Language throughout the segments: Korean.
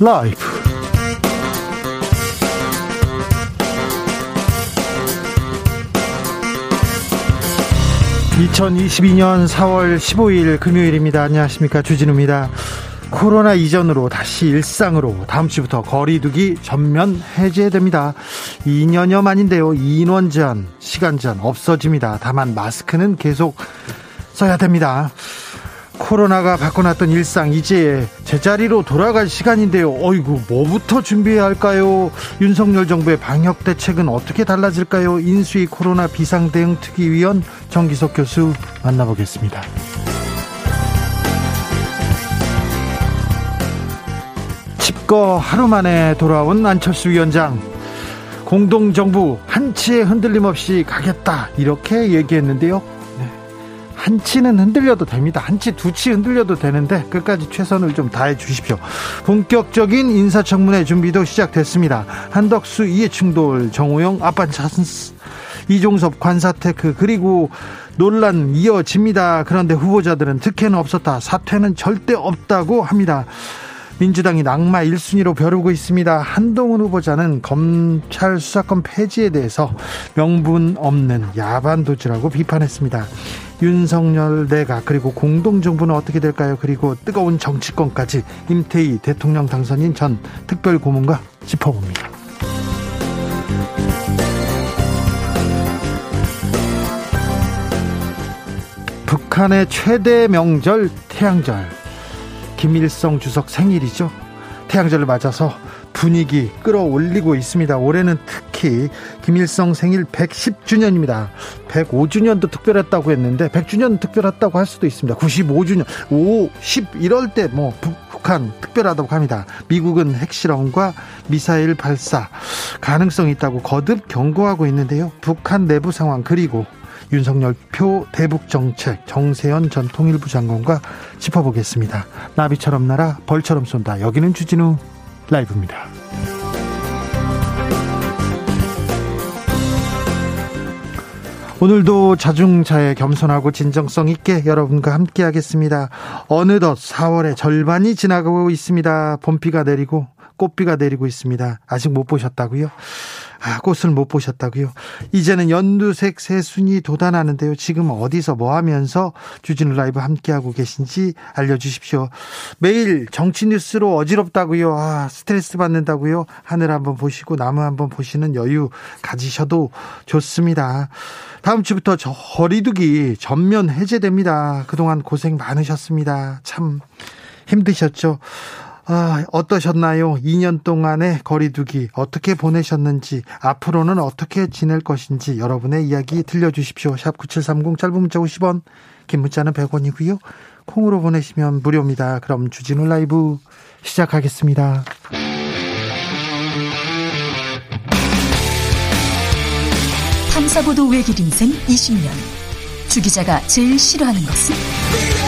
라이브. 2022년 4월 15일 금요일입니다. 안녕하십니까. 주진우입니다. 코로나 이전으로 다시 일상으로 다음 주부터 거리두기 전면 해제됩니다. 2년여 만인데요. 인원 제한, 시간 제한 없어집니다. 다만 마스크는 계속 써야 됩니다. 코로나가 바꿔놨던 일상 이제 제자리로 돌아갈 시간인데요. 어이구 뭐부터 준비해야 할까요? 윤석열 정부의 방역 대책은 어떻게 달라질까요? 인수위 코로나 비상 대응 특위위원 정기석 교수 만나보겠습니다. 집거 하루 만에 돌아온 안철수 위원장 공동정부 한치의 흔들림 없이 가겠다 이렇게 얘기했는데요. 한 치는 흔들려도 됩니다. 한 치, 두 치 흔들려도 되는데 끝까지 최선을 좀 다해 주십시오. 본격적인 인사청문회 준비도 시작됐습니다. 한덕수 이해충돌, 정호영 아빠 찬스, 이종섭 관사테크 그리고 논란 이어집니다. 그런데 후보자들은 특혜는 없었다. 사퇴는 절대 없다고 합니다. 민주당이 낙마 1순위로 벼르고 있습니다. 한동훈 후보자는 검찰 수사권 폐지에 대해서 명분 없는 야반 도주라고 비판했습니다. 윤석열 내각 그리고 공동정부는 어떻게 될까요? 그리고 뜨거운 정치권까지 임태희 대통령 당선인 전 특별고문과 짚어봅니다. 북한의 최대 명절 태양절 김일성 주석 생일이죠. 태양절을 맞아서 분위기 끌어올리고 있습니다. 올해는 특히 김일성 생일 110주년입니다. 105주년도 특별했다고 했는데 100주년 특별했다고 할 수도 있습니다. 95주년, 5, 10 이럴 때 뭐 북한 특별하다고 합니다. 미국은 핵실험과 미사일 발사 가능성이 있다고 거듭 경고하고 있는데요. 북한 내부 상황 그리고 윤석열 표 대북 정책 정세현 전 통일부 장관과 짚어보겠습니다. 나비처럼 날아 벌처럼 쏜다. 여기는 주진우 라이브입니다. 오늘도 자중차에 겸손하고 진정성 있게 여러분과 함께 하겠습니다. 어느덧 4월의 절반이 지나가고 있습니다. 봄비가 내리고 꽃비가 내리고 있습니다. 아직 못 보셨다고요? 아, 꽃을 못 보셨다고요? 이제는 연두색 새순이 돋아나는데요. 지금 어디서 뭐 하면서 주진우 라이브 함께하고 계신지 알려주십시오. 매일 정치 뉴스로 어지럽다고요. 아, 스트레스 받는다고요. 하늘 한번 보시고 나무 한번 보시는 여유 가지셔도 좋습니다. 다음 주부터 저 거리두기 전면 해제됩니다. 그동안 고생 많으셨습니다. 참 힘드셨죠? 아, 어떠셨나요? 2년 동안의 거리두기 어떻게 보내셨는지 앞으로는 어떻게 지낼 것인지 여러분의 이야기 들려주십시오. 샵 9730 짧은 문자 50원 긴 문자는 100원이고요. 콩으로 보내시면 무료입니다. 그럼 주진우 라이브 시작하겠습니다. 탐사보도 외길 인생 20년 주 기자가 제일 싫어하는 것은?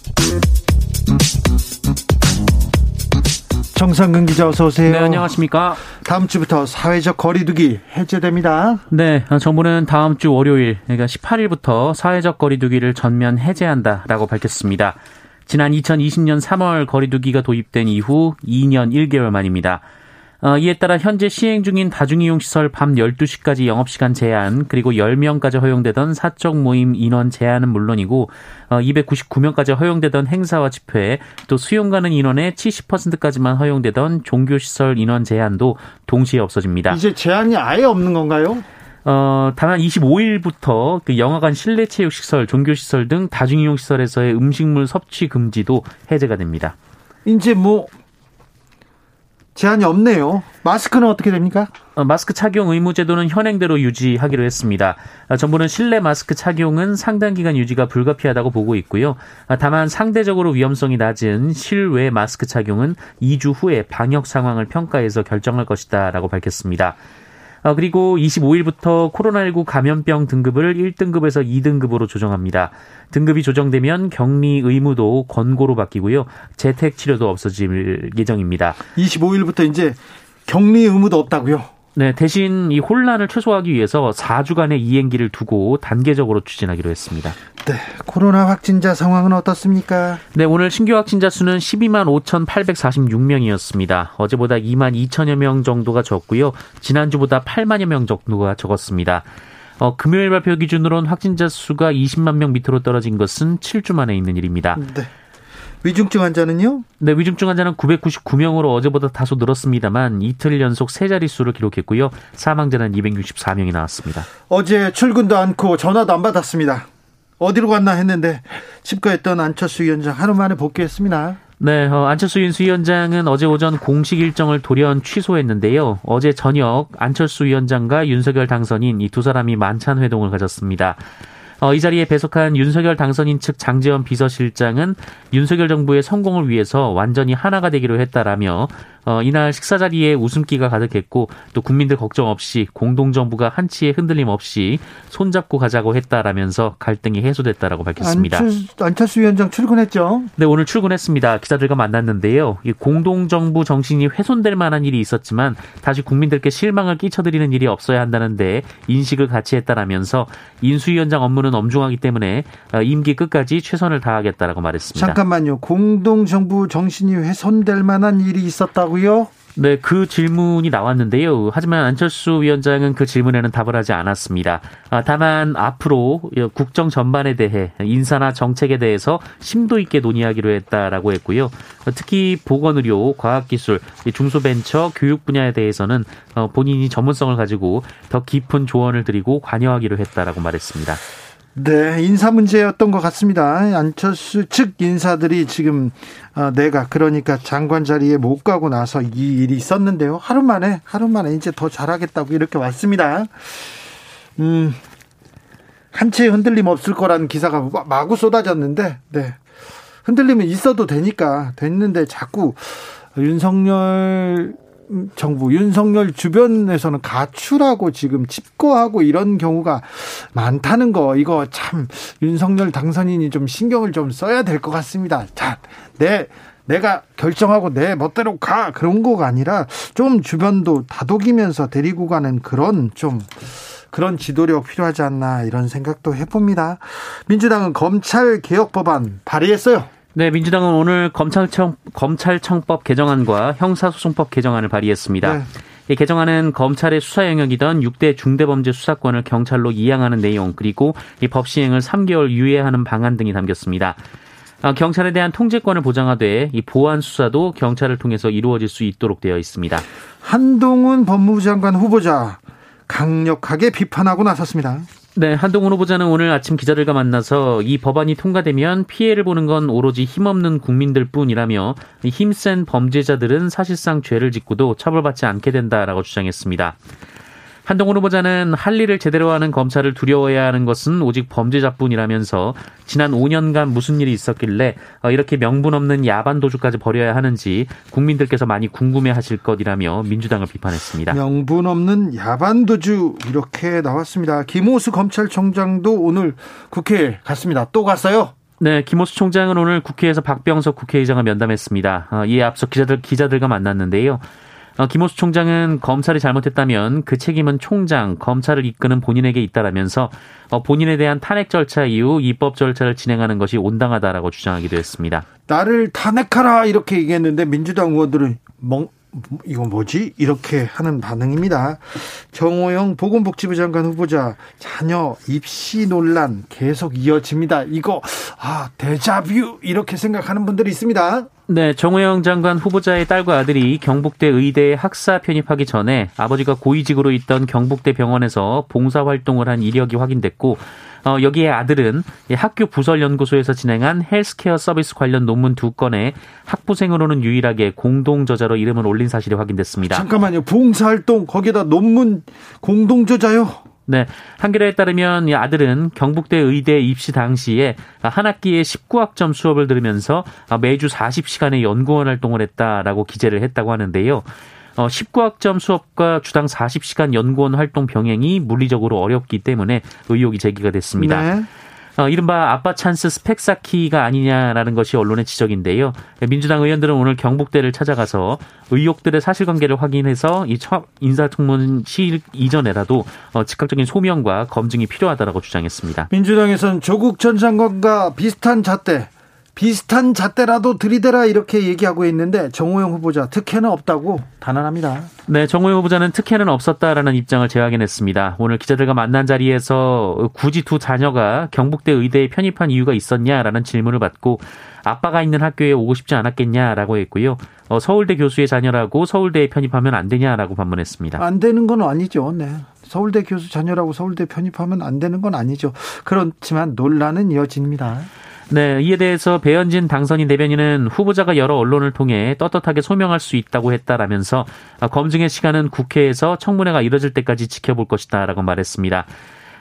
정상근 기자 어서 오세요. 네, 안녕하십니까. 다음 주부터 사회적 거리두기 해제됩니다. 네, 정부는 다음 주 월요일, 그러니까 18일부터 사회적 거리두기를 전면 해제한다라고 밝혔습니다. 지난 2020년 3월 거리두기가 도입된 이후 2년 1개월 만입니다. 어, 이에 따라 현재 시행 중인 다중이용시설 밤 12시까지 영업시간 제한, 그리고 10명까지 허용되던 사적 모임 인원 제한은 물론이고, 어, 299명까지 허용되던 행사와 집회, 또 수용 가는 인원의 70%까지만 허용되던 종교시설 인원 제한도 동시에 없어집니다. 이제 제한이 아예 없는 건가요? 어, 다만 25일부터 그 영화관 실내 체육 시설, 종교 시설 등 다중이용 시설에서의 음식물 섭취 금지도 해제가 됩니다. 이제 뭐 제한이 없네요. 마스크는 어떻게 됩니까? 어, 마스크 착용 의무 제도는 현행대로 유지하기로 했습니다. 어, 정부는 실내 마스크 착용은 상당 기간 유지가 불가피하다고 보고 있고요. 어, 다만 상대적으로 위험성이 낮은 실외 마스크 착용은 2주 후에 방역 상황을 평가해서 결정할 것이다라고 밝혔습니다. 어, 그리고 25일부터 코로나19 감염병 등급을 1등급에서 2등급으로 조정합니다. 등급이 조정되면 격리 의무도 권고로 바뀌고요. 재택 치료도 없어질 예정입니다. 25일부터 이제 격리 의무도 없다고요? 네, 대신 이 혼란을 최소화하기 위해서 4주간의 이행기를 두고 단계적으로 추진하기로 했습니다. 네, 코로나 확진자 상황은 어떻습니까? 네, 오늘 신규 확진자 수는 12만 5,846명이었습니다. 어제보다 2만 2천여 명 정도가 적고요. 지난주보다 8만여 명 정도가 적었습니다. 어, 금요일 발표 기준으로는 확진자 수가 20만 명 밑으로 떨어진 것은 7주 만에 있는 일입니다. 네. 위중증 환자는요? 네, 위중증 환자는 999명으로 어제보다 다소 늘었습니다만 이틀 연속 세 자릿수를 기록했고요. 사망자는 264명이 나왔습니다. 어제 출근도 않고 전화도 안 받았습니다. 어디로 갔나 했는데 집가했던 안철수 위원장 하루 만에 복귀했습니다. 네, 어, 안철수 윤수위원장은 어제 오전 공식 일정을 돌연 취소했는데요. 어제 저녁 안철수 위원장과 윤석열 당선인 이 두 사람이 만찬 회동을 가졌습니다. 어, 이 자리에 배석한 윤석열 당선인 측 장재원 비서실장은 윤석열 정부의 성공을 위해서 완전히 하나가 되기로 했다라며 어, 이날 식사 자리에 웃음기가 가득했고 또 국민들 걱정 없이 공동정부가 한치의 흔들림 없이 손잡고 가자고 했다라면서 갈등이 해소됐다라고 밝혔습니다. 안철수, 안철수 위원장 출근했죠? 네, 오늘 출근했습니다. 기자들과 만났는데요. 이 공동정부 정신이 훼손될 만한 일이 있었지만 다시 국민들께 실망을 끼쳐드리는 일이 없어야 한다는데 인식을 같이 했다라면서 인수위원장 업무는 엄중하기 때문에 어, 임기 끝까지 최선을 다하겠다라고 말했습니다. 잠깐만요. 공동정부 정신이 훼손될 만한 일이 있었다고 있다고요? 네, 그 질문이 나왔는데요. 하지만 안철수 위원장은 그 질문에는 답을 하지 않았습니다. 아, 다만 앞으로 국정 전반에 대해 인사나 정책에 대해서 심도 있게 논의하기로 했다라고 했고요. 특히 보건의료, 과학기술, 중소벤처, 교육 분야에 대해서는 어, 본인이 전문성을 가지고 더 깊은 조언을 드리고 관여하기로 했다라고 말했습니다. 네, 인사 문제였던 것 같습니다. 안철수 측 인사들이 지금 어, 내가 그러니까 장관 자리에 못 가고 나서 이 일이 있었는데요. 하루 만에 하루 만에 이제 더 잘하겠다고 이렇게 왔습니다. 음, 한치의 흔들림 없을 거라는 기사가 마구 쏟아졌는데, 네. 흔들림은 있어도 되니까 됐는데 자꾸 윤석열 정부 윤석열 주변에서는 가출하고 지금 집거하고 이런 경우가 많다는 거 이거 참 윤석열 당선인이 좀 신경을 좀 써야 될 것 같습니다. 자, 내 내가 결정하고 내 멋대로 가 그런 거가 아니라 좀 주변도 다독이면서 데리고 가는 그런 좀 그런 지도력 필요하지 않나 이런 생각도 해봅니다. 민주당은 검찰 개혁 법안 발의했어요. 네, 민주당은 오늘 검찰청, 검찰청법 개정안과 형사소송법 개정안을 발의했습니다. 네. 이 개정안은 검찰의 수사 영역이던 6대 중대범죄 수사권을 경찰로 이양하는 내용 그리고 이 법 시행을 3개월 유예하는 방안 등이 담겼습니다. 아, 경찰에 대한 통제권을 보장하되 이 보안 수사도 경찰을 통해서 이루어질 수 있도록 되어 있습니다. 한동훈 법무부 장관 후보자 강력하게 비판하고 나섰습니다. 네, 한동훈 후보자는 오늘 아침 기자들과 만나서 이 법안이 통과되면 피해를 보는 건 오로지 힘없는 국민들 뿐이라며 힘센 범죄자들은 사실상 죄를 짓고도 처벌받지 않게 된다라고 주장했습니다. 한동훈 후보자는 할 일을 제대로 하는 검찰을 두려워해야 하는 것은 오직 범죄자뿐이라면서 지난 5년간 무슨 일이 있었길래 어, 이렇게 명분 없는 야반 도주까지 벌여야 하는지 국민들께서 많이 궁금해하실 것이라며 민주당을 비판했습니다. 명분 없는 야반 도주 이렇게 나왔습니다. 김호수 검찰총장도 오늘 국회에 갔습니다. 또 갔어요? 네, 김호수 총장은 오늘 국회에서 박병석 국회의장과 면담했습니다. 어, 이에 앞서 기자들 기자들과 만났는데요. 어, 김호수 총장은 검찰이 잘못했다면 그 책임은 총장, 검찰을 이끄는 본인에게 있다라면서 어, 본인에 대한 탄핵 절차 이후 입법 절차를 진행하는 것이 온당하다라고 주장하기도 했습니다. 나를 탄핵하라 이렇게 얘기했는데 민주당 의원들은 멍 이건 뭐지? 이렇게 하는 반응입니다. 정호영 보건복지부 장관 후보자 자녀 입시 논란 계속 이어집니다. 이거 아 데자뷰 이렇게 생각하는 분들이 있습니다. 네, 정호영 장관 후보자의 딸과 아들이 경북대 의대에 학사 편입하기 전에 아버지가 고위직으로 있던 경북대 병원에서 봉사 활동을 한 이력이 확인됐고 어, 여기에 아들은 학교 부설연구소에서 진행한 헬스케어 서비스 관련 논문 두 건에 학부생으로는 유일하게 공동 저자로 이름을 올린 사실이 확인됐습니다. 잠깐만요. 봉사활동 거기다 논문 공동 저자요? 네. 한겨레에 따르면 이 아들은 경북대 의대 입시 당시에 한 학기에 19학점 수업을 들으면서 매주 40시간의 연구원 활동을 했다라고 기재를 했다고 하는데요. 어, 19학점 수업과 주당 40시간 연구원 활동 병행이 물리적으로 어렵기 때문에 의혹이 제기가 됐습니다. 네. 어, 이른바 아빠 찬스 스펙 쌓기가 아니냐라는 것이 언론의 지적인데요. 민주당 의원들은 오늘 경북대를 찾아가서 의혹들의 사실관계를 확인해서 이 인사청문 시일 이전에라도 어, 즉각적인 소명과 검증이 필요하다라고 주장했습니다. 민주당에서는 조국 전 장관과 비슷한 잣대 비슷한 잣대라도 들이대라 이렇게 얘기하고 있는데 정호영 후보자 특혜는 없다고 단언합니다. 네, 정호영 후보자는 특혜는 없었다라는 입장을 재확인했습니다. 오늘 기자들과 만난 자리에서 굳이 두 자녀가 경북대 의대에 편입한 이유가 있었냐라는 질문을 받고 아빠가 있는 학교에 오고 싶지 않았겠냐라고 했고요. 어, 서울대 교수의 자녀라고 서울대에 편입하면 안 되냐라고 반문했습니다. 안 되는 건 아니죠. 네. 서울대 교수 자녀라고 서울대 편입하면 안 되는 건 아니죠. 그렇지만 논란은 이어집니다. 네, 이에 대해서 배현진 당선인 대변인은 후보자가 여러 언론을 통해 떳떳하게 소명할 수 있다고 했다라면서 검증의 시간은 국회에서 청문회가 이뤄질 때까지 지켜볼 것이다라고 말했습니다.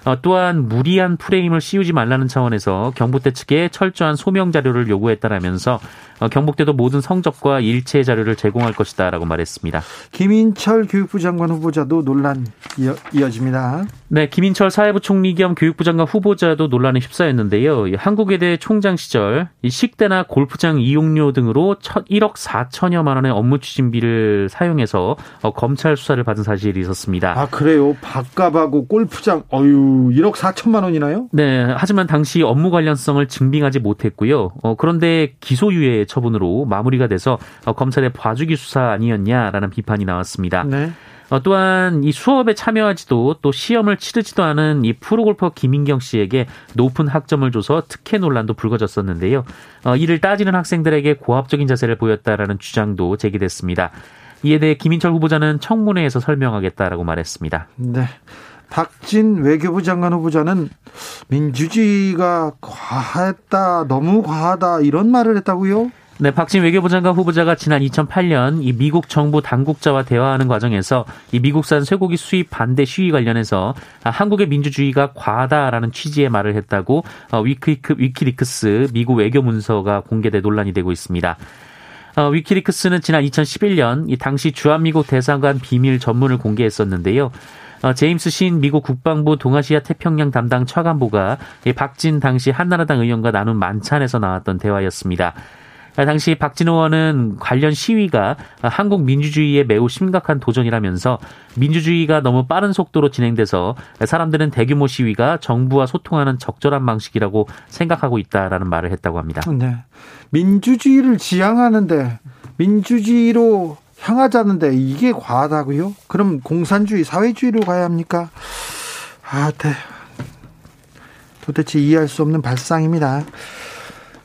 어, 또한 무리한 프레임을 씌우지 말라는 차원에서 경북대 측에 철저한 소명 자료를 요구했다라면서 어, 경북대도 모든 성적과 일체 자료를 제공할 것이다라고 말했습니다. 김인철 교육부 장관 후보자도 논란 이어, 이어집니다. 네, 김인철 사회부 총리 겸 교육부 장관 후보자도 논란에 휩싸였는데요. 한국외대 총장 시절 식대나 골프장 이용료 등으로 1억 4천여만 원의 업무 추진비를 사용해서 어, 검찰 수사를 받은 사실이 있었습니다. 아 그래요? 밥값하고 골프장 어유 1억 4천만 원이나요? 네, 하지만 당시 업무 관련성을 증빙하지 못했고요. 어, 그런데 기소유예 처분으로 마무리가 돼서 어, 검찰의 봐주기 수사 아니었냐라는 비판이 나왔습니다. 네. 어, 또한 이 수업에 참여하지도 또 시험을 치르지도 않은 이 프로골퍼 김인경 씨에게 높은 학점을 줘서 특혜 논란도 불거졌었는데요. 어, 이를 따지는 학생들에게 고압적인 자세를 보였다라는 주장도 제기됐습니다. 이에 대해 김인철 후보자는 청문회에서 설명하겠다라고 말했습니다. 네. 박진 외교부 장관 후보자는 민주주의가 과했다, 너무 과하다 이런 말을 했다고요? 네, 박진 외교부 장관 후보자가 지난 2008년 이 미국 정부 당국자와 대화하는 과정에서 이 미국산 쇠고기 수입 반대 시위 관련해서 한국의 민주주의가 과하다라는 취지의 말을 했다고 어, 위키리크, 위키리크스 미국 외교 문서가 공개돼 논란이 되고 있습니다. 어, 위키리크스는 지난 2011년 이 당시 주한미국 대사관 비밀 전문을 공개했었는데요. 어, 제임스 신 미국 국방부 동아시아 태평양 담당 차관보가 박진 당시 한나라당 의원과 나눈 만찬에서 나왔던 대화였습니다. 당시 박진 의원은 관련 시위가 한국 민주주의에 매우 심각한 도전이라면서 민주주의가 너무 빠른 속도로 진행돼서 사람들은 대규모 시위가 정부와 소통하는 적절한 방식이라고 생각하고 있다라는 말을 했다고 합니다. 네. 민주주의를 지향하는데 민주주의로 향하자는데 이게 과하다고요? 그럼 공산주의, 사회주의로 가야 합니까? 아, 네. 도대체 이해할 수 없는 발상입니다.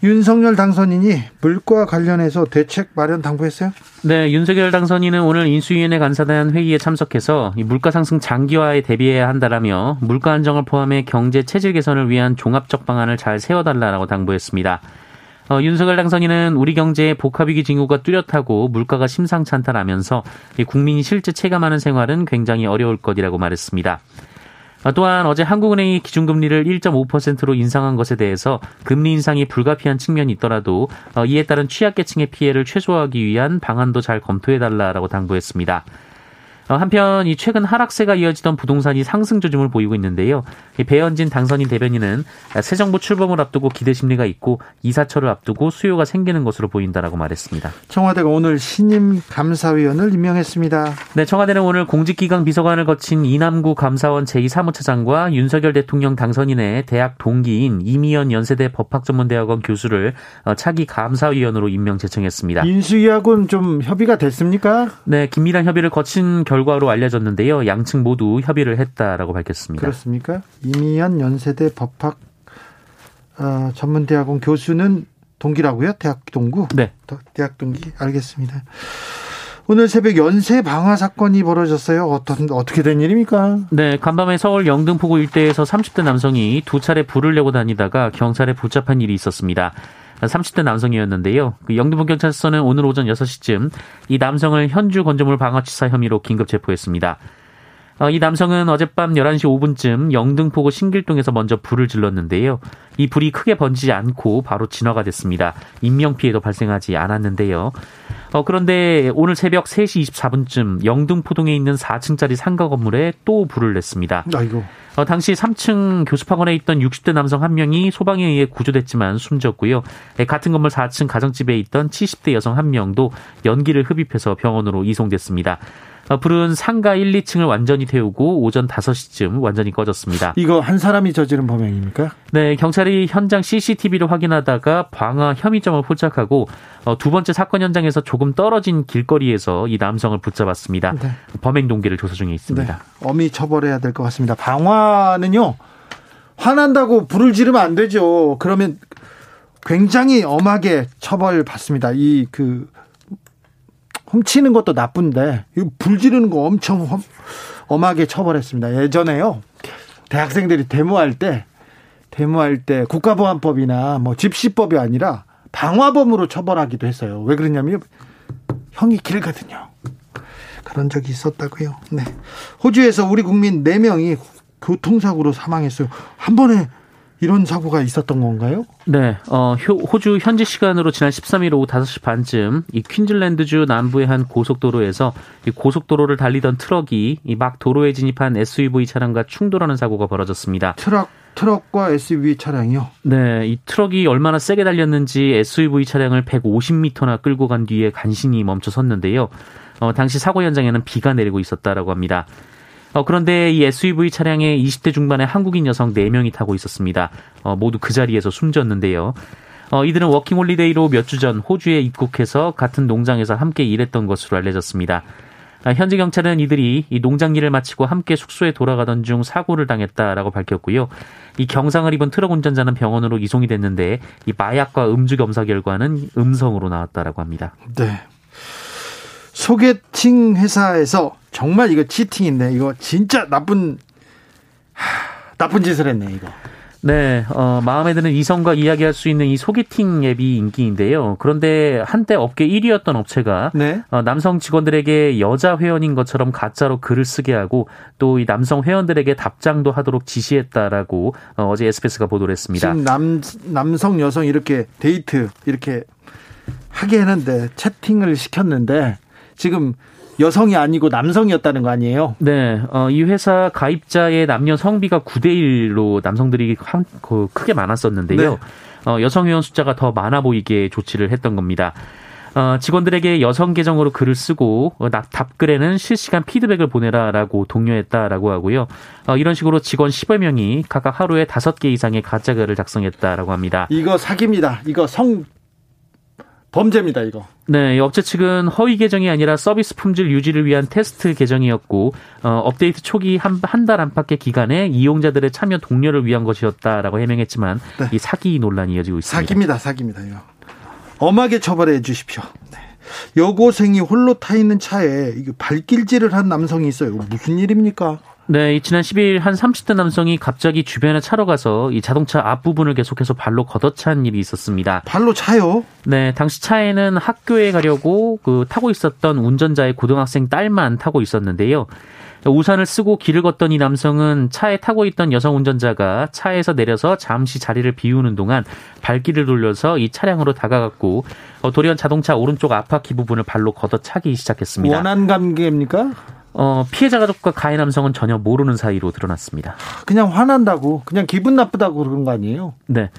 윤석열 당선인이 물과 관련해서 대책 마련 당부했어요? 네, 윤석열 당선인은 오늘 인수위원회 간사단 회의에 참석해서 물가 상승 장기화에 대비해야 한다라며 물가 안정을 포함해 경제 체질 개선을 위한 종합적 방안을 잘 세워달라고 당부했습니다. 어, 윤석열 당선인은 우리 경제의 복합위기 징후가 뚜렷하고 물가가 심상찮다라면서 국민이 실제 체감하는 생활은 굉장히 어려울 것이라고 말했습니다. 어, 또한 어제 한국은행이 기준금리를 1.5%로 인상한 것에 대해서 금리 인상이 불가피한 측면이 있더라도 어, 이에 따른 취약계층의 피해를 최소화하기 위한 방안도 잘 검토해달라고 당부했습니다. 어, 한편 이 최근 하락세가 이어지던 부동산이 상승 조짐을 보이고 있는데요. 배현진 당선인 대변인은 새 정부 출범을 앞두고 기대 심리가 있고 이사철을 앞두고 수요가 생기는 것으로 보인다라고 말했습니다. 청와대가 오늘 신임 감사위원을 임명했습니다. 네, 청와대는 오늘 공직기강 비서관을 거친 이남구 감사원 제2사무처장과 윤석열 대통령 당선인의 대학 동기인 이미연 연세대 법학전문대학원 교수를 어, 차기 감사위원으로 임명 제청했습니다. 인수위하고는 좀 협의가 됐습니까? 네, 긴밀한 협의를 거친 결 결과로 알려졌는데요. 양측 모두 협의를 했다라고 밝혔습니다. 그렇습니까? 이미연 연세대 법학 어, 전문대학원 교수는 동기라고요? 대학 동구? 네. 대학 동기 알겠습니다. 오늘 새벽 연쇄 방화 사건이 벌어졌어요. 어떤 어떻게 된 일입니까? 네, 간밤에 서울 영등포구 일대에서 30대 남성이 두 차례 불을 내고 다니다가 경찰에 붙잡힌 일이 있었습니다. 30대 남성이었는데요. 그 영등포 경찰서는 오늘 오전 6시쯤 이 남성을 현주 건조물 방어치사 혐의로 긴급 체포했습니다. 어, 이 남성은 어젯밤 11시 5분쯤 영등포구 신길동에서 먼저 불을 질렀는데요. 이 불이 크게 번지지 않고 바로 진화가 됐습니다. 인명피해도 발생하지 않았는데요. 어, 그런데 오늘 새벽 3시 24분쯤 영등포동에 있는 4층짜리 상가 건물에 또 불을 냈습니다. 아이고. 어, 당시 3층 교습학원에 있던 60대 남성 한 명이 소방에 의해 구조됐지만 숨졌고요. 예, 같은 건물 4층 가정집에 있던 70대 여성 한 명도 연기를 흡입해서 병원으로 이송됐습니다. 어, 불은 상가 1, 2층을 완전히 태우고 오전 5시쯤 완전히 꺼졌습니다. 이거 한 사람이 저지른 범행입니까? 네, 경찰이 현장 CCTV를 확인하다가 방화 혐의점을 포착하고 어, 두 번째 사건 현장에서 조금 떨어진 길거리에서 이 남성을 붙잡았습니다. 네. 범행 동기를 조사 중에 있습니다. 네. 엄히 처벌해야 될 것 같습니다. 방화는요. 화난다고 불을 지르면 안 되죠. 그러면 굉장히 엄하게 처벌받습니다. 이 그 훔치는 것도 나쁜데 불 지르는 거 엄청 험, 엄하게 처벌했습니다. 예전에요. 대학생들이 데모할 때 데모할 때 국가보안법이나 뭐 집시법이 아니라 방화범으로 처벌하기도 했어요. 왜 그러냐면 형이 길거든요. 그런 적이 있었다고요. 네. 호주에서 우리 국민 4명이 교통사고로 사망했어요. 한 번에 이런 사고가 있었던 건가요? 네, 어, 호주 현지 시간으로 지난 13일 오후 5시 반쯤 이 퀸즐랜드주 남부의 한 고속도로에서 이 고속도로를 달리던 트럭이 막 도로에 진입한 SUV 차량과 충돌하는 사고가 벌어졌습니다. 트럭 트럭과 SUV 차량이요? 네, 이 트럭이 얼마나 세게 달렸는지 SUV 차량을 150m나 끌고 간 뒤에 간신히 멈춰 섰는데요. 어, 당시 사고 현장에는 비가 내리고 있었다라고 합니다. 어, 그런데 이 SUV 차량에 20대 중반의 한국인 여성 4명이 타고 있었습니다. 어, 모두 그 자리에서 숨졌는데요. 어, 이들은 워킹 홀리데이로 몇 주 전 호주에 입국해서 같은 농장에서 함께 일했던 것으로 알려졌습니다. 아, 현지 경찰은 이들이 이 농장 일을 마치고 함께 숙소에 돌아가던 중 사고를 당했다라고 밝혔고요. 이 경상을 입은 트럭 운전자는 병원으로 이송이 됐는데 이 마약과 음주 검사 결과는 음성으로 나왔다라고 합니다. 네. 소개팅 회사에서 정말 이거 치팅인데 이거 진짜 나쁜 하, 나쁜 짓을 했네 이거. 네, 어, 마음에 드는 이성과 이야기할 수 있는 이 소개팅 앱이 인기인데요. 그런데 한때 업계 1위였던 업체가 네? 어, 남성 직원들에게 여자 회원인 것처럼 가짜로 글을 쓰게 하고 또 이 남성 회원들에게 답장도 하도록 지시했다라고 어, 어제 에스페스가 보도를 했습니다. 지금 남 남성 여성 이렇게 데이트 이렇게 하게 했는데 채팅을 시켰는데 지금 여성이 아니고 남성이었다는 거 아니에요? 네. 어, 이 회사 가입자의 남녀 성비가 9대 1로 남성들이 한, 그, 크게 많았었는데요. 네. 어, 여성 회원 숫자가 더 많아 보이게 조치를 했던 겁니다. 어, 직원들에게 여성 계정으로 글을 쓰고 어, 답글에는 실시간 피드백을 보내라라고 독려했다라고 하고요. 어, 이런 식으로 직원 10여 명이 각각 하루에 5개 이상의 가짜 글을 작성했다라고 합니다. 이거 사기입니다. 이거 성 범죄입니다, 이거. 네, 업체 측은 허위 계정이 아니라 서비스 품질 유지를 위한 테스트 계정이었고 어, 업데이트 초기 한한달 안팎의 기간에 이용자들의 참여 독려를 위한 것이었다라고 해명했지만 네. 이 사기 논란이 이어지고 있습니다. 사기입니다, 사기입니다. 이거. 엄하게 처벌해 주십시오. 네. 여고생이 홀로 타 있는 차에 발길질을 한 남성이 있어요. 무슨 일입니까? 네, 지난 10일 한 30대 남성이 갑자기 주변에 차로 가서 이 자동차 앞부분을 계속해서 발로 걷어찬 일이 있었습니다. 발로 차요? 네, 당시 차에는 학교에 가려고 그 타고 있었던 운전자의 고등학생 딸만 타고 있었는데요. 우산을 쓰고 길을 걷던 이 남성은 차에 타고 있던 여성 운전자가 차에서 내려서 잠시 자리를 비우는 동안 발길을 돌려서 이 차량으로 다가갔고 어, 돌연 자동차 오른쪽 앞바퀴 부분을 발로 걷어차기 시작했습니다. 원한 관계입니까? 어, 피해자 가족과 가해 남성은 전혀 모르는 사이로 드러났습니다. 그냥 화난다고, 그냥 기분 나쁘다고 그런 거 아니에요? 네.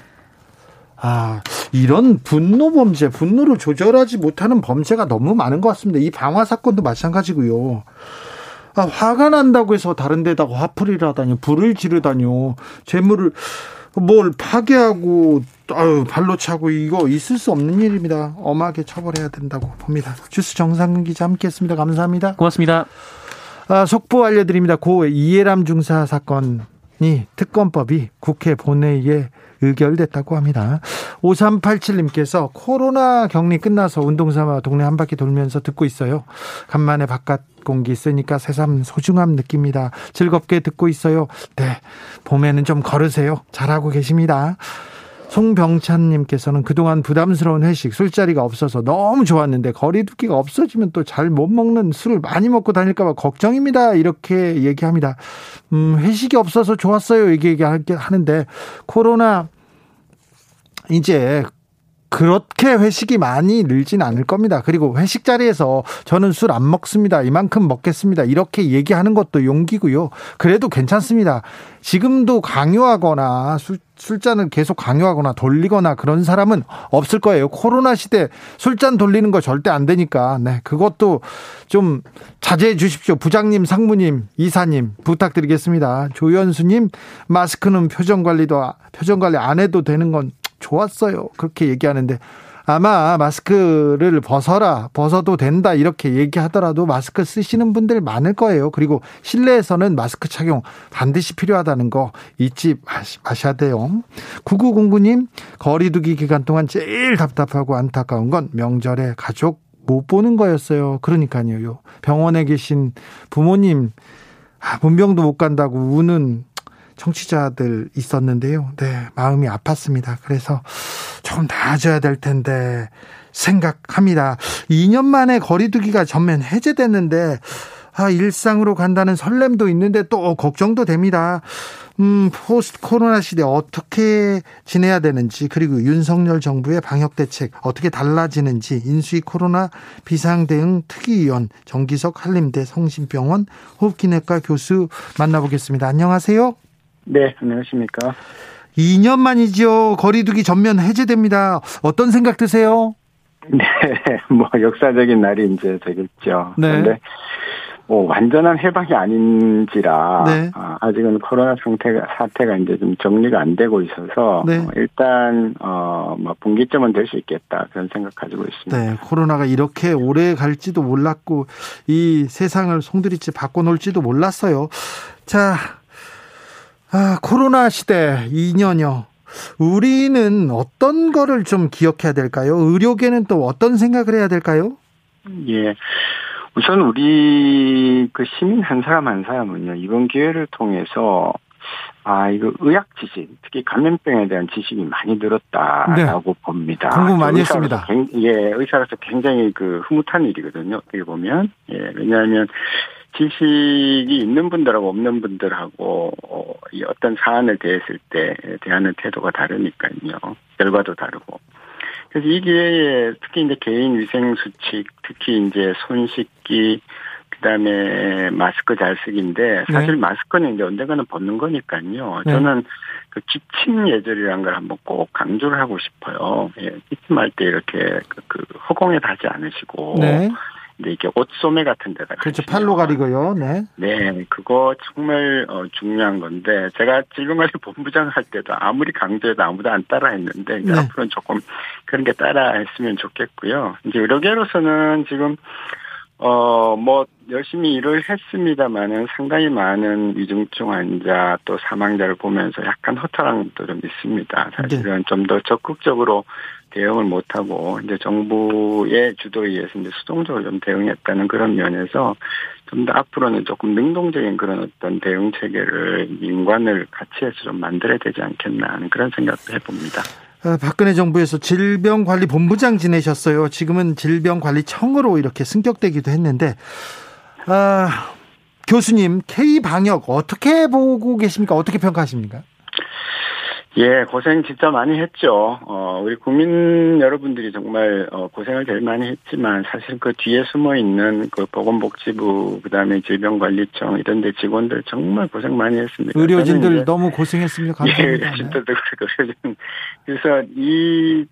아, 이런 분노 범죄, 분노를 조절하지 못하는 범죄가 너무 많은 것 같습니다. 이 방화 사건도 마찬가지고요. 아, 화가 난다고 해서 다른 데다가 화풀이를 하다니, 불을 지르다니요. 재물을, 뭘 파괴하고, 아유, 발로 차고, 이거 있을 수 없는 일입니다. 엄하게 처벌해야 된다고 봅니다. 주스 정상근 기자 함께 했습니다. 감사합니다. 고맙습니다. 아, 속보 알려드립니다. 고 이해람 중사 사건이 특검법이 국회 본회의에 의결됐다고 합니다. 5387님께서 코로나 격리 끝나서 운동 삼아 동네 한 바퀴 돌면서 듣고 있어요. 간만에 바깥 공기 쓰니까 새삼 소중함 느낍니다. 즐겁게 듣고 있어요. 네. 봄에는 좀 걸으세요. 잘하고 계십니다. 송병찬님께서는 그동안 부담스러운 회식, 술자리가 없어서 너무 좋았는데 거리두기가 없어지면 또 잘 못 먹는 술을 많이 먹고 다닐까봐 걱정입니다. 이렇게 얘기합니다. 음, 회식이 없어서 좋았어요. 이게 얘기하는데 코로나 이제 그렇게 회식이 많이 늘진 않을 겁니다. 그리고 회식 자리에서 저는 술 안 먹습니다. 이만큼 먹겠습니다. 이렇게 얘기하는 것도 용기고요. 그래도 괜찮습니다. 지금도 강요하거나 술, 술잔을 계속 강요하거나 돌리거나 그런 사람은 없을 거예요. 코로나 시대 술잔 돌리는 거 절대 안 되니까. 네. 그것도 좀 자제해 주십시오. 부장님, 상무님, 이사님 부탁드리겠습니다. 조연수님 마스크는 표정 관리도 표정 관리 안 해도 되는 건 좋았어요. 그렇게 얘기하는데 아마 마스크를 벗어라, 벗어도 된다, 이렇게 얘기하더라도 마스크 쓰시는 분들 많을 거예요. 그리고 실내에서는 마스크 착용 반드시 필요하다는 거 잊지 마셔야 돼요. 9909님, 거리두기 기간 동안 제일 답답하고 안타까운 건 명절에 가족 못 보는 거였어요. 그러니까요. 병원에 계신 부모님, 아, 문병도 못 간다고 우는 청취자들 있었는데요. 네, 마음이 아팠습니다. 그래서 좀 나아져야 될 텐데 생각합니다. 2년 만에 거리두기가 전면 해제됐는데 아, 일상으로 간다는 설렘도 있는데 또 걱정도 됩니다. 음, 포스트 코로나 시대 어떻게 지내야 되는지, 그리고 윤석열 정부의 방역 대책 어떻게 달라지는지, 인수위 코로나 비상대응 특위위원 정기석 한림대 성심병원 호흡기내과 교수 만나보겠습니다. 안녕하세요. 네, 안녕하십니까. 2년 만이죠. 거리두기 전면 해제됩니다. 어떤 생각 드세요? 네, 뭐 역사적인 날이 이제 되겠죠. 네. 그런데 뭐 완전한 해방이 아닌지라 네. 아, 아직은 코로나 상태가 사태가 이제 좀 정리가 안 되고 있어서 네. 어, 일단 어뭐 분기점은 될 수 있겠다 그런 생각 가지고 있습니다. 네, 코로나가 이렇게 오래 갈지도 몰랐고 이 세상을 송두리째 바꿔놓을지도 몰랐어요. 자, 아, 코로나 시대 2년여. 우리는 어떤 거를 좀 기억해야 될까요? 의료계는 또 어떤 생각을 해야 될까요? 예. 우선 우리 그 시민 한 사람 한 사람은요, 이번 기회를 통해서 아, 이거 의학 지식, 특히 감염병에 대한 지식이 많이 늘었다라고 네. 봅니다. 공부 많이 했습니다. 예, 의사로서 굉장히 그 흐뭇한 일이거든요. 어떻게 보면. 예, 왜냐하면 지식이 있는 분들하고 없는 분들하고 어, 이 어떤 사안을 대했을 때 대하는 태도가 다르니까요. 결과도 다르고. 그래서 이 기회에 특히 이제 개인 위생 수칙, 특히 이제 손 씻기, 그다음에 마스크 잘 쓰기인데 사실 네. 마스크는 이제 언젠가는 벗는 거니까요. 네. 저는 그 기침 예절이라는 걸 한번 꼭 강조를 하고 싶어요. 예, 기침할 때 이렇게 그, 그 허공에 닿지 않으시고 네. 근데 이게 옷 소매 같은 데다 그렇죠 팔로 가리고요. 네. 네, 그거 정말 어, 중요한 건데 제가 질병관리본부장 할 때도 아무리 강조해도 아무도 안 따라했는데 네. 앞으로는 조금 그런 게 따라했으면 좋겠고요. 이제 의료계로서는 지금 어, 뭐, 열심히 일을 했습니다만은 상당히 많은 위중증 환자 또 사망자를 보면서 약간 허탈한 것도 좀 있습니다. 사실은 네. 좀더 적극적으로 대응을 못하고 이제 정부의 주도에 의해서 이제 수동적으로 좀 대응했다는 그런 면에서 좀 더 앞으로는 조금 능동적인 그런 어떤 대응 체계를 민관을 같이 해서 좀 만들어야 되지 않겠나 하는 그런 생각도 해봅니다. 아, 박근혜 정부에서 질병관리본부장 지내셨어요. 지금은 질병관리청으로 이렇게 승격되기도 했는데, 아, 교수님 K 방역 어떻게 보고 계십니까? 어떻게 평가하십니까? 예, 고생 진짜 많이 했죠. 어, 우리 국민 여러분들이 정말 어, 고생을 제일 많이 했지만 사실 그 뒤에 숨어 있는 그 보건복지부 그다음에 질병관리청 이런 데 직원들 정말 고생 많이 했습니다. 의료진들 너무 고생했습니다. 감사합니다. 예, 의료진들도 그렇고 의료진. 그래서 이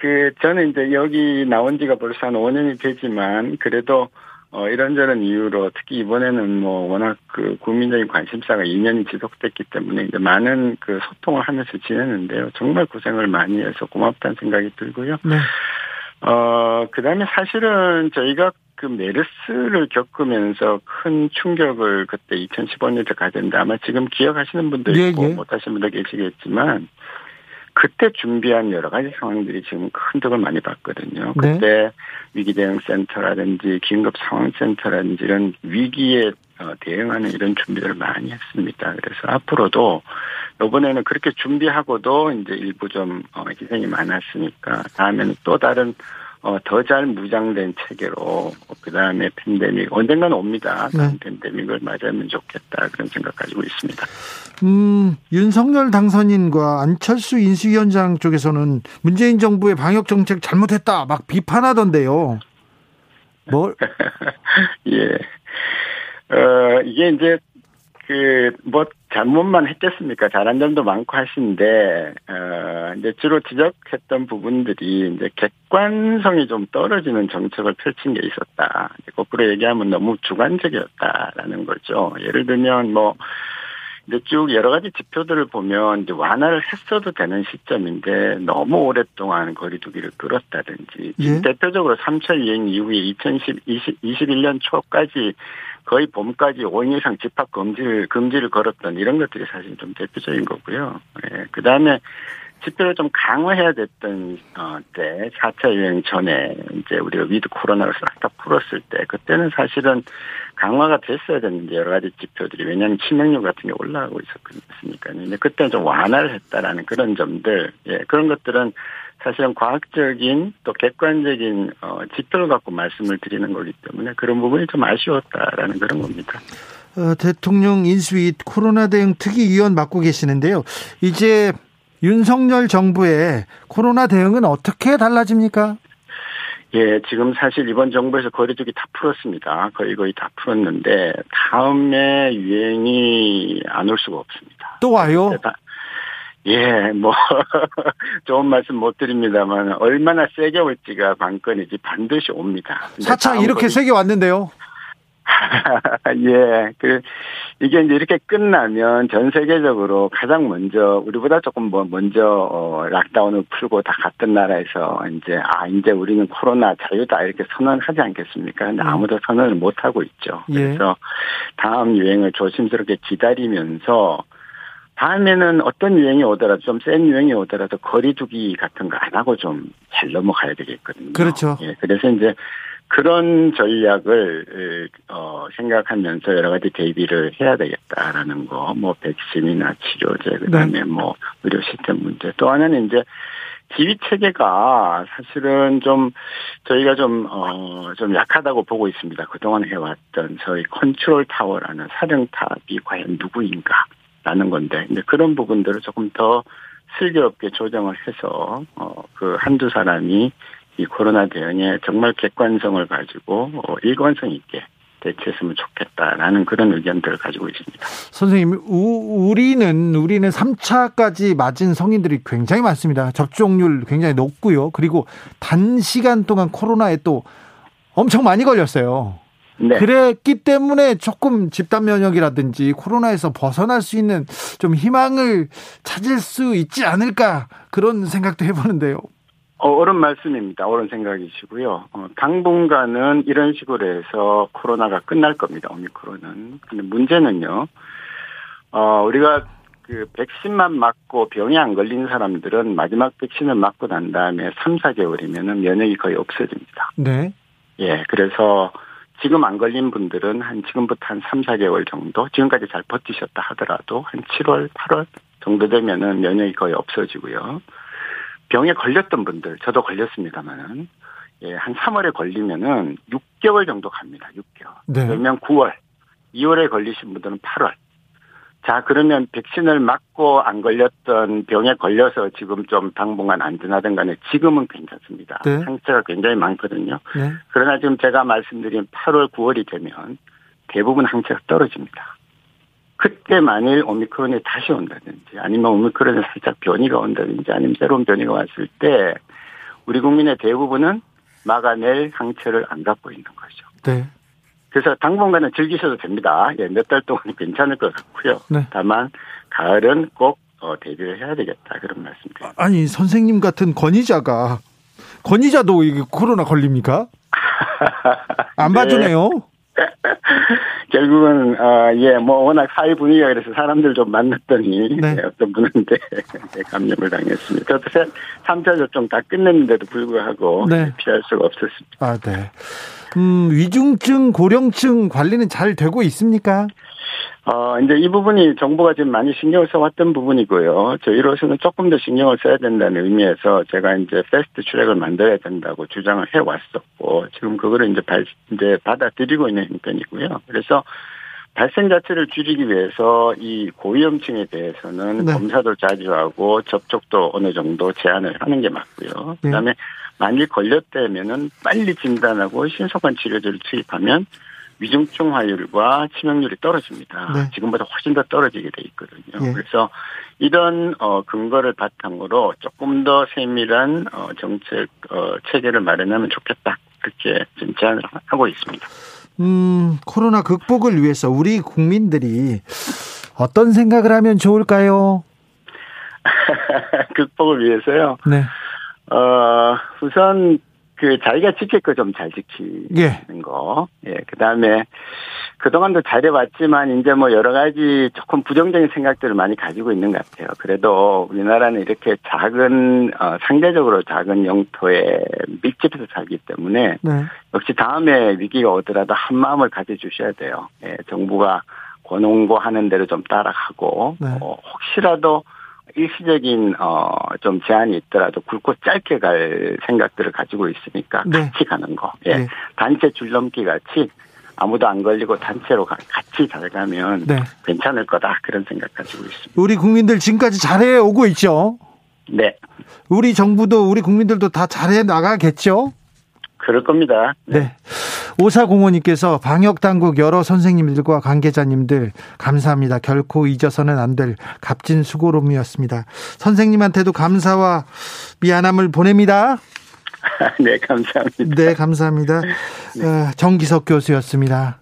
그 저는 이제 여기 나온 지가 벌써 한 5년이 되지만 그래도 어, 이런저런 이유로 특히 이번에는 뭐 워낙 그 국민적인 관심사가 2년이 지속됐기 때문에 이제 많은 그 소통을 하면서 지냈는데요. 정말 고생을 많이 해서 고맙다는 생각이 들고요. 네. 어, 그 다음에 사실은 저희가 그 메르스를 겪으면서 큰 충격을 그때 2015년에 가졌는데 아마 지금 기억하시는 분도 있고 예, 예. 못하시는 분도 계시겠지만 그때 준비한 여러 가지 상황들이 지금 큰 덕을 많이 봤거든요. 네. 그때 위기대응센터라든지 긴급상황센터라든지 이런 위기에 어, 대응하는 이런 준비를 많이 했습니다. 그래서 앞으로도 이번에는 그렇게 준비하고도 이제 일부 좀 어, 희생이 많았으니까 다음에는 또 다른 어, 더 잘 무장된 체계로 그 다음에 팬데믹 언젠가는 옵니다. 네. 팬데믹을 맞으면 좋겠다 그런 생각 가지고 있습니다. 음, 윤석열 당선인과 안철수 인수위원장 쪽에서는 문재인 정부의 방역 정책 잘못했다 막 비판하던데요. 뭘? 예. 어, 이게 이제 그, 뭐, 잘못만 했겠습니까? 잘한 점도 많고 하신데, 어, 이제 주로 지적했던 부분들이 이제 객관성이 좀 떨어지는 정책을 펼친 게 있었다. 거꾸로 얘기하면 너무 주관적이었다라는 거죠. 예를 들면 뭐, 이제 쭉 여러 가지 지표들을 보면 이제 완화를 했어도 되는 시점인데 너무 오랫동안 거리두기를 끌었다든지 예? 대표적으로 3차 유행 이후에 2010, 20, 21년 초까지 거의 봄까지 5인 이상 집합 금지를 금지를 걸었던 이런 것들이 사실 좀 대표적인 거고요. 예. 그 다음에 집회를 좀 강화해야 됐던 어, 때 4차 유행 전에 이제 우리가 위드 코로나를 싹 다 풀었을 때 그때는 사실은 강화가 됐어야 되는데 여러 가지 지표들이 왜냐하면 치명률 같은 게 올라가고 있었으니까요. 근데 그때는 좀 완화를 했다라는 그런 점들, 예 그런 것들은 사실은 과학적인 또 객관적인 어, 지표를 갖고 말씀을 드리는 거기 때문에 그런 부분이 좀 아쉬웠다라는 그런 겁니다. 어, 대통령 인수위 코로나 대응 특위위원 맡고 계시는데요. 이제 윤석열 정부의 코로나 대응은 어떻게 달라집니까? 예, 지금 사실 이번 정부에서 거리두기 다 풀었습니다. 거의 거의 다 풀었는데 다음에 유행이 안 올 수가 없습니다. 또 와요? 예, 뭐 좋은 말씀 못 드립니다만 얼마나 세게 올지가 관건이지 반드시 옵니다. 사차 이렇게 거리... 세게 왔는데요. 예, 그, 이게 이제 이렇게 끝나면 전 세계적으로 가장 먼저, 우리보다 조금 뭐 먼저, 어, 락다운을 풀고 다 갔던 나라에서 이제, 아, 이제 우리는 코로나 자유다 이렇게 선언하지 않겠습니까? 근데 음. 아무도 선언을 못하고 있죠. 예. 그래서 다음 유행을 조심스럽게 기다리면서 다음에는 어떤 유행이 오더라도 좀 센 유행이 오더라도 거리두기 같은 거 안 하고 좀 잘 넘어가야 되겠거든요. 그렇죠. 예, 그래서 이제 그런 전략을 어 생각하면서 여러 가지 대비를 해야 되겠다라는 거, 뭐 백신이나 치료제, 그다음에 네. 뭐 의료 시스템 문제. 또 하나는 이제 지휘 체계가 사실은 좀 저희가 좀어좀 약하다고 보고 있습니다. 그동안 해왔던 저희 컨트롤 타워라는 사령탑이 과연 누구인가라는 건데, 이제 그런 부분들을 조금 더 슬기롭게 조정을 해서 어 그 한두 사람이 이 코로나 대응에 정말 객관성을 가지고 어, 일관성 있게 대처했으면 좋겠다라는 그런 의견들을 가지고 있습니다. 선생님, 우, 리는 우리는 3차까지 맞은 성인들이 굉장히 많습니다. 접종률 굉장히 높고요. 그리고 단시간 동안 코로나에 또 엄청 많이 걸렸어요. 네. 그랬기 때문에 조금 집단 면역이라든지 코로나에서 벗어날 수 있는 좀 희망을 찾을 수 있지 않을까 그런 생각도 해보는데요. 어, 옳은 말씀입니다. 옳은 생각이시고요. 어, 당분간은 이런 식으로 해서 코로나가 끝날 겁니다. 오미크론은. 근데 문제는요. 어, 우리가 그 백신만 맞고 병이 안 걸린 사람들은 마지막 백신을 맞고 난 다음에 3, 4개월이면은 면역이 거의 없어집니다. 네. 예, 그래서 지금 안 걸린 분들은 한 지금부터 한 3, 4개월 정도 지금까지 잘 버티셨다 하더라도 한 7월, 8월 정도 되면은 면역이 거의 없어지고요. 병에 걸렸던 분들, 저도 걸렸습니다만은, 예, 한 3월에 걸리면은 6개월 정도 갑니다. 6개월. 네. 그러면 9월, 2월에 걸리신 분들은 8월. 자, 그러면 백신을 맞고 안 걸렸던 병에 걸려서 지금 좀 당분간 안전하던 간에 지금은 괜찮습니다. 네. 상처가 굉장히 많거든요. 네. 그러나 지금 제가 말씀드린 8월, 9월이 되면 대부분 항체가 떨어집니다. 그때 만일 오미크론이 다시 온다든지 아니면 오미크론이 살짝 변이가 온다든지 아니면 새로운 변이가 왔을 때 우리 국민의 대부분은 막아낼 항체를 안 갖고 있는 거죠. 네. 그래서 당분간은 즐기셔도 됩니다. 예, 몇 달 동안 괜찮을 것 같고요. 네. 다만 가을은 꼭 어, 대비를 해야 되겠다 그런 말씀드립니다. 아니 선생님 같은 권위자가 권위자도 이게 코로나 걸립니까? 안 네. 봐주네요. 결국은 어예뭐 워낙 사회 분위기가 그래서 사람들 좀 만났더니 네. 네 어떤 분한테 감염을 당했습니다. 어떻게 3차 접종 다 끝냈는데도 불구하고 네. 피할 수가 없었습니다. 아 네. 음 위중증 고령층 관리는 잘 되고 있습니까? 어, 이제 이 부분이 정부가 지금 많이 신경을 써왔던 부분이고요. 저희로서는 조금 더 신경을 써야 된다는 의미에서 제가 이제 패스트 트랙을 만들어야 된다고 주장을 해왔었고, 지금 그거를 이제 발, 이제 받아들이고 있는 형편이고요. 그래서 발생 자체를 줄이기 위해서 이 고위험층에 대해서는 네. 검사도 자주 하고 접촉도 어느 정도 제한을 하는 게 맞고요. 네. 그다음에 만일 걸렸다면은 빨리 진단하고 신속한 치료제를 투입하면 위중증 화율과 치명률이 떨어집니다. 네. 지금보다 훨씬 더 떨어지게 돼 있거든요. 예. 그래서 이런 어 근거를 바탕으로 조금 더 세밀한 어 정책 어 체계를 마련하면 좋겠다. 그렇게 지금 제안을 하고 있습니다. 음, 코로나 극복을 위해서 우리 국민들이 어떤 생각을 하면 좋을까요? 극복을 위해서요. 네. 어 우선 그 자기가 지킬 거 좀 잘 지키는 예. 거. 예. 그다음에 그동안도 잘해왔지만 이제 뭐 여러 가지 조금 부정적인 생각들을 많이 가지고 있는 것 같아요. 그래도 우리나라는 이렇게 작은 어 상대적으로 작은 영토에 밀집해서 살기 때문에 네. 역시 다음에 위기가 오더라도 한 마음을 가져주셔야 돼요. 예, 정부가 권홍고하는 대로 좀 따라가고 네. 어, 혹시라도 일시적인 어좀 제한이 있더라도 굵고 짧게 갈 생각들을 가지고 있으니까 네. 같이 가는 거. 예. 네. 단체 줄넘기 같이 아무도 안 걸리고 단체로 가- 같이 잘 가면 네. 괜찮을 거다 그런 생각 가지고 있습니다. 우리 국민들 지금까지 잘해 오고 있죠. 네, 우리 정부도 우리 국민들도 다 잘해 나가겠죠. 그럴 겁니다. 네. 오사공원님께서 방역당국 여러 선생님들과 관계자님들 감사합니다. 결코 잊어서는 안 될 값진 수고로움이었습니다. 선생님한테도 감사와 미안함을 보냅니다. 네, 감사합니다. 네, 감사합니다. 어, 정기석 교수였습니다.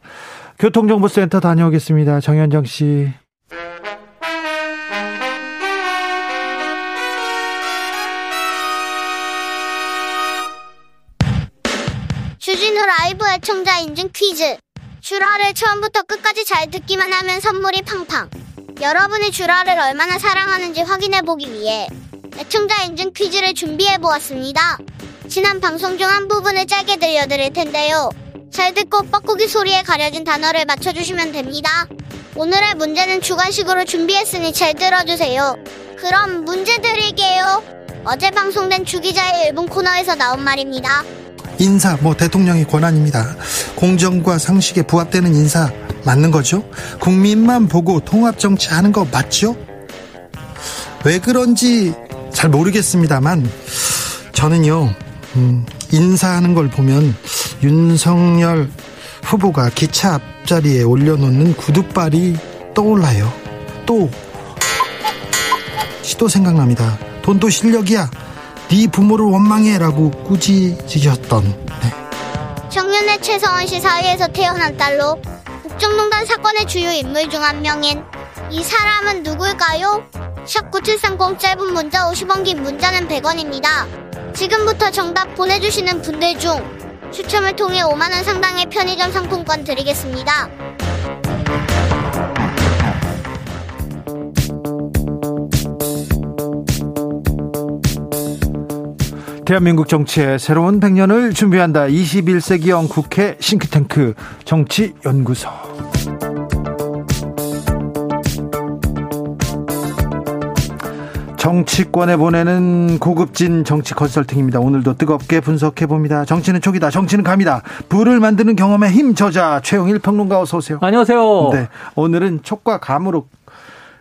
교통정보센터 다녀오겠습니다. 정현정 씨. 애청자 인증 퀴즈. 슈라를 처음부터 끝까지 잘 듣기만 하면 선물이 팡팡. 여러분이 슈라를 얼마나 사랑하는지 확인해 보기 위해 애청자 인증 퀴즈를 준비해 보았습니다. 지난 방송 중 한 부분을 짧게 들려드릴 텐데요. 잘 듣고 뻐꾸기 소리에 가려진 단어를 맞춰주시면 됩니다. 오늘의 문제는 주관식으로 준비했으니 잘 들어주세요. 그럼 문제 드릴게요. 어제 방송된 주기자의 일본 코너에서 나온 말입니다. 인사, 뭐 대통령의 권한입니다. 공정과 상식에 부합되는 인사 맞는 거죠? 국민만 보고 통합 정치 하는 거 맞죠? 왜 그런지 잘 모르겠습니다만 저는요 음, 인사하는 걸 보면 윤석열 후보가 기차 앞자리에 올려놓는 구두발이 떠올라요. 또 시도 생각납니다. 돈도 실력이야. 네 부모를 원망해라고 꾸짖으셨던 네. 청년의 최서원 씨 사이에서 태어난 딸로 국정농단 사건의 주요 인물 중 한 명인 이 사람은 누굴까요? 샵9730 짧은 문자 50원 긴 문자는 100원입니다. 지금부터 정답 보내주시는 분들 중 추첨을 통해 5만원 상당의 편의점 상품권 드리겠습니다. 대한민국 정치의 새로운 100년을 준비한다. 21세기형 국회 싱크탱크 정치연구소. 정치권에 보내는 고급진 정치 컨설팅입니다. 오늘도 뜨겁게 분석해 봅니다. 정치는 촉이다. 정치는 감이다. 불을 만드는 경험의 힘 저자 최영일 평론가 어서 오세요. 안녕하세요. 네, 오늘은 촉과 감으로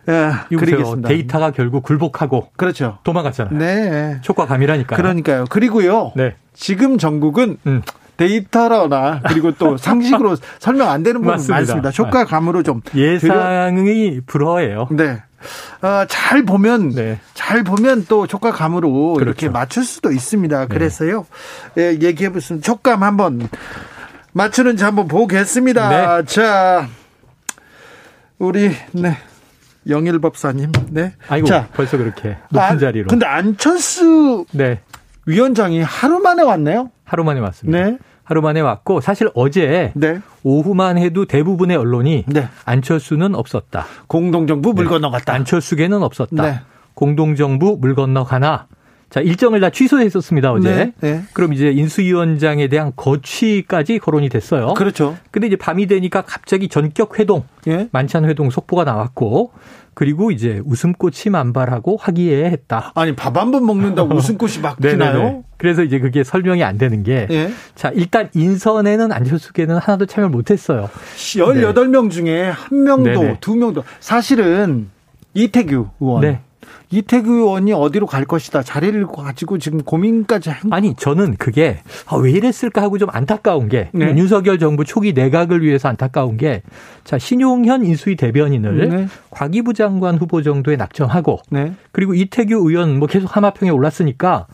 예. 그리겠습니다. 데이터가 결국 굴복하고 그렇죠. 도망갔잖아요. 네. 촉과 감이라니까요. 그러니까요. 그리고요. 네. 지금 전국은 음. 데이터로나 그리고 또 상식으로 설명 안 되는 부분. 많습니다. 효과 감으로 좀 예상이 불허예요. 네. 어, 잘 보면 네. 잘 보면 또 촉과 감으로 이렇게 그렇죠. 맞출 수도 있습니다. 네. 그래서요. 예, 얘기해 보시면 촉감 한번 맞추는지 한번 보겠습니다. 네. 자. 우리 네. 영일 법사님. 네. 아이고 자. 벌써 그렇게 높은 아, 자리로. 근데 안철수 네. 위원장이 하루 만에 왔네요. 하루 만에 왔습니다. 네. 하루 만에 왔고 사실 어제 네. 오후만 해도 대부분의 언론이 네. 안철수는 없었다. 공동정부 물 건너갔다. 안철수계는 없었다. 네. 공동정부 물 건너가나 자, 일정을 다 취소했었습니다, 어제. 네, 네. 그럼 이제 인수위원장에 대한 거취까지 거론이 됐어요. 그렇죠. 근데 이제 밤이 되니까 갑자기 전격 회동, 예. 만찬 회동 속보가 나왔고, 그리고 이제 웃음꽃이 만발하고 화기애애했다. 아니 밥 한 번 먹는다고 웃음꽃이 막 네네네. 피나요? 그래서 이제 그게 설명이 안 되는 게, 예. 자, 일단 인선에는 안철수계는 하나도 참여를 못했어요. 18명 중에 한 명도. 두 명도 사실은 이태규 의원 네. 이태규 의원이 어디로 갈 것이다 자리를 가지고 지금 고민까지 한 아니 저는 그게 아, 왜 이랬을까 하고 좀 안타까운 게 네. 윤석열 정부 초기 내각을 위해서 안타까운 게 자 신용현 인수위 대변인을 네. 과기부 장관 후보 정도에 낙점하고 네. 그리고 이태규 의원 뭐 계속 하마평에 올랐으니까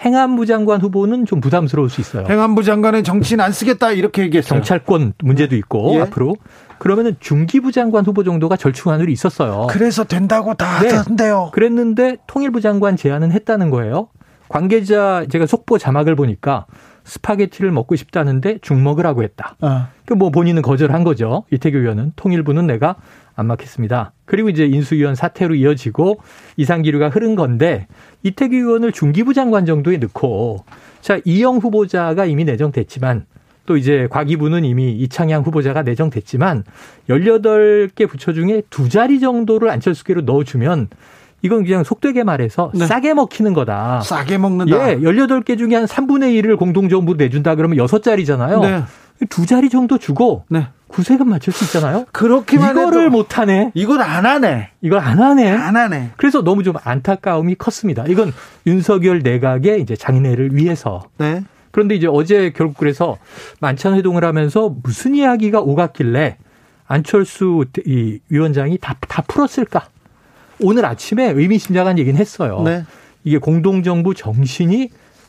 행안부 장관 후보는 좀 부담스러울 수 있어요. 행안부 장관은 정치인 안 쓰겠다 이렇게 얘기했어요. 경찰권 문제도 있고 예. 앞으로 그러면은 중기부 장관 후보 정도가 절충안으로 있었어요. 그래서 된다고 다 네. 하던데요. 그랬는데 통일부 장관 제안은 했다는 거예요. 관계자 제가 속보 자막을 보니까 스파게티를 먹고 싶다는데 죽 먹으라고 했다. 어. 그뭐 본인은 거절한 거죠. 이태규 의원은 통일부는 내가 안 맡겠습니다. 그리고 이제 인수위원 사태로 이어지고 이상기류가 흐른 건데 이태규 의원을 중기부 장관 정도에 넣고 자 이영 후보자가 이미 내정됐지만 또 이제 과기부는 이미 이창양 후보자가 내정됐지만 18개 부처 중에 두 자리 정도를 안철수계로 넣어주면 이건 그냥 속되게 말해서 네. 싸게 먹히는 거다. 싸게 먹는다. 예, 18개 중에 한 3분의 1을 공동정부 내준다 그러면 6자리잖아요. 네. 두 자리 정도 주고 네. 구세금 맞출 수 있잖아요. 그렇게만 이거를 못 하네. 이걸 안 하네. 이걸 안 하네. 안 하네. 그래서 너무 좀 안타까움이 컸습니다. 이건 윤석열 내각의 이제 장래를 위해서. 네. 그런데 이제 어제 결국 그래서 만찬 회동을 하면서 무슨 이야기가 오갔길래 안철수 이 위원장이 다, 다 풀었을까? 오늘 아침에 의미심장한 얘기는 했어요. 네. 이게 공동정부 정신이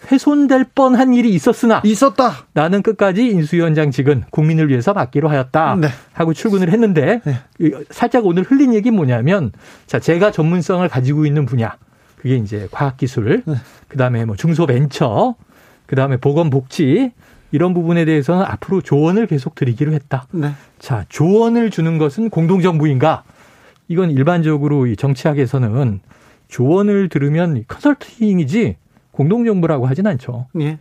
훼손될 뻔한 일이 있었으나 있었다. 나는 끝까지 인수위원장 직은 국민을 위해서 맡기로 하였다 네. 하고 출근을 했는데 네. 이- 살짝 오늘 흘린 얘기 뭐냐면 자 제가 전문성을 가지고 있는 분야 그게 이제 과학기술 네. 그다음에 뭐 중소벤처 그다음에 보건복지 이런 부분에 대해서는 앞으로 조언을 계속 드리기로 했다. 네. 자 조언을 주는 것은 공동정부인가? 이건 일반적으로 이 정치학에서는 조언을 들으면 컨설팅이지 공동정부라고 하진 않죠. 예.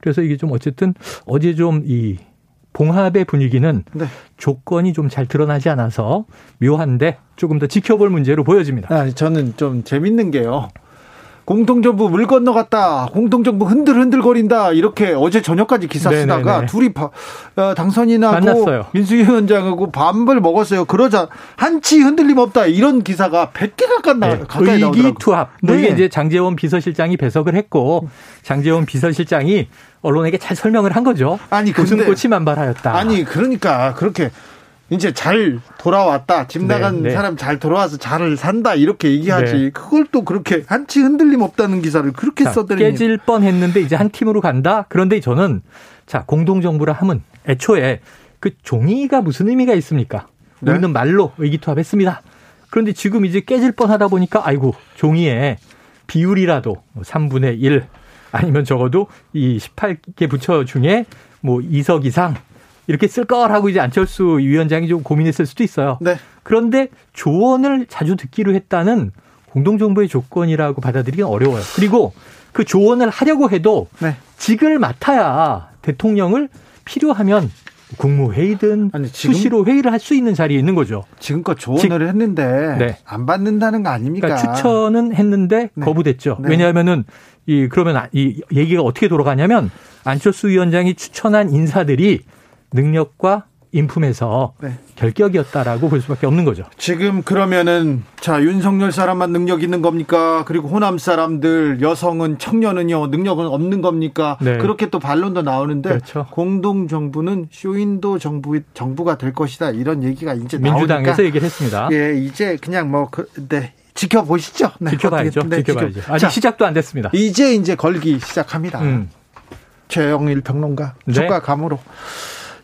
그래서 이게 좀 어쨌든 어제 좀 이 봉합의 분위기는 네. 조건이 좀 잘 드러나지 않아서 묘한데 조금 더 지켜볼 문제로 보여집니다. 아, 저는 좀 재밌는 게요. 공동정부 물 건너갔다. 공동정부 흔들흔들거린다. 이렇게 어제 저녁까지 기사 네네네. 쓰다가 둘이 바- 어, 당선인하고 만났어요. 민수위 원장하고 밥을 먹었어요. 그러자 한치 흔들림 없다. 이런 기사가 100개 가까이, 나, 네, 가까이 나오더라고요. 의기투합. 뭐 네. 이게 이제 장재원 비서실장이 배석을 했고 장재원 비서실장이 언론에게 잘 설명을 한 거죠. 아니, 근데- 웃음꽃이 만발하였다. 아니 그러니까 그렇게 이제 잘 돌아왔다. 집 나간 네, 네. 사람 잘 돌아와서 잘 산다. 이렇게 얘기하지. 네. 그걸 또 그렇게 한치 흔들림 없다는 기사를 그렇게 자, 써드리니 깨질 뻔 했는데 이제 한 팀으로 간다. 그런데 저는 자 공동정부라 함은 애초에 그 종이가 무슨 의미가 있습니까? 네. 우리는 말로 의기투합했습니다. 그런데 지금 이제 깨질 뻔 하다 보니까 아이고 종이에 비율이라도 3분의 1 아니면 적어도 이 18개 부처 중에 뭐 2석 이상 이렇게 쓸 거라고 이제 안철수 위원장이 좀 고민했을 수도 있어요. 네. 그런데 조언을 자주 듣기로 했다는 공동정부의 조건이라고 받아들이기는 어려워요. 그리고 그 조언을 하려고 해도 네. 직을 맡아야 대통령을 필요하면 국무회의든 아니, 지금- 수시로 회의를 할 수 있는 자리에 있는 거죠. 지금껏 조언을 했는데 네. 안 받는다는 거 아닙니까? 그러니까 추천은 했는데 네. 거부됐죠. 네. 왜냐하면은 이 그러면 아- 이 얘기가 어떻게 돌아가냐면 안철수 위원장이 추천한 인사들이 능력과 인품에서 네. 결격이었다라고 볼 수밖에 없는 거죠. 지금 그러면은 자 윤석열 사람만 능력 있는 겁니까? 그리고 호남 사람들 여성은 청년은요 능력은 없는 겁니까? 네. 그렇게 또 반론도 나오는데 그렇죠. 공동 정부는 쇼윈도 정부 정부가 될 것이다 이런 얘기가 이제 민주당에서 나오니까 얘기를 했습니다. 예 이제 그냥 뭐 그, 네. 지켜보시죠. 네, 지켜봐야죠. 네, 지켜봐야죠. 지켜- 아직 자, 시작도 안 됐습니다. 이제 이제 걸기 시작합니다. 음. 최영일 평론가 네. 주가 감으로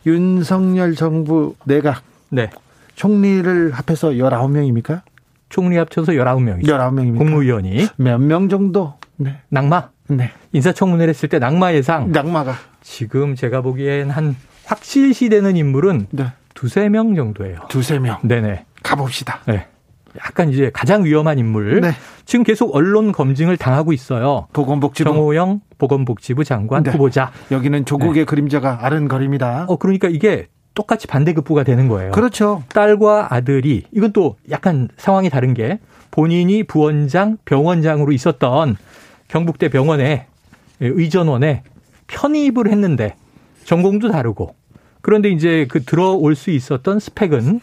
윤석열 정부 내각 네. 총리를 합해서 19명입니까? 총리 합쳐서 19명이죠. 19명입니까? 국무위원이 몇 명 정도? 네. 낙마 네. 인사청문회를 했을 때 낙마 예상 낙마가. 지금 제가 보기엔 한 확실시 되는 인물은 네. 두세 명 정도예요. 두세 명. 네네. 가봅시다. 네. 약간 이제 가장 위험한 인물. 네. 지금 계속 언론 검증을 당하고 있어요. 보건복지부 정호영 보건복지부 장관 네. 후보자. 여기는 조국의 그림자가 아른거립니다. 어 그러니까 이게 똑같이 반대급부가 되는 거예요. 그렇죠. 딸과 아들이 이건 또 약간 상황이 다른 게 본인이 부원장, 병원장으로 있었던 경북대 병원에 의전원에 편입을 했는데 전공도 다르고 그런데 이제 그 들어올 수 있었던 스펙은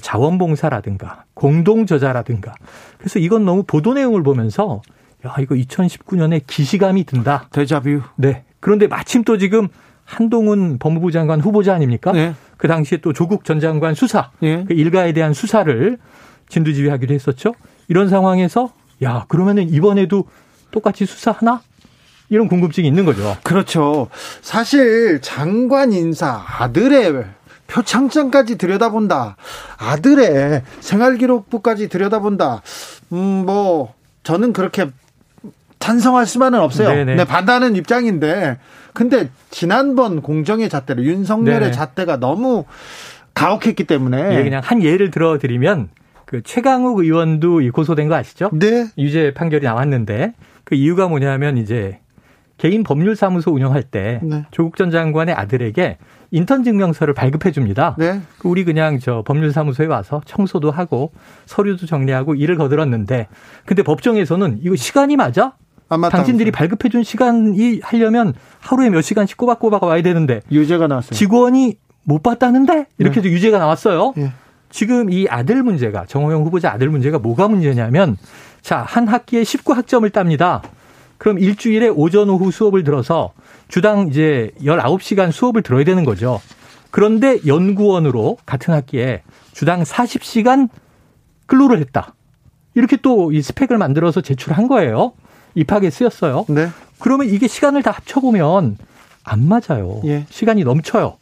자원봉사라든가 공동 저자라든가 그래서 이건 너무 보도 내용을 보면서 야 이거 2019년에 기시감이 든다. 데자뷰. 네. 그런데 마침 또 지금 한동훈 법무부 장관 후보자 아닙니까? 네. 그 당시에 또 조국 전 장관 수사, 예. 그 일가에 대한 수사를 진두지휘하기로 했었죠. 이런 상황에서 야 그러면은 이번에도 똑같이 수사하나? 이런 궁금증이 있는 거죠. 그렇죠. 사실 장관 인사 아들의 표창장까지 들여다본다. 아들의 생활기록부까지 들여다본다. 음, 뭐 저는 그렇게 찬성할 수만은 없어요. 네네. 네, 반대하는 입장인데 근데 지난번 공정의 잣대로 윤석열의 네네. 잣대가 너무 가혹했기 때문에 예, 그냥 한 예를 들어드리면 그 최강욱 의원도 이 고소된 거 아시죠? 네. 유죄 판결이 나왔는데 그 이유가 뭐냐면 이제 개인 법률 사무소 운영할 때 네. 조국 전 장관의 아들에게 인턴 증명서를 발급해 줍니다. 네. 그 우리 그냥 저 법률 사무소에 와서 청소도 하고 서류도 정리하고 일을 거들었는데 근데 법정에서는 이거 시간이 맞아? 안 맞다면서요. 당신들이 발급해 준 시간이 하려면 하루에 몇 시간씩 꼬박꼬박 와야 되는데 유죄가 나왔어요. 직원이 못 봤다는데 이렇게 네. 해서 유죄가 나왔어요. 예. 지금 이 아들 문제가 정호영 후보자 아들 문제가 뭐가 문제냐면 자, 한 학기에 19학점을 땁니다. 그럼 일주일에 오전 오후 수업을 들어서 주당 이제 19시간 수업을 들어야 되는 거죠. 그런데 연구원으로 같은 학기에 주당 40시간 근로를 했다. 이렇게 또 이 스펙을 만들어서 제출한 거예요. 입학에 쓰였어요. 네. 그러면 이게 시간을 다 합쳐보면 안 맞아요. 예. 시간이 넘쳐요.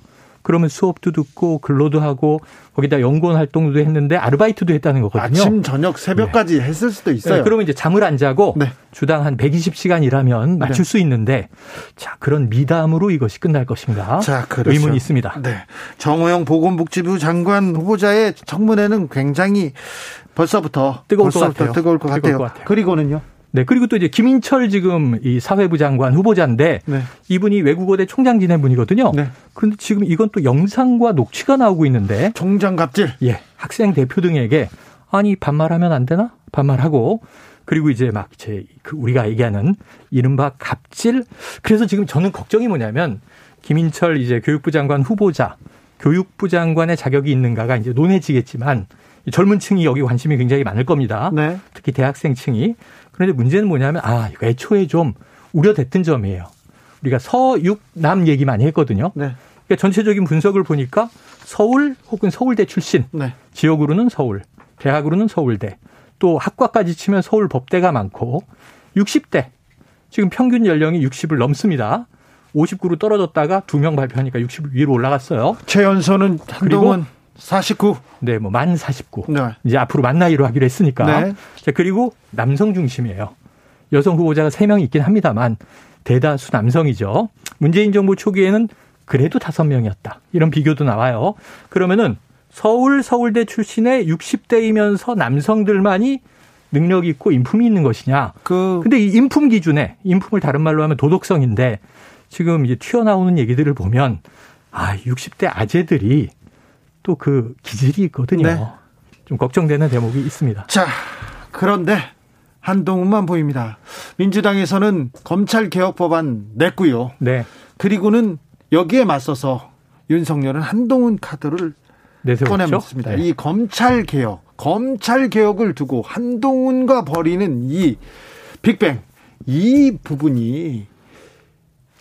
그러면 수업도 듣고 근로도 하고 거기다 연구원 활동도 했는데 아르바이트도 했다는 거거든요. 아침 저녁 새벽까지 했을 수도 있어요. 네, 그러면 이제 잠을 안 자고 네. 주당 한 120시간 일하면 맞출 수 있는데 자 그런 미담으로 이것이 끝날 것인가 자, 그렇죠. 의문이 있습니다. 네. 정호영 보건복지부 장관 후보자의 청문회는 굉장히 벌써부터 뜨거울 것 벌써부터 같아요. 뜨거울 것 뜨거울 같아요. 것 같아요. 그리고는요. 네 그리고 또 이제 김인철 지금 이 사회부 장관 후보자인데 네. 이분이 외국어대 총장 지낸 분이거든요. 네. 그런데 지금 이건 또 영상과 녹취가 나오고 있는데 총장 갑질. 예, 학생 대표 등에게 아니 반말하면 안 되나? 반말하고 그리고 이제 막 이제 그 우리가 얘기하는 이른바 갑질. 그래서 지금 저는 걱정이 뭐냐면 김인철 이제 교육부 장관 후보자, 교육부 장관의 자격이 있는가가 이제 논해지겠지만 이 젊은 층이 여기 관심이 굉장히 많을 겁니다. 네. 특히 대학생층이. 그런데 문제는 뭐냐면 아, 이거 애초에 좀 우려됐던 점이에요. 우리가 서육남 얘기 많이 했거든요. 네. 그러니까 전체적인 분석을 보니까 서울 혹은 서울대 출신 네. 지역으로는 서울, 대학으로는 서울대, 또 학과까지 치면 서울 법대가 많고 60대 지금 평균 연령이 60을 넘습니다. 59로 떨어졌다가 두 명 발표하니까 60 위로 올라갔어요. 최연소는 한동훈 49. 네, 뭐 만 49. 네. 이제 앞으로 만 나이로 하기로 했으니까. 네. 자, 그리고 남성 중심이에요. 여성 후보자가 3명 있긴 합니다만 대다수 남성이죠. 문재인 정부 초기에는 그래도 5명이었다. 이런 비교도 나와요. 그러면은 서울 서울대 출신의 60대이면서 남성들만이 능력 있고 인품이 있는 것이냐? 그 근데 이 인품 기준에 인품을 다른 말로 하면 도덕성인데 지금 이제 튀어나오는 얘기들을 보면 아, 60대 아재들이 또 그 기질이 있거든요. 네. 좀 걱정되는 대목이 있습니다. 자, 그런데 한동훈만 보입니다. 민주당에서는 검찰 개혁 법안 냈고요. 네. 그리고는 여기에 맞서서 윤석열은 한동훈 카드를 내세웠죠. 꺼내먹습니다. 네. 이 검찰 개혁, 검찰 개혁을 두고 한동훈과 벌이는 이 빅뱅 이 부분이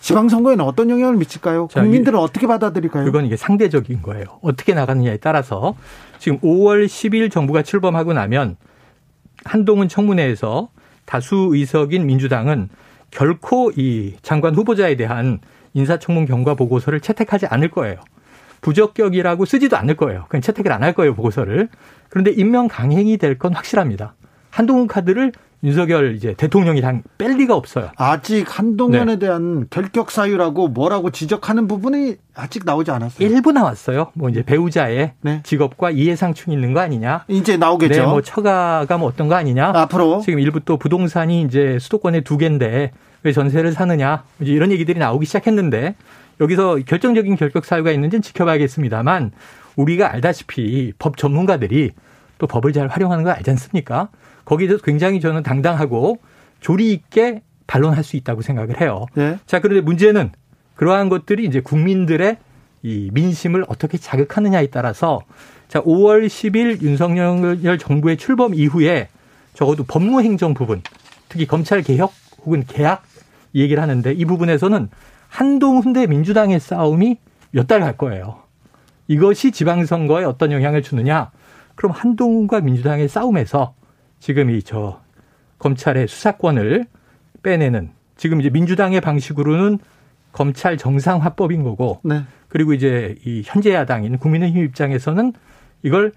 지방선거에는 어떤 영향을 미칠까요? 자, 국민들은 어떻게 받아들일까요? 그건 이게 상대적인 거예요. 어떻게 나가느냐에 따라서 지금 5월 10일 정부가 출범하고 나면 한동훈 청문회에서 다수 의석인 민주당은 결코 이 장관 후보자에 대한 인사청문 경과 보고서를 채택하지 않을 거예요. 부적격이라고 쓰지도 않을 거예요. 그냥 채택을 안 할 거예요, 보고서를. 그런데 임명 강행이 될 건 확실합니다. 한동훈 카드를 윤석열 이제 대통령이랑 뺄 리가 없어요. 아직 한동훈에 네. 대한 결격 사유라고 뭐라고 지적하는 부분이 아직 나오지 않았어요. 일부 나왔어요. 뭐 이제 배우자의 네. 직업과 이해상충 있는 거 아니냐. 이제 나오겠죠. 네, 뭐 처가가 뭐 어떤 거 아니냐. 앞으로 지금 일부 또 부동산이 이제 수도권에 두 개인데 왜 전세를 사느냐. 이제 이런 얘기들이 나오기 시작했는데 여기서 결정적인 결격 사유가 있는지는 지켜봐야겠습니다만 우리가 알다시피 법 전문가들이 또 법을 잘 활용하는 거 알지 않습니까? 거기서 굉장히 저는 당당하고 조리 있게 반론할 수 있다고 생각을 해요. 네. 자, 그런데 문제는 그러한 것들이 이제 국민들의 이 민심을 어떻게 자극하느냐에 따라서 자, 5월 10일 윤석열 정부의 출범 이후에 적어도 법무행정 부분, 특히 검찰 개혁 혹은 개혁 얘기를 하는데 이 부분에서는 한동훈 대 민주당의 싸움이 몇 달 갈 거예요. 이것이 지방선거에 어떤 영향을 주느냐? 그럼 한동훈과 민주당의 싸움에서 지금 이 저 검찰의 수사권을 빼내는 지금 이제 민주당의 방식으로는 검찰 정상화법인 거고 네. 그리고 이제 이 현재 야당인 국민의힘 입장에서는 이걸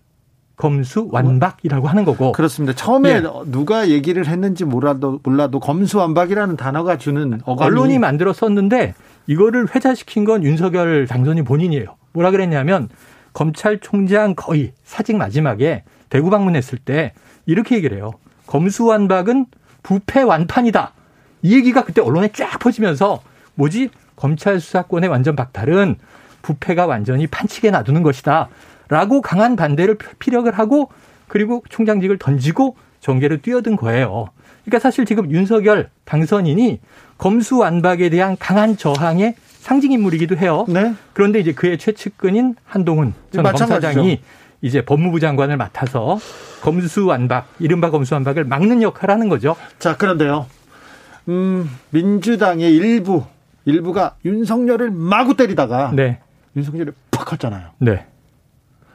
검수 완박이라고 하는 거고 그렇습니다. 처음에 네. 누가 얘기를 했는지 몰라도 몰라도 검수 완박이라는 단어가 주는 어감이 언론이 만들어 썼는데 이거를 회자시킨 건 윤석열 당선인 본인이에요. 뭐라 그랬냐면 검찰총장 거의 사직 마지막에 대구 방문했을 때 이렇게 얘기를 해요. 검수완박은 부패 완판이다. 이 얘기가 그때 언론에 쫙 퍼지면서 뭐지? 검찰 수사권의 완전 박탈은 부패가 완전히 판치게 놔두는 것이다. 라고 강한 반대를 피력을 하고 그리고 총장직을 던지고 정계를 뛰어든 거예요. 그러니까 사실 지금 윤석열 당선인이 검수완박에 대한 강한 저항의 상징 인물이기도 해요. 네. 그런데 이제 그의 최측근인 한동훈 전 검사장이 이제 법무부 장관을 맡아서 검수완박, 이른바 검수완박을 막는 역할을 하는 거죠. 자, 그런데요. 음, 민주당의 일부, 일부가 윤석열을 마구 때리다가 네. 윤석열을 팍 했잖아요. 네.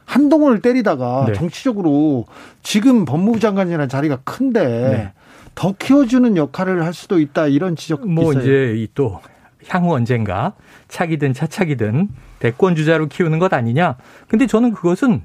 한동훈을 때리다가 네. 정치적으로 지금 법무부 장관이라는 자리가 큰데 네. 더 키워주는 역할을 할 수도 있다 이런 지적 뭐 있어요. 이제 또 향후 언젠가 차기든 차차기든 대권 주자로 키우는 것 아니냐. 근데 저는 그것은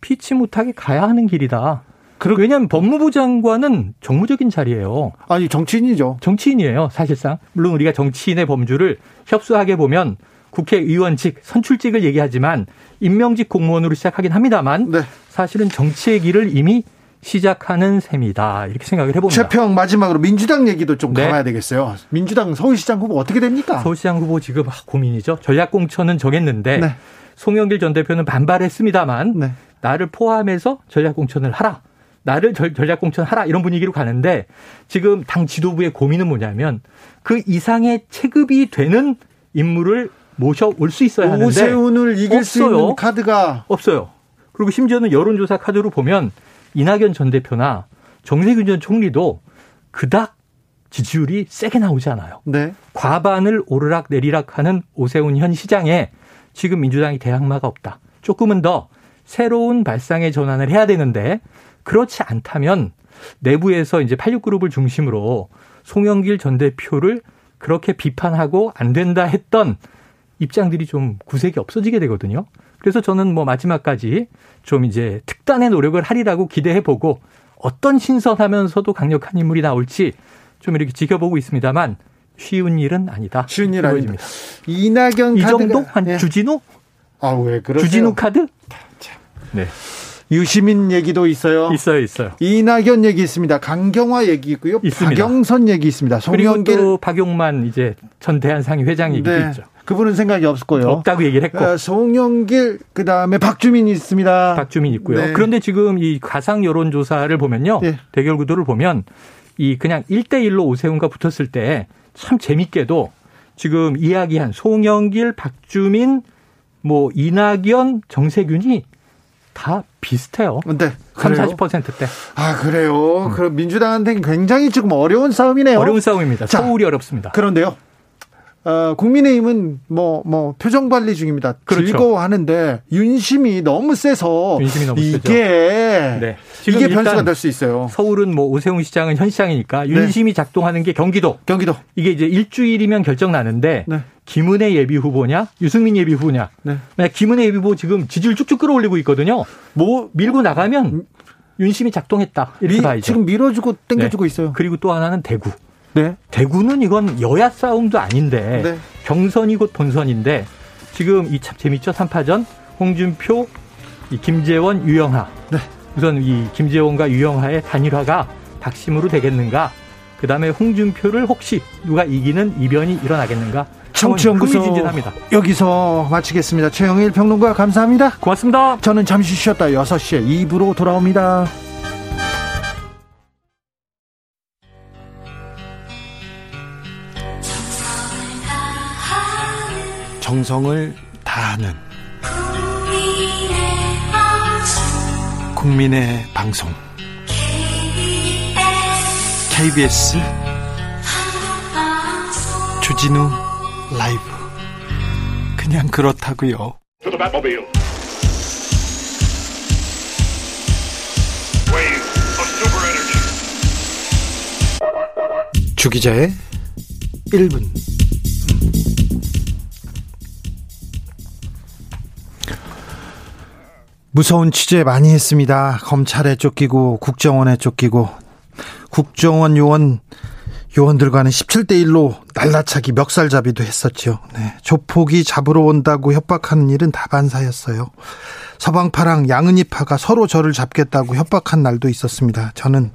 피치 못하게 가야 하는 길이다. 그리고 왜냐하면 법무부 장관은 정무적인 자리예요. 아니 정치인이죠. 정치인이에요. 사실상 물론 우리가 정치인의 범주를 협소하게 보면 국회의원직, 선출직을 얘기하지만 임명직 공무원으로 시작하긴 합니다만 네. 사실은 정치의 길을 이미 시작하는 셈이다. 이렇게 생각을 해봅니다. 최평 마지막으로 민주당 얘기도 좀 네. 담아야 되겠어요. 민주당 서울시장 후보 어떻게 됩니까? 서울시장 후보 지금 고민이죠. 전략공천은 정했는데 네. 송영길 전 대표는 반발했습니다만 네. 나를 포함해서 전략공천을 하라. 나를 전략공천 하라 이런 분위기로 가는데 지금 당 지도부의 고민은 뭐냐면 그 이상의 체급이 되는 인물을 모셔올 수 있어야 하는데 오세훈을 이길 없어요. 수 있는 카드가 없어요. 그리고 심지어는 여론조사 카드로 보면 이낙연 전 대표나 정세균 전 총리도 그닥 지지율이 세게 나오지 않아요. 네. 과반을 오르락 내리락 하는 오세훈 현 시장에 지금 민주당이 대항마가 없다. 조금은 더 새로운 발상의 전환을 해야 되는데 그렇지 않다면 내부에서 이제 86그룹을 중심으로 송영길 전 대표를 그렇게 비판하고 안 된다 했던 입장들이 좀 구색이 없어지게 되거든요. 그래서 저는 뭐 마지막까지 좀 이제 특단의 노력을 하리라고 기대해 보고 어떤 신선하면서도 강력한 인물이 나올지 좀 이렇게 지켜보고 있습니다만 쉬운 일은 아니다. 쉬운 일 아닙니다. 이낙연 이 정도 한 네. 주진우? 아 왜 그러세요? 주진우 카드? 네. 유시민 얘기도 있어요. 있어요, 있어요. 이낙연 얘기 있습니다. 강경화 얘기 있고요. 있습니다. 박영선 얘기 있습니다. 송영길 그리고 또 박용만 이제 전 대한상위 회장 얘기도 네. 있죠. 그분은 생각이 없었고요. 없다고 얘기를 했고. 어, 송영길 그다음에 박주민 있습니다. 박주민 있고요. 네. 그런데 지금 이 가상 여론 조사를 보면요. 네. 대결 구도를 보면 이 그냥 1대 1로 오세훈과 붙었을 때 참 재밌게도 지금 이야기한 송영길, 박주민, 뭐 이낙연, 정세균이 다 비슷해요. 네. 3, 40%대. 아, 그래요? 음. 그럼 민주당한테는 굉장히 지금 어려운 싸움이네요. 어려운 싸움입니다. 자, 서울이 어렵습니다. 그런데요. 어, 국민의힘은 뭐, 뭐, 표정 관리 중입니다. 그렇죠. 즐거워하는데, 윤심이 너무 세서, 윤심이 너무 이게, 네. 이게 변수가 될 수 있어요. 서울은 뭐, 오세훈 시장은 현 시장이니까, 네. 윤심이 네. 작동하는 게 경기도. 경기도. 이게 이제 일주일이면 결정 나는데, 네. 김은혜 예비 후보냐, 유승민 예비 후보냐. 네. 김은혜 예비 후보 지금 지지율 쭉쭉 끌어올리고 있거든요. 뭐, 밀고 나가면, 윤심이 작동했다. 이렇게 미, 봐야죠. 지금 밀어주고 땡겨주고 네. 있어요. 그리고 또 하나는 대구. 네. 대구는 이건 여야 싸움도 아닌데 네. 경선이 곧 본선인데 지금 이 참 재밌죠. 3파전 홍준표, 이 김재원, 유영하. 네. 우선 이 김재원과 유영하의 단일화가 박심으로 되겠는가? 그다음에 홍준표를 혹시 누가 이기는 이변이 일어나겠는가? 청취연구소. 여기서 마치겠습니다. 최영일 평론가 감사합니다. 고맙습니다. 저는 잠시 쉬었다 6시에 2부로 돌아옵니다. 정성을 다하는 국민의 방송 KBS 주진우 라이브. 그냥 그렇다고요. 주기자의 1분. 무서운 취재 많이 했습니다. 검찰에 쫓기고 국정원에 쫓기고. 국정원 요원 요원들과는 17대 1로 날라차기 멱살잡이도 했었죠. 네. 조폭이 잡으러 온다고 협박하는 일은 다반사였어요. 서방파랑 양은이파가 서로 저를 잡겠다고 협박한 날도 있었습니다. 저는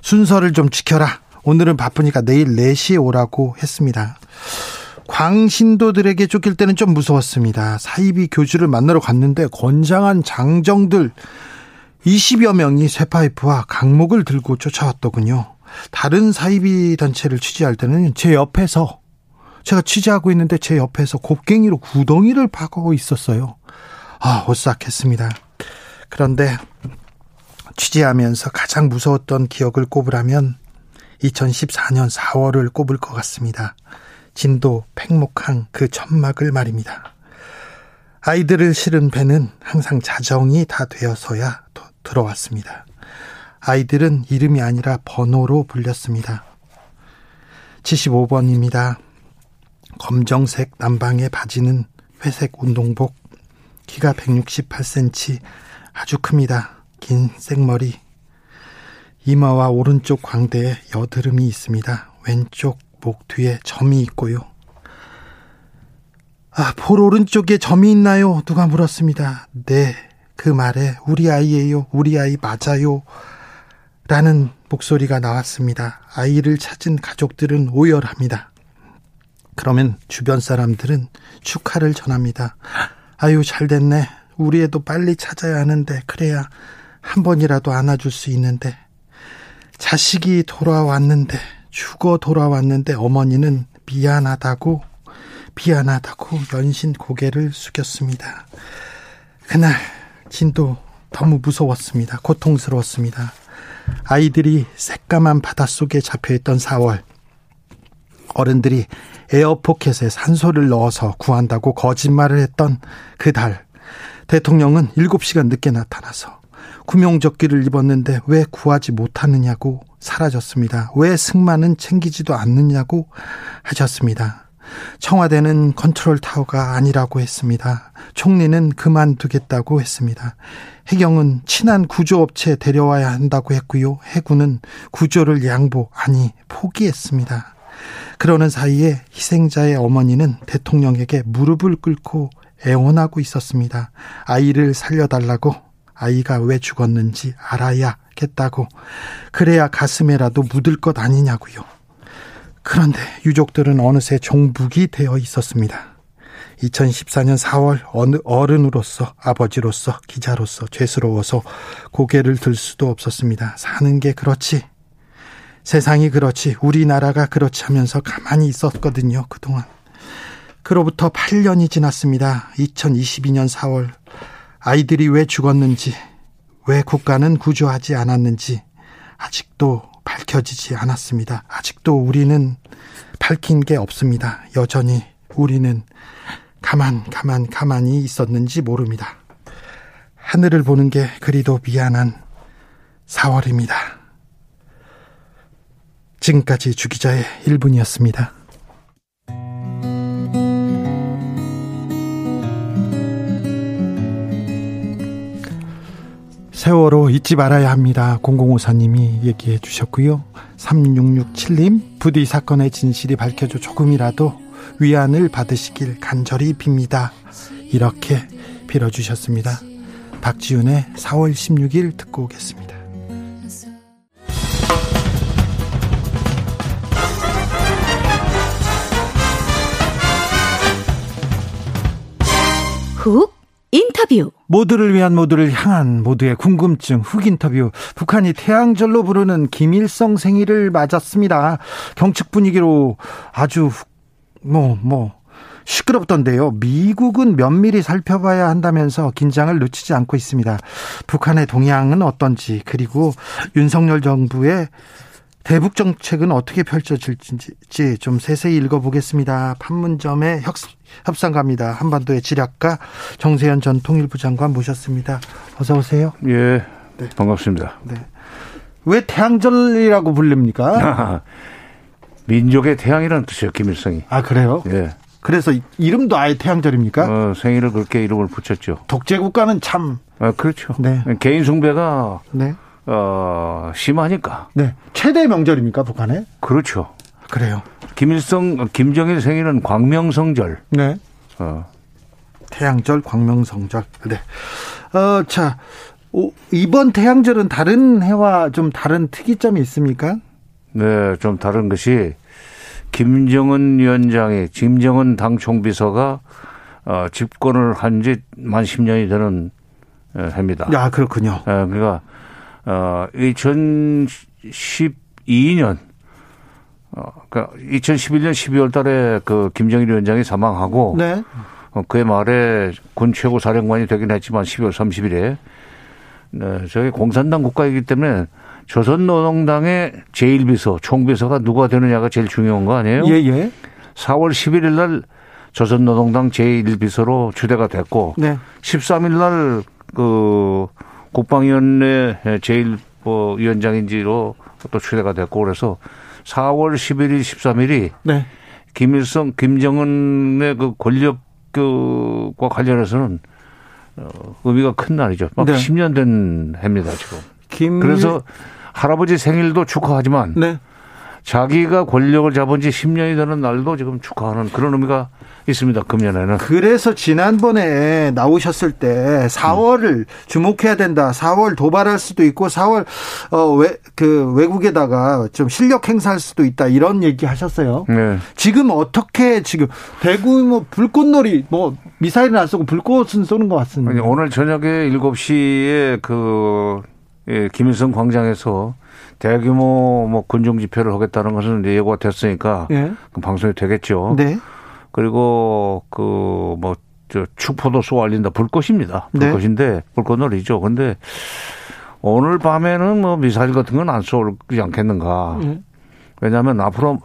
순서를 좀 지켜라. 오늘은 바쁘니까 내일 4시에 오라고 했습니다. 광신도들에게 쫓길 때는 좀 무서웠습니다. 사이비 교주를 만나러 갔는데 건장한 장정들 20여 명이 쇠파이프와 강목을 들고 쫓아왔더군요. 다른 사이비 단체를 취재할 때는 제 옆에서 제가 취재하고 있는데 제 옆에서 곡괭이로 구덩이를 파고 있었어요. 아, 오싹했습니다. 그런데 취재하면서 가장 무서웠던 기억을 꼽으라면 2014년 4월을 꼽을 것 같습니다. 진도 팽목항 그 천막을 말입니다. 아이들을 실은 배는 항상 자정이 다 되어서야 들어왔습니다. 아이들은 이름이 아니라 번호로 불렸습니다. 75번입니다. 검정색 남방의 바지는 회색 운동복, 키가 168cm, 아주 큽니다. 긴 생머리, 이마와 오른쪽 광대에 여드름이 있습니다. 왼쪽 목 뒤에 점이 있고요. 아, 볼 오른쪽에 점이 있나요? 누가 물었습니다. 네, 그 말에 우리 아이예요. 우리 아이 맞아요. 라는 목소리가 나왔습니다. 아이를 찾은 가족들은 오열합니다. 그러면 주변 사람들은 축하를 전합니다. 아유, 잘 됐네. 우리 애도 빨리 찾아야 하는데, 그래야 한 번이라도 안아줄 수 있는데. 자식이 돌아왔는데, 죽어 돌아왔는데, 어머니는 미안하다고, 미안하다고 연신 고개를 숙였습니다. 그날, 진도 너무 무서웠습니다. 고통스러웠습니다. 아이들이 새까만 바닷속에 잡혀있던 4월 어른들이 에어포켓에 산소를 넣어서 구한다고 거짓말을 했던 그 달 대통령은 7시간 늦게 나타나서 구명조끼를 입었는데 왜 구하지 못하느냐고 사라졌습니다. 왜 승마는 챙기지도 않느냐고 하셨습니다. 청와대는 컨트롤 타워가 아니라고 했습니다. 총리는 그만두겠다고 했습니다. 해경은 친한 구조업체 데려와야 한다고 했고요. 해군은 구조를 양보, 아니, 포기했습니다. 그러는 사이에 희생자의 어머니는 대통령에게 무릎을 꿇고 애원하고 있었습니다. 아이를 살려달라고 아이가 왜 죽었는지 알아야겠다고 그래야 가슴에라도 묻을 것 아니냐고요. 그런데 유족들은 어느새 종북이 되어 있었습니다. 2014년 4월 어느 어른으로서 아버지로서 기자로서 죄스러워서 고개를 들 수도 없었습니다. 사는 게 그렇지. 세상이 그렇지. 우리나라가 그렇지 하면서 가만히 있었거든요. 그동안. 그로부터 8년이 지났습니다. 2022년 4월 아이들이 왜 죽었는지 왜 국가는 구조하지 않았는지 아직도 밝혀지지 않았습니다. 아직도 우리는 밝힌 게 없습니다. 여전히 우리는 가만, 가만, 가만히 있었는지 모릅니다. 하늘을 보는 게 그리도 미안한 4월입니다. 지금까지 주기자의 1분이었습니다. 세월호 잊지 말아야 합니다. 0054님이 얘기해 주셨고요. 3667님, 부디 사건의 진실이 밝혀져 조금이라도 위안을 받으시길 간절히 빕니다. 이렇게 빌어주셨습니다. 박지훈의 4월 16일 듣고 오겠습니다. 훅 인터뷰. 모두를 위한 모두를 향한 모두의 궁금증 훅 인터뷰. 북한이 태양절로 부르는 김일성 생일을 맞았습니다. 경축 분위기로 아주 뭐뭐 뭐 시끄럽던데요. 미국은 면밀히 살펴봐야 한다면서 긴장을 늦추지 않고 있습니다. 북한의 동향은 어떤지 그리고 윤석열 정부의 대북 정책은 어떻게 펼쳐질지 좀 세세히 읽어보겠습니다. 판문점의 협, 협상가입니다. 한반도의 지략가 정세현 전 통일부 장관 모셨습니다. 어서 오세요. 예, 네. 반갑습니다. 네. 왜 태양절이라고 불립니까? 민족의 태양이라는 뜻이에요, 김일성이. 아 그래요? 예. 그래서 이름도 아예 태양절입니까? 어, 생일을 그렇게 이름을 붙였죠. 독재 국가는 참 아, 그렇죠. 네. 개인 숭배가 네. 어, 심하니까. 네. 최대 명절입니까, 북한에? 그렇죠. 그래요. 김일성, 김정일 생일은 광명성절. 네. 어, 태양절, 광명성절. 네. 어, 자, 오, 이번 태양절은 다른 해와 좀 다른 특이점이 있습니까? 네, 좀 다른 것이 김정은 위원장이 김정은 당 총비서가 어, 집권을 한 지만 10년이 되는 어, 해입니다. 야, 그렇군요. 예, 그러니까 어 2012년 어 그러니까 2011년 12월 달에 그 김정일 위원장이 사망하고 네. 어, 그해 말에 군 최고 사령관이 되긴 했지만 12월 30일에 네, 저희 공산당 국가이기 때문에 조선노동당의 제1비서, 총비서가 누가 되느냐가 제일 중요한 거 아니에요? 예, 예. 4월 11일 날 조선노동당 제1비서로 추대가 됐고 네. 13일 날그 국방위원회 제1 뭐 위원장인지로 또 추대가 됐고 그래서 4월 11일, 13일이 네. 김일성, 김정은의 그 권력과 관련해서는 어, 의미가 큰 날이죠. 막 네. 10년 된 해입니다, 지금. 김 그래서 할아버지 생일도 축하하지만 네. 자기가 권력을 잡은 지 10년이 되는 날도 지금 축하하는 그런 의미가 있습니다. 금년에는. 그래서 지난번에 나오셨을 때 4월을 주목해야 된다. 4월 도발할 수도 있고 4월 어외그 외국에다가 좀 실력 행사할 수도 있다. 이런 얘기 하셨어요. 네. 지금 어떻게 지금 대규모 불꽃놀이 뭐 미사일은 안 쏘고 불꽃은 쏘는 것 같습니다. 아니, 오늘 저녁에 7시에 그 예, 김일성 광장에서 대규모 뭐 군중 집회를 하겠다는 것은 예고가 됐으니까 예. 그 방송이 되겠죠. 네. 그리고 그뭐저 축포도 쏘아올린다 불꽃입니다. 네. 불꽃인데 불꽃놀이죠. 근데 오늘 밤에는 뭐 미사일 같은 건 안 쏘지 않겠는가. 예. 왜냐하면 앞으로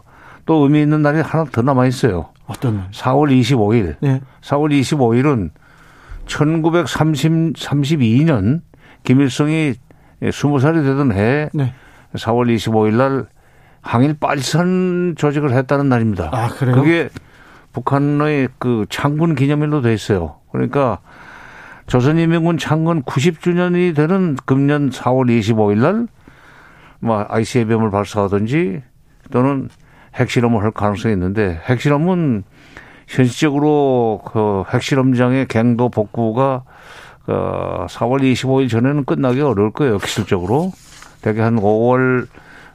또 의미 있는 날이 하나 더 남아 있어요. 어떤 날? 4월 25일. 네. 4월 25일은 1932년 김일성이 20살이 되던 해 네. 4월 25일 날 항일 빨선 조직을 했다는 날입니다. 아, 그래요? 그게 북한의 그 창군 기념일로 돼 있어요. 그러니까 조선인민군 창건 90주년이 되는 금년 4월 25일 날, 뭐, ICBM을 발사하든지 또는 핵실험을 할 가능성이 있는데, 핵실험은 현실적으로 그 핵실험장의 갱도 복구가 그 4월 25일 전에는 끝나기 어려울 거예요, 기술적으로. 대개 한 5월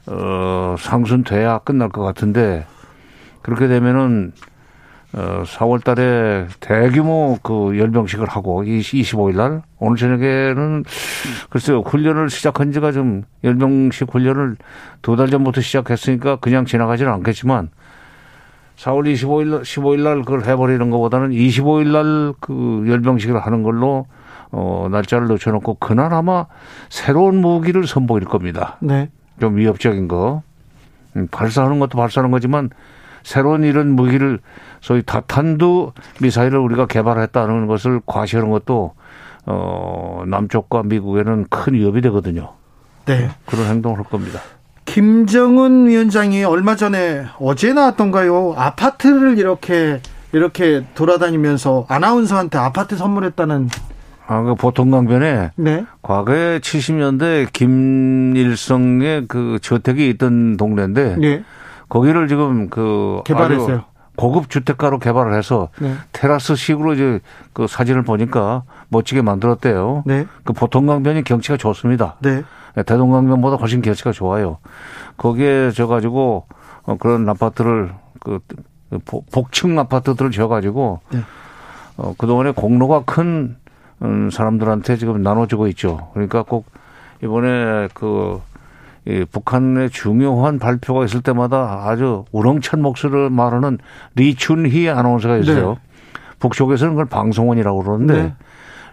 어, 상순 돼야 끝날 것 같은데, 그렇게 되면은 어, 4월 달에 대규모 그 열병식을 하고 25일 날 오늘 저녁에는 글쎄요 훈련을 시작한 지가 좀 열병식 훈련을 두 달 전부터 시작했으니까 그냥 지나가지는 않겠지만 4월 25일 날 15일 날 그걸 해버리는 것보다는 25일 날 그 열병식을 하는 걸로 어 날짜를 늦춰놓고 그날 아마 새로운 무기를 선보일 겁니다. 네. 좀 위협적인 거 음, 발사하는 것도 발사하는 거지만 새로운 이런 무기를 소위 다탄두 미사일을 우리가 개발했다는 것을 과시하는 것도 어 남쪽과 미국에는 큰 위협이 되거든요. 네. 그런 행동을 할 겁니다. 김정은 위원장이 얼마 전에 어제 나왔던가요? 아파트를 이렇게 이렇게 돌아다니면서 아나운서한테 아파트 선물했다는 아, 그 보통 강변에 네. 과거에 70년대 김일성의 그 저택이 있던 동네인데 네. 거기를 지금 그 개발했어요. 고급 주택가로 개발을 해서 네. 테라스식으로 이제 그 사진을 보니까 멋지게 만들었대요. 네. 그 보통강변이 경치가 좋습니다. 네. 대동강변보다 훨씬 경치가 좋아요. 거기에 져 가지고 어, 그런 아파트를 그 복- 복층 아파트들을 지어 가지고 네. 어, 그동안에 공로가 큰 음, 사람들한테 지금 나눠주고 있죠. 그러니까 꼭 이번에 그 이 북한의 중요한 발표가 있을 때마다 아주 우렁찬 목소리를 말하는 리춘희 아나운서가 있어요. 네. 북쪽에서는 그걸 방송원이라고 그러는데 네.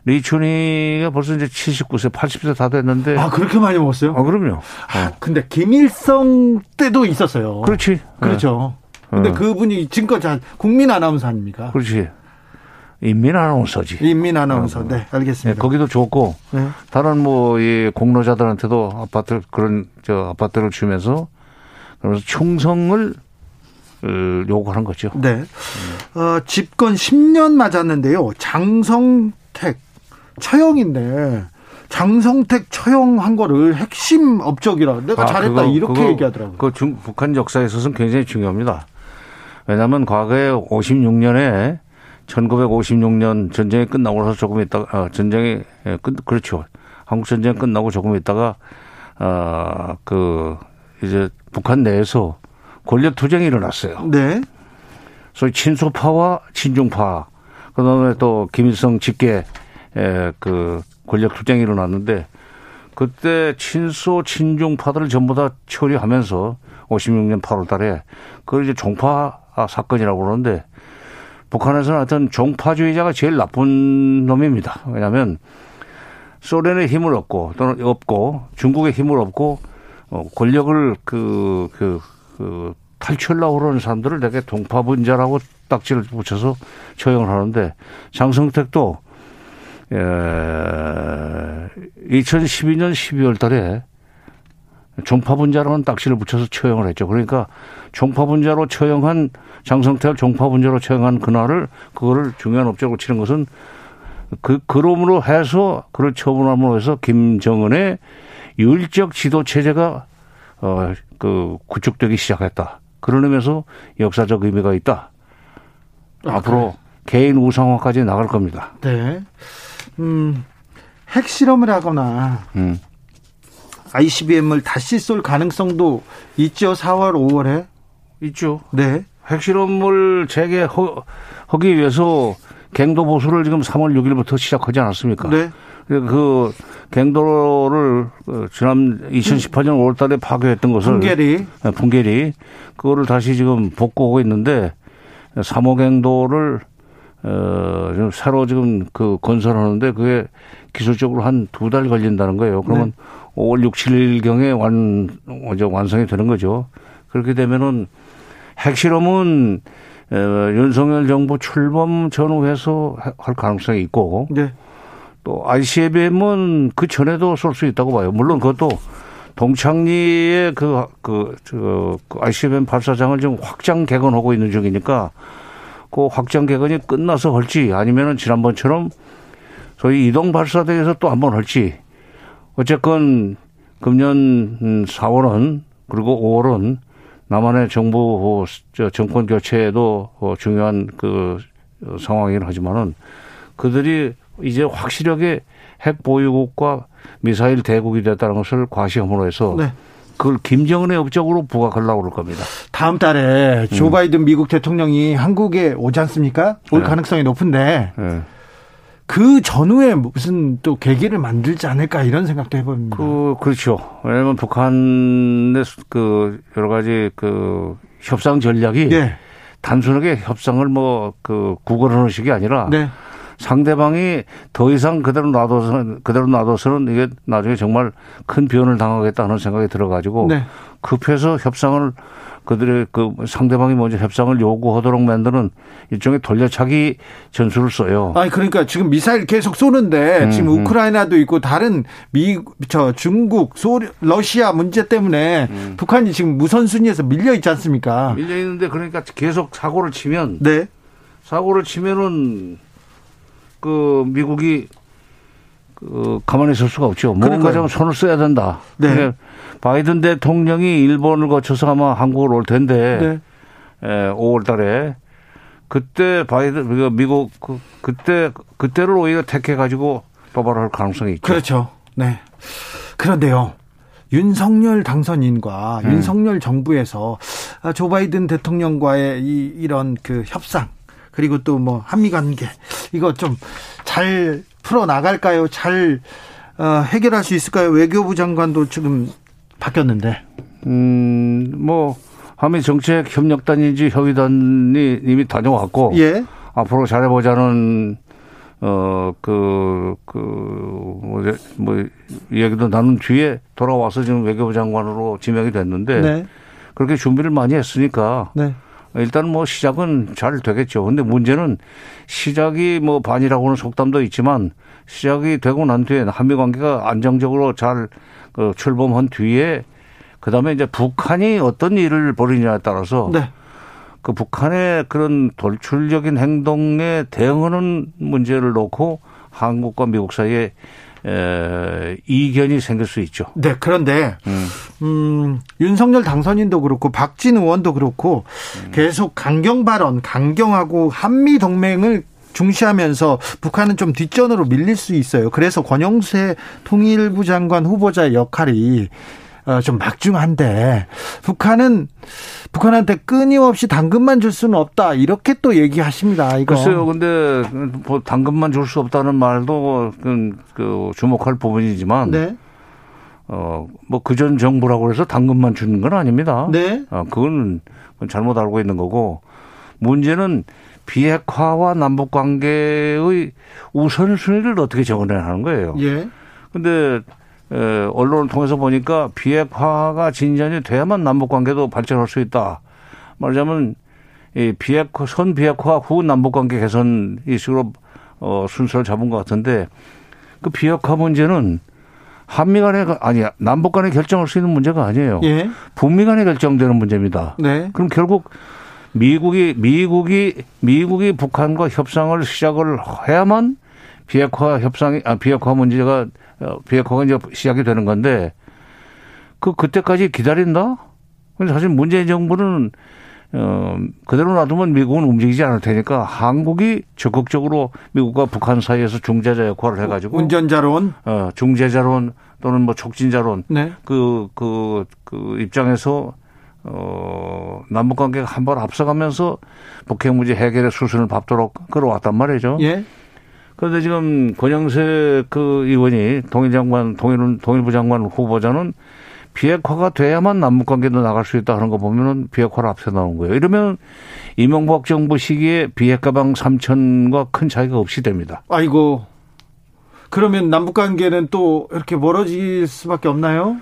리춘희가 벌써 이제 79세, 80세 다 됐는데 아, 그렇게 많이 먹었어요? 아, 그럼요. 아, 근데 김일성 때도 있었어요. 그렇지. 그렇죠. 근데 어. 그분이 지금껏 자- 국민 아나운서 아닙니까? 그렇지. 인민 아나운서지. 인민 아나운서. 네, 네, 알겠습니다. 거기도 좋고 네. 다른 뭐이 공로자들한테도 아파트 그런 저 아파트를 주면서 그러면서 충성을 어, 요구하는 거죠. 네. 어, 집권 10년 맞았는데요. 장성택 처형인데 장성택 처형한 거를 핵심 업적이라 내가 아, 잘했다 그거- 이렇게 그거- 얘기하더라고요. 그 중, 북한 역사에 있어서는 굉장히 중요합니다. 왜냐하면 과거에 56년에 1956년 전쟁이 끝나고 나서 조금 있다가 아, 전쟁이 예, 끝 그렇죠. 한국 전쟁 끝나고 조금 있다가 아그 이제 북한 내에서 권력 투쟁이 일어났어요. 네. 소위 친소파와 친중파 그다음에 또 김일성 직계 에그 권력 투쟁이 일어났는데 그때 친소 친중파들을 전부 다 처리하면서 56년 8월 달에 그걸 이제 종파 사건이라고 그러는데 북한에서는 하여튼 종파주의자가 제일 나쁜 놈입니다. 왜냐하면 소련의 힘을 얻고 또는 얻고 중국의 힘을 얻고 어, 권력을 그, 그, 그 탈취하려고 그러는 사람들을 되게 동파분자라고 딱지를 붙여서 처형을 하는데 장성택도 에, 2012년 12월 달에 종파분자라는 딱지를 붙여서 처형을 했죠. 그러니까 종파분자로 처형한 장성택을 종파분자로 처형한 그날을 그거를 중요한 업적으로 치는 것은 그 그럼으로 해서 그를 처분함으로 해서 김정은의 율적 지도 체제가 어 그 구축되기 시작했다. 그런 의미에서 역사적 의미가 있다. 아, 앞으로 개인 우상화까지 나갈 겁니다. 네. 음, 핵실험을 하거나 음. ICBM을 다시 쏠 가능성도 있죠. 4월, 5월에. 있죠. 네. 핵실험을 재개하기 위해서 갱도 보수를 지금 3월 6일부터 시작하지 않았습니까? 네. 그 갱도를 어, 지난 2018년 5월 달에 파괴했던 것을 풍계리. 네, 풍계리 그거를 다시 지금 복구하고 있는데 3호 갱도를 어, 새로 지금 그 건설하는데 그게 기술적으로 한 두 달 걸린다는 거예요. 그러면 5월 6, 7일경에 완, 완성이 되는 거죠. 그렇게 되면은 핵실험은 어, 윤석열 정부 출범 전후해서 할 가능성이 있고 네. 또 ICBM은 그 전에도 쏠 수 있다고 봐요. 물론 그것도 동창리의 그, 그, 저, 그 ICBM 발사장을 지금 확장 개건하고 있는 중이니까 그 확장 개건이 끝나서 할지 아니면은 지난번처럼 소위 이동 발사대에서 또 한 번 할지 어쨌건 금년 4월은 그리고 5월은 남한의 정부 저 정권 교체에도 어, 중요한 그 상황이긴 하지만은 그들이 이제 확실하게 핵 보유국과 미사일 대국이 됐다는 것을 과시함으로 해서 네. 그걸 김정은의 업적으로 부각하려고 그럴 겁니다. 다음 달에 조 바이든 미국 대통령이 한국에 오지 않습니까? 올 네. 가능성이 높은데 예. 그 전후에 무슨 또 계기를 만들지 않을까 이런 생각도 해봅니다. 그 그렇죠. 왜냐하면 북한의 그 여러 가지 그 협상 전략이 네. 단순하게 협상을 뭐 그 구걸하는 식이 아니라 네. 상대방이 더 이상 그대로 놔둬서는 그대로 놔둬서는 이게 나중에 정말 큰 변을 당하겠다는 생각이 들어가지고 네. 급해서 협상을 그들의 그 상대방이 먼저 협상을 요구하도록 만드는 일종의 돌려차기 전술을 써요. 아니 그러니까 지금 미사일 계속 쏘는데 음, 지금 음. 우크라이나도 있고 다른 미 저 중국, 소 러시아 문제 때문에 음. 북한이 지금 무선순위에서 밀려 있지 않습니까? 밀려 있는데 그러니까 계속 사고를 치면 네. 사고를 치면은 그 미국이 그 가만히 있을 수가 없죠. 뭔가 그러니까요. 좀 손을 써야 된다. 네. 바이든 대통령이 일본을 거쳐서 아마 한국을 올 텐데 네. 에, 5월 달에 그때 바이든 그 미국 그, 그때 그때를 오히려 택해 가지고 도발할 가능성이 있죠. 그렇죠. 네. 그런데요. 윤석열 당선인과 음. 윤석열 정부에서 아, 조 바이든 대통령과의 이, 이런 그 협상 그리고 또 뭐 한미 관계 이거 좀 잘 풀어 나갈까요? 잘 어, 해결할 수 있을까요? 외교부 장관도 지금 바뀌었는데. 음, 뭐 한미 정책 협력단인지 협의단이 이미 다녀왔고 예. 앞으로 잘해 보자는 어그그뭐 뭐 이야기도 나눈 뒤에 돌아와서 지금 외교부 장관으로 지명이 됐는데 네. 그렇게 준비를 많이 했으니까 네. 일단 뭐 시작은 잘 되겠죠. 근데 문제는 시작이 뭐 반이라고는 속담도 있지만 시작이 되고 난 뒤에 한미 관계가 안정적으로 잘 그 출범한 뒤에 그다음에 이제 북한이 어떤 일을 벌이냐에 따라서 네. 그 북한의 그런 돌출적인 행동에 대응하는 문제를 놓고 한국과 미국 사이에 에, 이견이 생길 수 있죠. 네. 그런데 음. 음, 윤석열 당선인도 그렇고 박진 의원도 그렇고 음. 계속 강경 발언, 강경하고 한미 동맹을 중시하면서 북한은 좀 뒷전으로 밀릴 수 있어요. 그래서 권영세 통일부 장관 후보자의 역할이 어, 좀 막중한데 북한은 북한한테 끊임없이 당근만 줄 수는 없다 이렇게 또 얘기하십니다. 이거 글쎄요, 근데 뭐 당근만 줄 수 없다는 말도 그, 그 주목할 부분이지만 네, 어 뭐 그 전 정부라고 해서 당근만 주는 건 아닙니다. 네, 어, 그건 잘못 알고 있는 거고 문제는 비핵화와 남북 관계의 우선순위를 어떻게 정해야 하는 거예요. 예, 근데 에, 언론을 통해서 보니까 비핵화가 진전이 돼야만 남북 관계도 발전할 수 있다. 말하자면 이 비핵화 선 비핵화 후 남북 관계 개선 이 식으로 어 순서를 잡은 것 같은데 그 비핵화 문제는 한미 간에 아니 남북 간에 결정할 수 있는 문제가 아니에요. 예, 북미 간에 결정되는 문제입니다. 네, 그럼 결국 미국이 미국이 미국이 북한과 협상을 시작을 해야만 비핵화 협상이 아 비핵화 문제가 어, 비핵화가 이제 시작이 되는 건데 그 그때까지 기다린다? 사실 문재인 정부는 어 그대로 놔두면 미국은 움직이지 않을 테니까 한국이 적극적으로 미국과 북한 사이에서 중재자 역할을 해가지고 운전자론, 어 중재자론 또는 뭐 촉진자론 네, 그, 그, 그 입장에서 어, 남북 관계가 한번 앞서가면서 북핵 문제 해결의 수순을 밟도록 끌어왔단 말이죠. 예, 그런데 지금 권영세 그 의원이 통일장관, 통일, 통일부 장관 후보자는 비핵화가 돼야만 남북 관계도 나갈 수 있다 하는 거 보면은 비핵화를 앞서 나온 거예요. 이러면 이명박 정부 시기에 비핵화방 3천과 큰 차이가 없이 됩니다. 아이고. 그러면 남북 관계는 또 이렇게 멀어질 수밖에 없나요?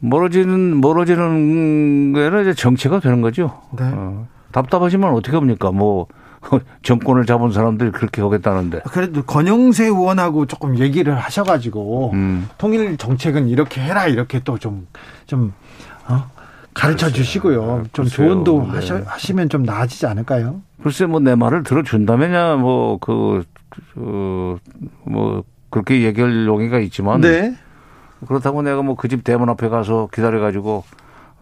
멀어지는, 멀어지는 거에는 이제 정체가 되는 거죠. 네. 어, 답답하지만 어떻게 합니까? 뭐 정권을 잡은 사람들이 그렇게 하겠다는데. 그래도 권영세 의원하고 조금 얘기를 하셔가지고 음. 통일 정책은 이렇게 해라 이렇게 또 좀좀 어? 가르쳐 주시고요. 좀 글쎄요. 조언도 네. 하셔, 하시면 좀 나아지지 않을까요? 글쎄 뭐 내 말을 들어준다면야 뭐그 어, 뭐 그렇게 얘기할 용의가 있지만 네. 그렇다고 내가 뭐 그 집 대문 앞에 가서 기다려 가지고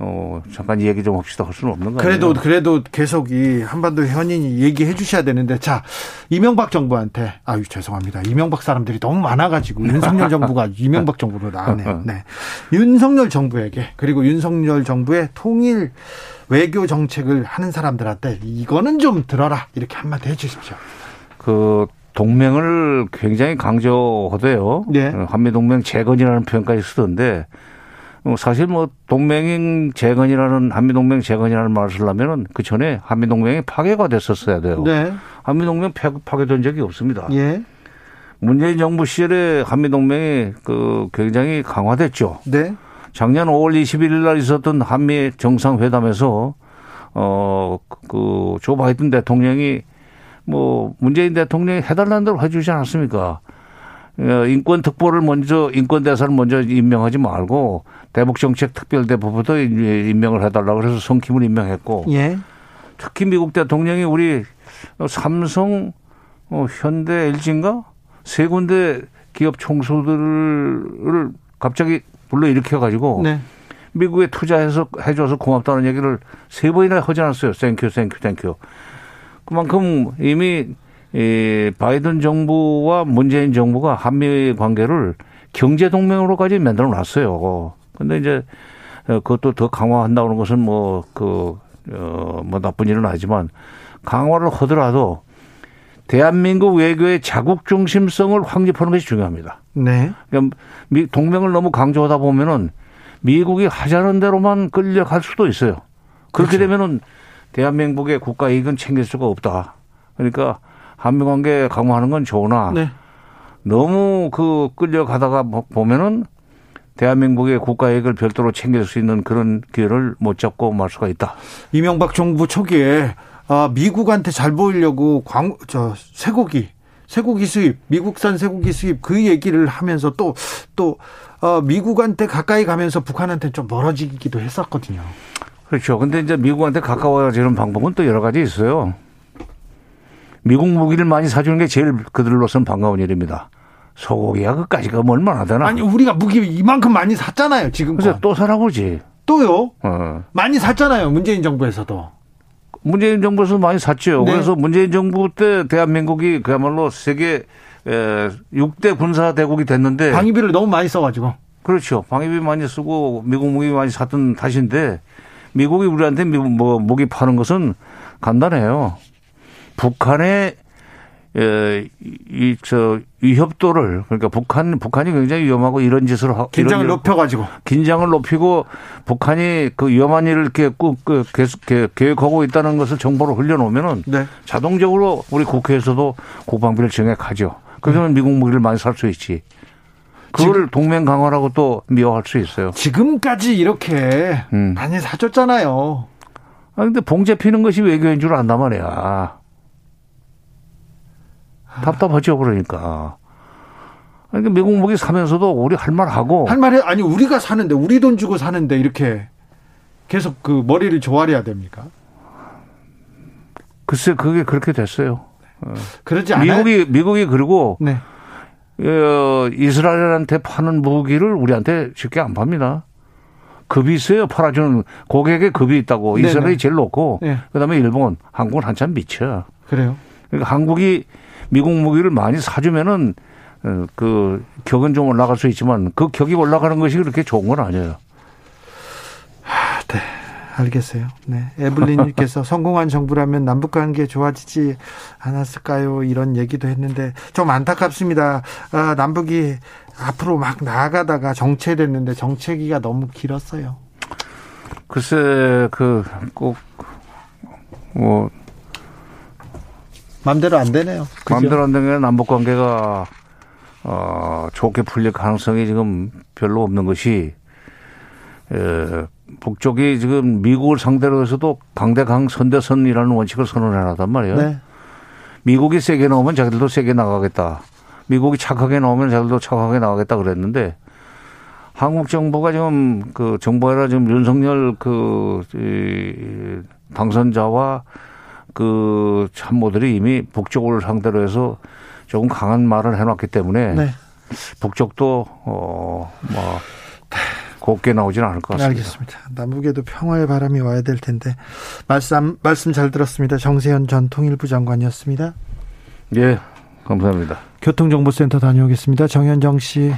어 잠깐 얘기 좀 합시다 할 수는 없는 거예요. 그래도 그래도 계속 이 한반도 현인이 얘기해 주셔야 되는데 자 이명박 정부한테 아유 죄송합니다 이명박 사람들이 너무 많아가지고 윤석열 정부가 이명박 정부로 나가네요. 네 윤석열 정부에게 그리고 윤석열 정부의 통일 외교 정책을 하는 사람들한테 이거는 좀 들어라 이렇게 한마디 해 주십시오. 그 동맹을 굉장히 강조하대요. 네. 한미 동맹 재건이라는 표현까지 쓰던데 어, 사실 뭐 동맹 재건이라는 한미 동맹 재건이라는 말을 쓰려면은 그 전에 한미 동맹이 파괴가 됐었어야 돼요. 네. 한미 동맹 파괴된 적이 없습니다. 예. 문재인 정부 시절에 한미 동맹이 그 굉장히 강화됐죠. 네. 작년 5월 21일 날 있었던 한미 정상회담에서 어 그 조 바이든 대통령이 뭐 문재인 대통령이 해달라는 대로 해주지 않았습니까? 어, 인권 특보를 먼저 인권 대사를 먼저 임명하지 말고 대북 정책 특별대표부터 임명을 해달라고 해서 성킴을 임명했고 예. 특히 미국 대통령이 우리 삼성, 어, 현대, LG인가 세 군데 기업 총수들을 갑자기 불러 일으켜 가지고 네. 미국에 투자해서 해줘서 고맙다는 얘기를 세 번이나 하지 않았어요. Thank you, thank you, thank you. 그만큼 이미 이 바이든 정부와 문재인 정부가 한미 관계를 경제 동맹으로까지 만들어 놨어요. 근데 이제 어, 그것도 더 강화한다는 것은 뭐 그 어, 뭐 나쁜 일은 아니지만 강화를 하더라도 대한민국 외교의 자국 중심성을 확립하는 것이 중요합니다. 네. 그러니까 미- 동맹을 너무 강조하다 보면은 미국이 하자는 대로만 끌려갈 수도 있어요. 그렇게 그렇죠. 되면은 대한민국의 국가 이익은 챙길 수가 없다. 그러니까 한미 관계 강화하는 건 좋으나 네. 너무 그 끌려가다가 뭐 보면은 대한민국의 국가 이익을 별도로 챙길 수 있는 그런 기회를 못 잡고 말 수가 있다. 이명박 정부 초기에 아, 미국한테 잘 보이려고 광, 저, 쇠고기, 쇠고기 수입, 미국산 쇠고기 수입 그 얘기를 하면서 또, 또, 어, 미국한테 가까이 가면서 북한한테 좀 멀어지기도 했었거든요. 그렇죠. 근데 이제 미국한테 가까워지는 방법은 또 여러 가지 있어요. 미국 무기를 많이 사주는 게 제일 그들로서는 반가운 일입니다. 소고기야 그까지 가면 얼마나 되나? 아니, 우리가 무기 이만큼 많이 샀잖아요, 지금. 그래서 또 사라고 그러지. 또요? 어. 많이 샀잖아요, 문재인 정부에서도. 문재인 정부에서 많이 샀죠. 네. 그래서 문재인 정부 때 대한민국이 그야말로 세계 에, 6대 군사 대국이 됐는데 방위비를 너무 많이 써가지고. 그렇죠. 방위비 많이 쓰고 미국 무기 많이 샀던 탓인데 미국이 우리한테 뭐 무기 파는 것은 간단해요. 북한의 이저 위협도를 그러니까 북한 북한이 굉장히 위험하고 이런 짓을 하 긴장을 이런 높여가지고. 긴장을 높이고 북한이 그 위험한 일을 이렇게 꾸- 그 계속 계획- 계획하고 있다는 것을 정보로 흘려놓으면은 네. 자동적으로 우리 국회에서도 국방비를 증액하죠. 그러면 미국 무기를 많이 살 수 있지. 그걸 동맹 강화라고 또 미워할 수 있어요. 지금까지 이렇게 음. 많이 사줬잖아요. 아 근데 봉제 피는 것이 외교인 줄 안단 말이야. 답답하죠 그러니까. 아니, 그 미국 무기 사면서도 우리 할 말 하고 할 말이 아니 우리가 사는데 우리 돈 주고 사는데 이렇게 계속 그 머리를 조아려야 됩니까? 글쎄 그게 그렇게 됐어요. 그러지 않아요. 미국이 미국이 그리고 네. 어, 이스라엘한테 파는 무기를 우리한테 쉽게 안 팝니다. 급이 있어요. 팔아주는 고객의 급이 있다고. 네네. 이스라엘이 제일 높고 네. 그다음에 일본, 한국은 한참 미쳐. 그래요. 그러니까 한국이 미국 무기를 많이 사주면은 어, 그 격은 좀 올라갈 수 있지만 그 격이 올라가는 것이 그렇게 좋은 건 아니에요. 알겠어요. 네. 에블린님께서 성공한 정부라면 남북 관계 좋아지지 않았을까요? 이런 얘기도 했는데 좀 안타깝습니다. 아, 남북이 앞으로 막 나아가다가 정체됐는데 정체기가 너무 길었어요. 글쎄 그 그꼭뭐 맘대로 안 되네요. 그죠? 마음대로 안 되면 남북 관계가 어 좋게 풀릴 가능성이 지금 별로 없는 것이 에, 북쪽이 지금 미국을 상대로 해서도 강대강 선대선이라는 원칙을 선언해 놨단 말이에요. 네. 미국이 세게 나오면 자기들도 세게 나가겠다. 미국이 착하게 나오면 자기들도 착하게 나가겠다 그랬는데 한국 정부가 지금 그 정부가 아니라 지금 윤석열 그 이, 당선자와 그 참모들이 이미 북쪽을 상대로 해서 조금 강한 말을 해놨기 때문에 네. 북쪽도 어뭐 곱게 나오지는 않을 것 같습니다. 알겠습니다. 남북에도 평화의 바람이 와야 될 텐데 말씀 말씀 잘 들었습니다. 정세현 전 통일부 장관이었습니다. 예, 감사합니다. 교통정보센터 다녀오겠습니다. 정현정 씨.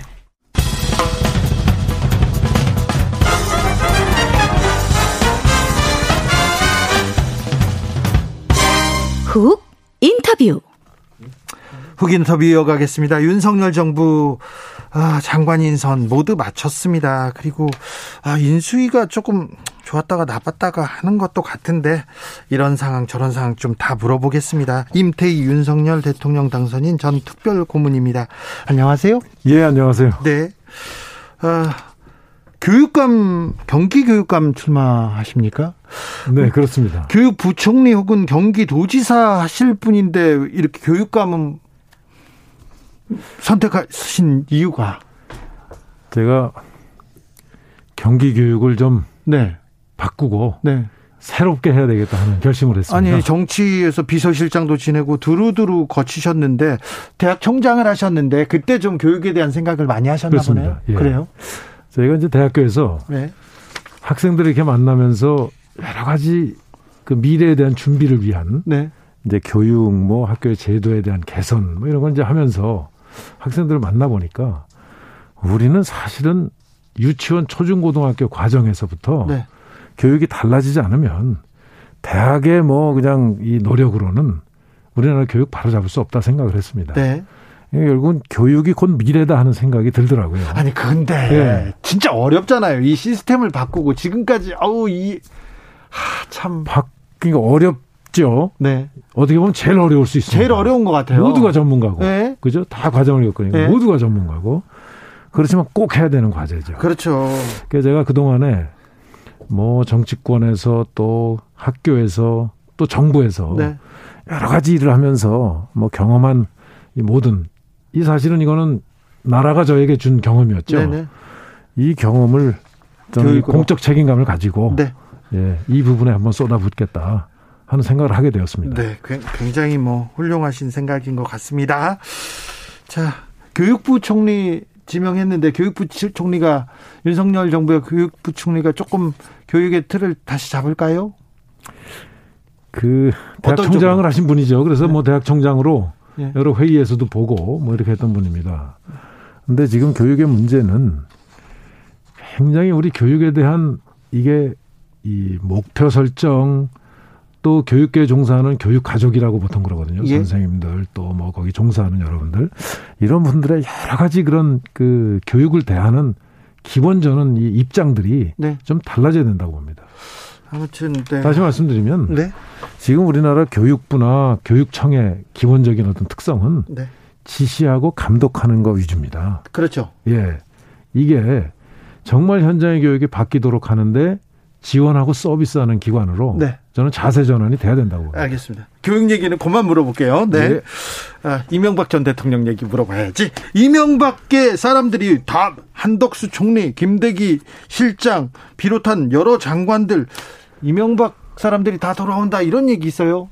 훅 인터뷰. 흑 인터뷰 이어가겠습니다. 윤석열 정부 아, 장관 인선 모두 마쳤습니다. 그리고 아, 인수위가 조금 좋았다가 나빴다가 하는 것도 같은데 이런 상황 저런 상황 좀 다 물어보겠습니다. 임태희 윤석열 대통령 당선인 전 특별 고문입니다. 안녕하세요. 예, 안녕하세요. 네. 아, 교육감 경기 교육감 출마하십니까? 네, 그렇습니다. 교육부총리 혹은 경기도지사 하실 분인데 이렇게 교육감은 선택하신 이유가 제가 경기 교육을 좀 네, 바꾸고 네, 새롭게 해야 되겠다 하는 결심을 했습니다. 아니 정치에서 비서실장도 지내고 두루두루 거치셨는데 대학 총장을 하셨는데 그때 좀 교육에 대한 생각을 많이 하셨나 그렇습니다. 보네요. 예. 그래요? 저희가 이제 대학교에서 네. 학생들을 이렇게 만나면서 여러 가지 그 미래에 대한 준비를 위한 네. 이제 교육 뭐 학교의 제도에 대한 개선 뭐 이런 걸 이제 하면서 학생들을 만나 보니까 우리는 사실은 유치원 초중고등학교 과정에서부터 네. 교육이 달라지지 않으면 대학의 뭐 그냥 이 노력으로는 우리나라 교육 바로잡을 수 없다 생각을 했습니다. 네. 결국은 교육이 곧 미래다 하는 생각이 들더라고요. 아니 근데 예. 진짜 어렵잖아요. 이 시스템을 바꾸고 지금까지 아우 이참 바뀌기가 어렵죠. 네. 어떻게 보면 제일 어려울 수 있습니다. 제일 어려운 것 같아요. 모두가 전문가고. 네. 그죠? 다 과정을 겪으니까 네. 모두가 전문가고. 그렇지만 꼭 해야 되는 과제죠. 그렇죠. 그래서 제가 그동안에 뭐 정치권에서 또 학교에서 또 정부에서 네. 여러 가지 일을 하면서 뭐 경험한 이 모든 이 사실은 이거는 나라가 저에게 준 경험이었죠. 네네. 이 경험을 저는. 공적 책임감을 가지고 네. 예, 이 부분에 한번 쏟아붓겠다 하는 생각을 하게 되었습니다. 네. 굉- 굉장히 뭐 훌륭하신 생각인 것 같습니다. 자, 교육부 총리 지명했는데 교육부 치- 총리가 윤석열 정부의 교육부 총리가 조금 교육의 틀을 다시 잡을까요? 그 대학 총장을 쪽으로? 하신 분이죠. 그래서 뭐 대학 총장으로 예. 여러 회의에서도 보고 뭐 이렇게 했던 분입니다. 근데 지금 교육의 문제는 굉장히 우리 교육에 대한 이게 이 목표 설정 또 교육계에 종사하는 교육 가족이라고 보통 그러거든요. 예. 선생님들 또 뭐 거기 종사하는 여러분들 이런 분들의 여러 가지 그런 그 교육을 대하는 기본 저는 이 입장들이 네. 좀 달라져야 된다고 봅니다. 아무튼 네. 다시 말씀드리면 네. 지금 우리나라 교육부나 교육청의 기본적인 어떤 특성은 네. 지시하고 감독하는 거 위주입니다. 그렇죠. 예. 이게 정말 현장의 교육이 바뀌도록 하는데 지원하고 서비스하는 기관으로 네. 저는 자세 전환이 돼야 된다고 봅니다. 알겠습니다. 교육 얘기는 그만 물어볼게요. 네. 네. 아, 이명박 전 대통령 얘기 물어봐야지. 이명박계 사람들이 다 한덕수 총리, 김대기 실장 비롯한 여러 장관들 이명박 사람들이 다 돌아온다 이런 얘기 있어요.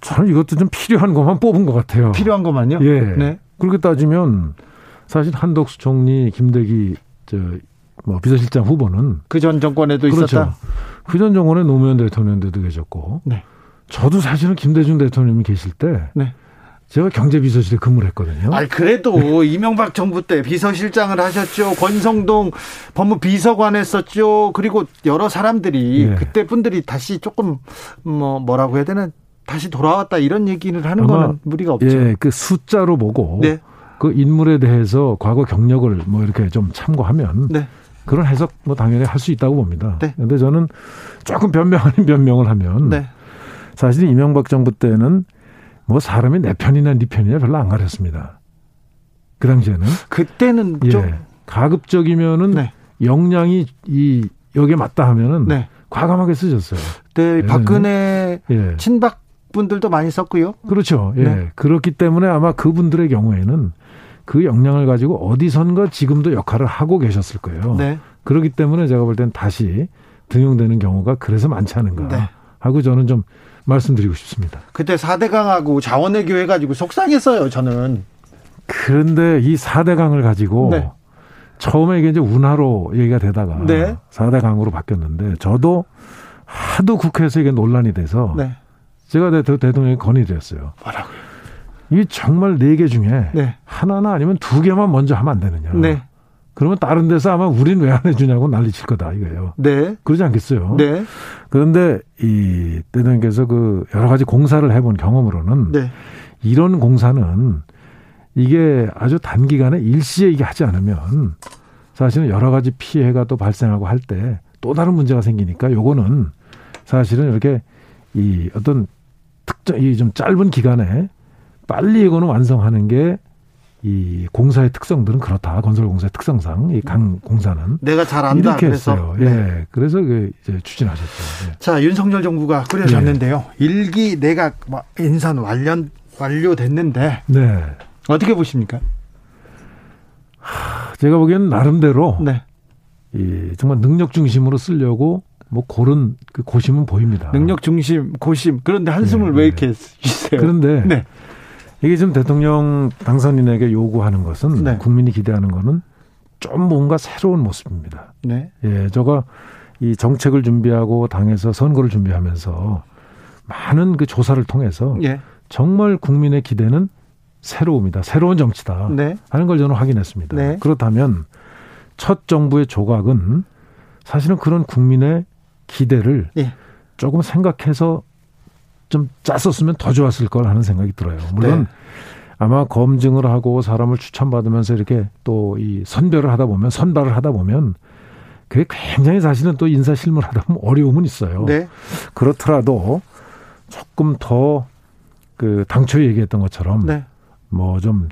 저는 이것도 좀 필요한 것만 뽑은 것 같아요. 필요한 것만요? 예. 네. 그렇게 따지면 사실 한덕수 총리, 김대기 저 뭐 비서실장 후보는 그 전 정권에도 그렇죠. 있었다. 그 전 정권에 노무현 대통령도 계셨고, 네. 저도 사실은 김대중 대통령이 계실 때 네. 제가 경제비서실에 근무를 했거든요. 아니 그래도 이명박 정부 때 비서실장을 하셨죠. 권성동 법무 비서관 했었죠. 그리고 여러 사람들이 예. 그때 분들이 다시 조금 뭐 뭐라고 해야 되나 다시 돌아왔다 이런 얘기를 하는 거는 무리가 없죠. 예, 그 숫자로 보고 네. 그 인물에 대해서 과거 경력을 뭐 이렇게 좀 참고하면 네. 그런 해석 뭐 당연히 할 수 있다고 봅니다. 네. 근데 저는 조금 변명 아닌 변명을 하면 네. 사실 이명박 정부 때는 뭐 사람이 내 편이나 네 편이나 별로 안 가렸습니다. 그 당시에는 그때는 예, 좀 가급적이면은 네. 역량이 이 여기에 맞다 하면은 네. 과감하게 쓰셨어요. 네, 박근혜 예. 친박 분들도 많이 썼고요. 그렇죠. 예. 네. 그렇기 때문에 아마 그분들의 경우에는 그 역량을 가지고 어디선가 지금도 역할을 하고 계셨을 거예요. 네. 그렇기 때문에 제가 볼 땐 다시 등용되는 경우가 그래서 많지 않은가 네. 하고 저는 좀 말씀드리고 싶습니다. 그때 4대 강하고 자원외교 해가지고 속상했어요, 저는. 그런데 이 4대 강을 가지고 네. 처음에 이게 이제 운하로 얘기가 되다가 네. 4대 강으로 바뀌었는데 저도 하도 국회에서 이게 논란이 돼서 네. 제가 대- 대통령에 건의드렸어요. 뭐라고요? 이 정말 네 개 중에 네. 하나나 아니면 두 개만 먼저 하면 안 되느냐. 네. 그러면 다른 데서 아마 우린 왜 안 해주냐고 난리 칠 거다 이거예요. 네. 그러지 않겠어요. 네. 그런데 이 대통령께서 그 여러 가지 공사를 해본 경험으로는 네. 이런 공사는 이게 아주 단기간에 일시에 이게 하지 않으면 사실은 여러 가지 피해가 또 발생하고 할 때 또 다른 문제가 생기니까 요거는 사실은 이렇게 이 어떤 특정 이 좀 짧은 기간에 빨리 이거는 완성하는 게 이 공사의 특성들은 그렇다. 건설 공사의 특성상 이 강 공사는 내가 잘 안다. 이렇게 그래서. 했어요. 네. 예. 그래서 그 이제 추진하셨죠. 예. 자, 윤석열 정부가 꾸려졌는데요. 일기 내각 뭐 인선 완료, 완료됐는데, 네. 어떻게 보십니까? 제가 보기에는 나름대로 네. 이 정말 능력 중심으로 쓰려고 뭐 그런 그 고심은 보입니다. 능력 중심, 고심. 그런데 한숨을 네, 왜 네. 이렇게 쉬세요? 그런데 네. 이게 지금 대통령 당선인에게 요구하는 것은 네. 국민이 기대하는 거는 좀 뭔가 새로운 모습입니다. 네. 예, 저가 이 정책을 준비하고 당에서 선거를 준비하면서 많은 그 조사를 통해서 예. 정말 국민의 기대는 새로움이다. 새로운 정치다. 네. 하는 걸 저는 확인했습니다. 네. 그렇다면 첫 정부의 조각은 사실은 그런 국민의 기대를 예. 조금 생각해서 좀 짰었으면 더 좋았을 걸 하는 생각이 들어요. 물론 네. 아마 검증을 하고 사람을 추천받으면서 이렇게 또 이 선별을 하다 보면 선발을 하다 보면 그게 굉장히 사실은 또 인사 실무를 하다 보면 어려움은 있어요. 네. 그렇더라도 조금 더 그 당초 얘기했던 것처럼 네. 뭐좀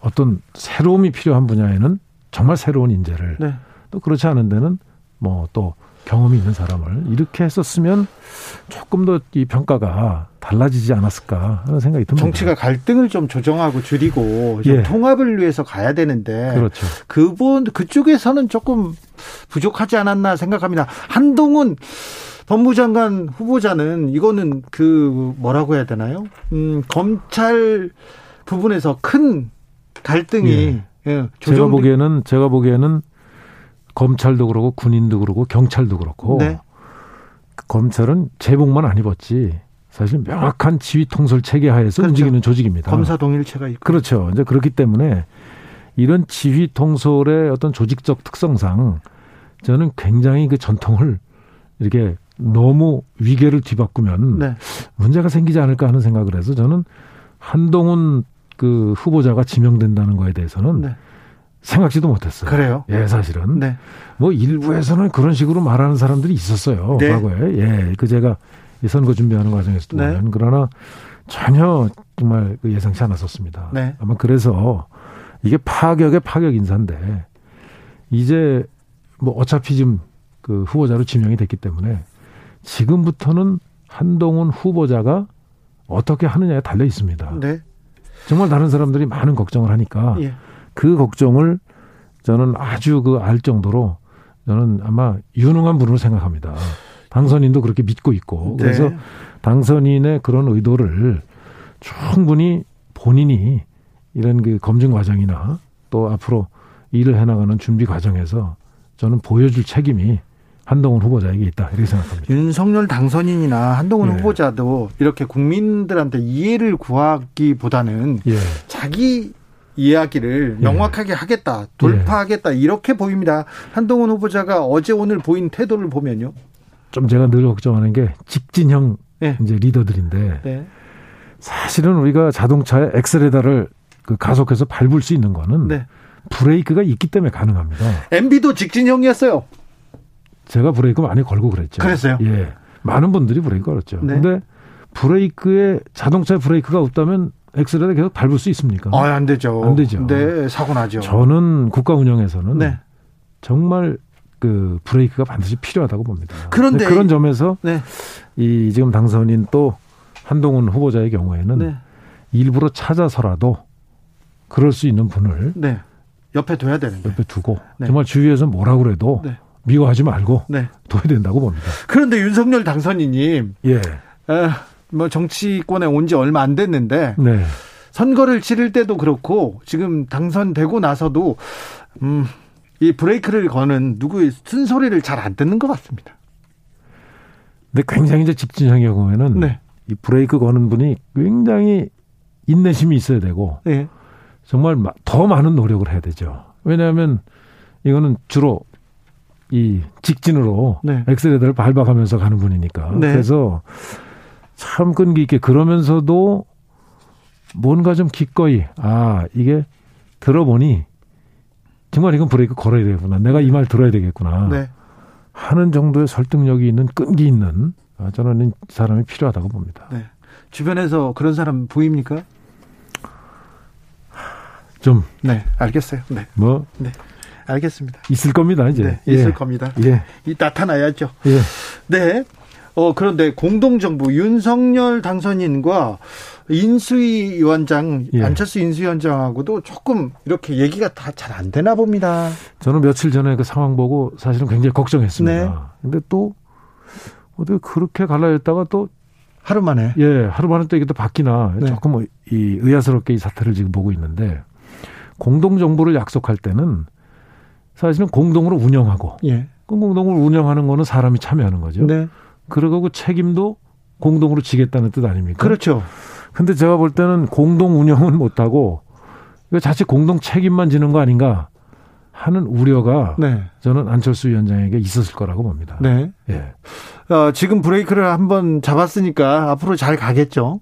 어떤 새로움이 필요한 분야에는 정말 새로운 인재를 네. 또 그렇지 않은 데는 뭐 또 경험이 있는 사람을 이렇게 했었으면 조금 더 이 평가가 달라지지 않았을까 하는 생각이 듭니다. 정치가 갈등을 좀 조정하고 줄이고 좀 예. 통합을 위해서 가야 되는데 그렇죠. 그분 그쪽에서는 조금 부족하지 않았나 생각합니다. 한동훈 법무장관 후보자는 이거는 그 뭐라고 해야 되나요? 음, 검찰 부분에서 큰 갈등이 예. 예, 제가 보기에는 제가 보기에는 검찰도 그렇고 군인도 그렇고 경찰도 그렇고 네. 검찰은 제복만 안 입었지 사실 명확한 지휘 통솔 체계 하에서 그렇죠. 움직이는 조직입니다. 검사 동일체가 있고 그렇죠. 이제 그렇기 때문에 이런 지휘 통솔의 어떤 조직적 특성상 저는 굉장히 그 전통을 이렇게 너무 위계를 뒤바꾸면 네. 문제가 생기지 않을까 하는 생각을 해서 저는 한동훈 그 후보자가 지명된다는 거에 대해서는 네. 생각지도 못했어요. 그래요? 예, 사실은. 네. 뭐 일부에서는 그런 식으로 말하는 사람들이 있었어요. 네. 과거에. 예, 그 제가 이 선거 준비하는 과정에서도 네. 보면 그러나 전혀 정말 그 예상치 않았었습니다. 네. 아마 그래서 이게 파격의 파격 인사인데 이제 뭐 어차피 지금 그 후보자로 지명이 됐기 때문에 지금부터는 한동훈 후보자가 어떻게 하느냐에 달려 있습니다. 네. 정말 다른 사람들이 많은 걱정을 하니까 예. 그 걱정을 저는 아주 그 알 정도로 저는 아마 유능한 분으로 생각합니다. 당선인도 그렇게 믿고 있고 그래서 네. 당선인의 그런 의도를 충분히 본인이 이런 그 검증 과정이나 또 앞으로 일을 해나가는 준비 과정에서 저는 보여줄 책임이 한동훈 후보자에게 있다 이렇게 생각합니다. 윤석열 당선인이나 한동훈 예. 후보자도 이렇게 국민들한테 이해를 구하기보다는 예. 자기 이야기를 예. 명확하게 하겠다, 돌파하겠다 이렇게 보입니다. 한동훈 후보자가 어제 오늘 보인 태도를 보면요. 좀 제가 늘 걱정하는 게 직진형 네. 이제 리더들인데 네. 사실은 우리가 자동차의 엑셀레다를 그 가속해서 밟을 수 있는 거는 네. 브레이크가 있기 때문에 가능합니다. MB도 직진형이었어요. 제가 브레이크 많이 걸고 그랬죠. 그랬어요? 예. 많은 분들이 브레이크 걸었죠. 네. 근데 브레이크에 자동차에 브레이크가 없다면 엑셀레다 계속 밟을 수 있습니까? 아, 안 되죠. 안 되죠. 네, 사고 나죠. 저는 국가 운영에서는 네. 정말 그 브레이크가 반드시 필요하다고 봅니다. 그런데 근데 그런 점에서 네. 이 지금 당선인 또 한동훈 후보자의 경우에는 네. 일부러 찾아서라도 그럴 수 있는 분을 네. 옆에 둬야 되는데. 옆에 두고 네. 정말 주위에서 뭐라 그래도 네. 미워하지 말고 네. 둬야 된다고 봅니다. 그런데 윤석열 당선인님 예. 에, 뭐 정치권에 온 지 얼마 안 됐는데 네. 선거를 치를 때도 그렇고 지금 당선되고 나서도 음, 이 브레이크를 거는 누구의 쓴소리를 잘 안 듣는 것 같습니다. 근데 굉장히 이제 직진형의 경우에는 네. 이 브레이크 거는 분이 굉장히 인내심이 있어야 되고 네. 정말 마- 더 많은 노력을 해야 되죠. 왜냐하면 이거는 주로 이 직진으로 네. 엑셀레터를 밟아가면서 가는 분이니까. 네. 그래서 참 끈기 있게 그러면서도 뭔가 좀 기꺼이 아 이게 들어보니 정말 이건 브레이크 걸어야 되겠구나. 내가 이 말 들어야 되겠구나. 네. 하는 정도의 설득력이 있는 끈기 있는 아, 저는 이 사람이 필요하다고 봅니다. 네. 주변에서 그런 사람 보입니까? 좀 네, 알겠어요. 네, 뭐 알겠습니다. 있을 겁니다 이제. 네, 예. 있을 겁니다. 예. 이 나타나야죠. 예. 네. 어, 그런데 공동정부 윤석열 당선인과 인수위 위원장, 예. 안철수 인수위 원장하고도 조금 이렇게 얘기가 다 잘 안 되나 봅니다. 저는 며칠 전에 그 상황 보고 사실은 굉장히 걱정했습니다. 네. 근데 또 어떻게 그렇게 갈라졌다가 또 하루 만에. 예, 하루 만에 또 이게 또 바뀌나 네. 조금 뭐이 의아스럽게 이 사태를 지금 보고 있는데 공동 정부를 약속할 때는 사실은 공동으로 운영하고 예. 그 공동으로 운영하는 거는 사람이 참여하는 거죠. 네. 그러고 그 책임도 공동으로 지겠다는 뜻 아닙니까? 그렇죠. 근데 제가 볼 때는 공동 운영은 못 하고 이거 자칫 공동 책임만 지는 거 아닌가 하는 우려가 네. 저는 안철수 위원장에게 있었을 거라고 봅니다. 네. 예. 어, 지금 브레이크를 한번 잡았으니까 앞으로 잘 가겠죠.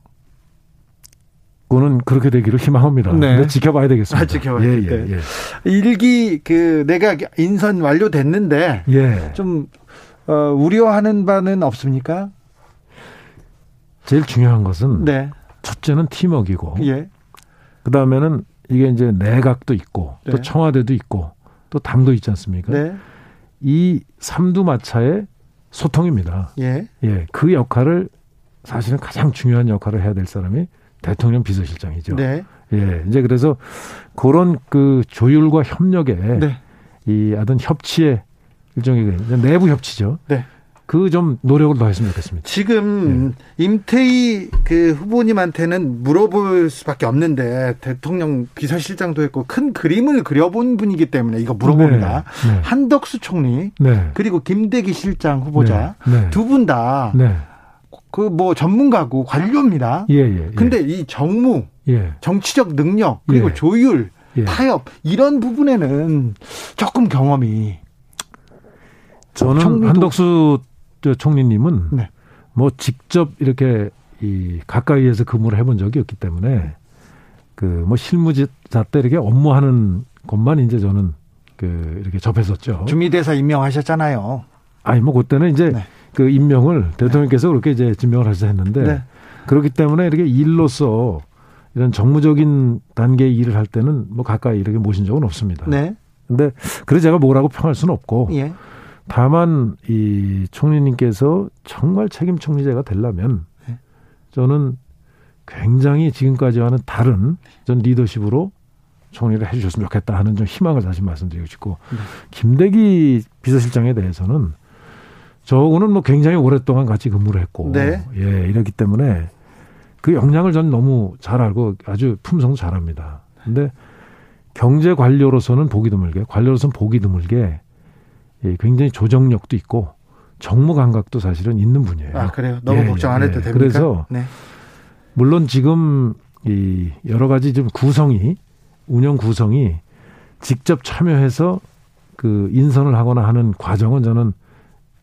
그거는 그렇게 되기를 희망합니다. 네. 지켜봐야 되겠습니다. 아, 지켜봐야 예, 될 예, 예. 일기 그 내가 인선 완료됐는데 예. 좀 어, 우려하는 바는 없습니까? 제일 중요한 것은 네. 첫째는 팀워크이고 예. 그 다음에는 이게 이제 내각도 있고 또 네. 청와대도 있고 또 당도 있지 않습니까? 네. 이 삼두마차의 소통입니다. 예. 예, 그 역할을 사실은 가장 중요한 역할을 해야 될 사람이 대통령 비서실장이죠. 네. 예, 이제 그래서 그런 그 조율과 협력에 네. 이 어떤 협치의 일종의 그 내부 협치죠. 네. 그 좀 노력을 더 했으면 좋겠습니다. 지금 네. 임태희 그 후보님한테는 물어볼 수밖에 없는데 대통령 비서실장도 했고 큰 그림을 그려본 분이기 때문에 이거 물어봅니다. 네. 네. 한덕수 총리 네. 그리고 김대기 실장 후보자 네. 네. 두분 다그 네. 뭐 전문가고 관료입니다. 예, 예. 예. 근데 이 정무, 예. 정치적 능력 그리고 예. 조율, 예. 타협 이런 부분에는 조금 경험이 저는 총리도- 한덕수 저 총리님은 네. 뭐 직접 이렇게 이 가까이에서 근무를 해본 적이 없기 때문에 그 뭐 실무자 때 이렇게 업무하는 것만 이제 저는 그 이렇게 접했었죠. 주미대사 임명하셨잖아요. 아니 뭐 그때는 이제 네. 그 임명을 대통령께서 그렇게 이제 지명을 하셔서 했는데 네. 그렇기 때문에 이렇게 일로서 이런 정무적인 단계의 일을 할 때는 뭐 가까이 이렇게 모신 적은 없습니다. 네. 근데 그래서 제가 뭐라고 평할 수는 없고 예. 다만 이 총리님께서 정말 책임 총리제가 되려면 네. 저는 굉장히 지금까지와는 다른 전 리더십으로 총리를 해주셨으면 좋겠다 하는 좀 희망을 다시 말씀드리고 싶고 네. 김대기 비서실장에 대해서는 저하고는 뭐 굉장히 오랫동안 같이 근무를 했고 네. 예 이렇기 때문에 그 역량을 전 너무 잘 알고 아주 품성도 잘합니다. 근데 경제 관료로서는 보기 드물게 관료로서는 보기 드물게 예, 굉장히 조정력도 있고 정무 감각도 사실은 있는 분이에요. 아 그래요. 너무 예, 걱정 안 예, 해도 예. 됩니까? 그래서 네. 물론 지금 이 여러 가지 좀 구성이 운영 구성이 직접 참여해서 그 인선을 하거나 하는 과정은 저는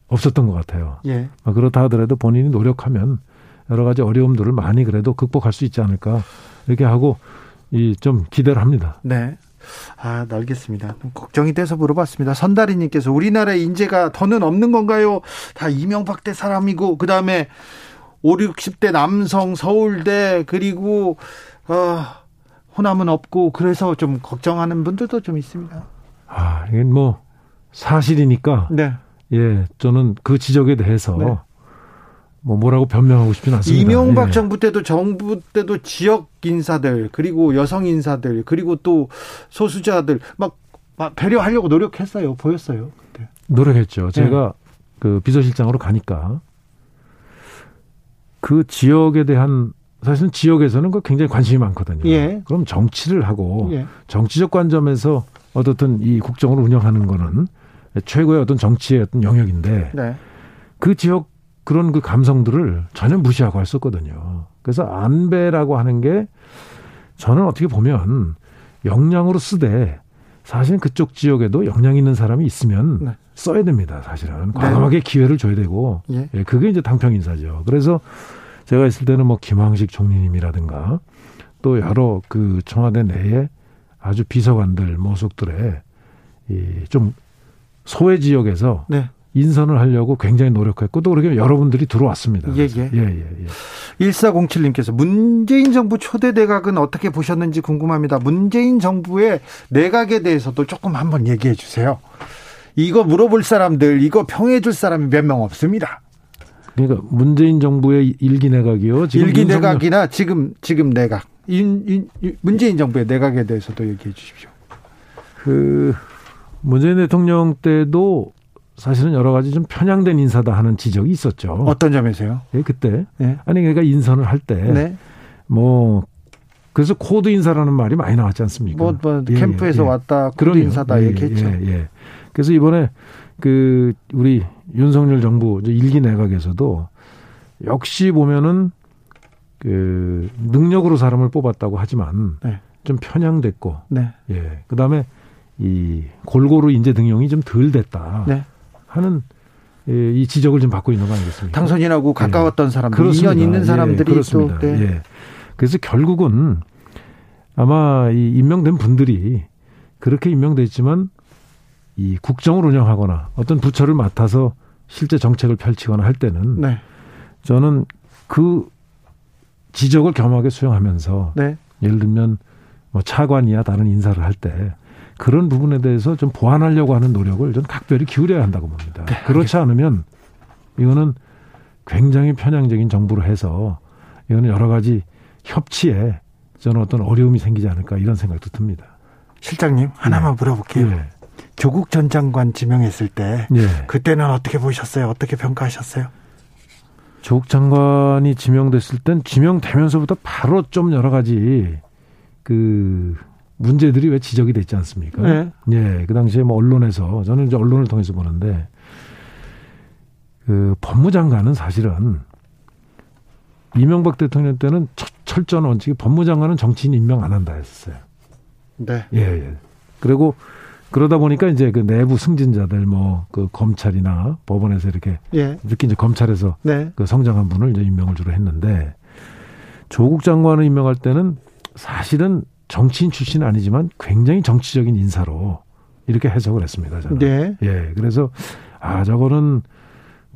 없었던 것 같아요. 예. 아, 그렇다 하더라도 본인이 노력하면 여러 가지 어려움들을 많이 그래도 극복할 수 있지 않을까 이렇게 하고 이 좀 기대를 합니다. 네. 아, 알겠습니다. 좀 걱정이 돼서 물어봤습니다. 선다리님께서 우리나라의 인재가 더는 없는 건가요? 다 이명박 때 사람이고, 그 다음에 5, 60대 남성 서울대, 그리고, 어, 호남은 없고, 그래서 좀 걱정하는 분들도 좀 있습니다. 아, 이건 뭐 사실이니까 네. 예, 저는 그 지적에 대해서 네. 뭐 뭐라고 변명하고 싶지는 않습니다. 이명박 예. 정부 때도 정부 때도 지역 인사들, 그리고 여성 인사들, 그리고 또 소수자들, 막, 막 배려하려고 노력했어요. 보였어요. 그때. 노력했죠. 네. 제가 그 비서실장으로 가니까 그 지역에 대한 사실은 지역에서는 그 굉장히 관심이 많거든요. 예. 그럼 정치를 하고 예. 정치적 관점에서 어떻든 이 국정을 운영하는 거는 최고의 어떤 정치의 어떤 영역인데 네. 그 지역 그런 그 감성들을 전혀 무시하고 했었거든요. 그래서 안배라고 하는 게 저는 어떻게 보면 역량으로 쓰되 사실 그쪽 지역에도 역량 있는 사람이 있으면 네. 써야 됩니다. 사실은 과감하게 기회를 줘야 되고 예. 예, 그게 이제 당평 인사죠. 그래서 제가 있을 때는 뭐 김황식 총리님이라든가 또 여러 그 청와대 내에 아주 비서관들 모속들의 이 좀 소외 지역에서 네. 인선을 하려고 굉장히 노력했고 또 그렇게 여러분들이 들어왔습니다. 예. 예. 예, 예, 예. 1407님께서 문재인 정부 초대 내각은 어떻게 보셨는지 궁금합니다. 문재인 정부의 내각에 대해서도 조금 한번 얘기해 주세요. 이거 물어볼 사람들, 이거 평해 줄 사람이 몇 명 없습니다. 그러니까 문재인 정부의 일기 내각이요. 지금 일기 윤석열- 내각이나 지금 지금 내각. 인, 인, 인- 문재인 정부의 내각에 대해서도 얘기해 주십시오. 그 문재인 대통령 때도 사실은 여러 가지 좀 편향된 인사다 하는 지적이 있었죠. 어떤 점에서요? 예, 그때. 네. 아니 그러니까 인선을 할 때 네. 뭐 그래서 코드 인사라는 말이 많이 나왔지 않습니까? 뭐, 뭐 예, 캠프에서 예, 예. 왔다 코드 그럼요. 인사다 예, 얘기했죠. 예, 예. 그래서 이번에 그 우리 윤석열 정부 일기 내각에서도 역시 보면은 그 능력으로 사람을 뽑았다고 하지만 네. 좀 편향됐고 네. 예. 그 다음에 이 골고루 인재 등용이 좀 덜 됐다 네. 하는 예, 이 지적을 좀 받고 있는 거 아니겠습니까? 당선인하고 가까웠던 사람들, 그렇습니다. 인연 있는 예, 사람들이 그렇습니다. 또 네. 예. 그래서 결국은 아마 이 임명된 분들이 그렇게 임명됐지만 이 국정을 운영하거나 어떤 부처를 맡아서 실제 정책을 펼치거나 할 때는 네. 저는 그 지적을 겸하게 수용하면서 네. 예를 들면 뭐 차관이야 다른 인사를 할 때 그런 부분에 대해서 좀 보완하려고 하는 노력을 좀 각별히 기울여야 한다고 봅니다. 네, 그렇지 않으면 이거는 굉장히 편향적인 정부로 해서 이거는 여러 가지 협치에 저는 어떤 어려움이 생기지 않을까 이런 생각도 듭니다. 실장님 하나만 물어볼게요. 예. 조국 전 장관 지명했을 때 예. 그때는 어떻게 보셨어요? 어떻게 평가하셨어요? 조국 장관이 지명됐을 땐 지명되면서부터 바로 좀 여러 가지 그 문제들이 왜 지적이 됐지 않습니까? 네. 예, 그 당시에 뭐 언론에서 저는 이제 언론을 통해서 보는데 그 법무장관은 사실은 이명박 대통령 때는 철- 철저한 원칙이 법무장관은 정치인 임명 안 한다 했었어요. 네. 예, 예. 그리고 그러다 보니까 이제 그 내부 승진자들 뭐 그 검찰이나 법원에서 이렇게 예. 특히 이제 검찰에서 네. 그 성장한 분을 이제 임명을 주로 했는데 조국 장관을 임명할 때는 사실은 정치인 출신은 아니지만 굉장히 정치적인 인사로 이렇게 해석을 했습니다. 저는. 네. 예. 그래서 아 저거는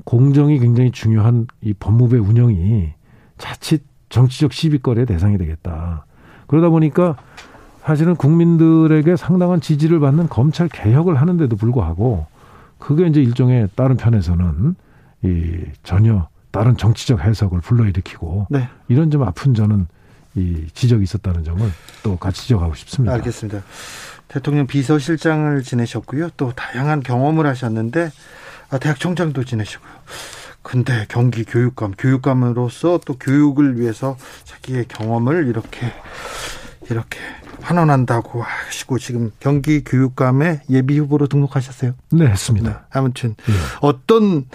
공정이 굉장히 중요한 이 법무부의 운영이 자칫 정치적 시비거리의 대상이 되겠다. 그러다 보니까 사실은 국민들에게 상당한 지지를 받는 검찰 개혁을 하는데도 불구하고 그게 이제 일종의 다른 편에서는 이 전혀 다른 정치적 해석을 불러일으키고 네. 이런 좀 아픈 저는 이 지적이 있었다는 점을 또 같이 지적하고 싶습니다. 알겠습니다. 대통령 비서실장을 지내셨고요. 또 다양한 경험을 하셨는데 아, 대학 총장도 지내시고요. 근데 경기 교육감, 교육감으로서 또 교육을 위해서 자기의 경험을 이렇게 이렇게 환원한다고 하시고 지금 경기 교육감의 예비 후보로 등록하셨어요. 네, 했습니다. 아무튼 예. 어떤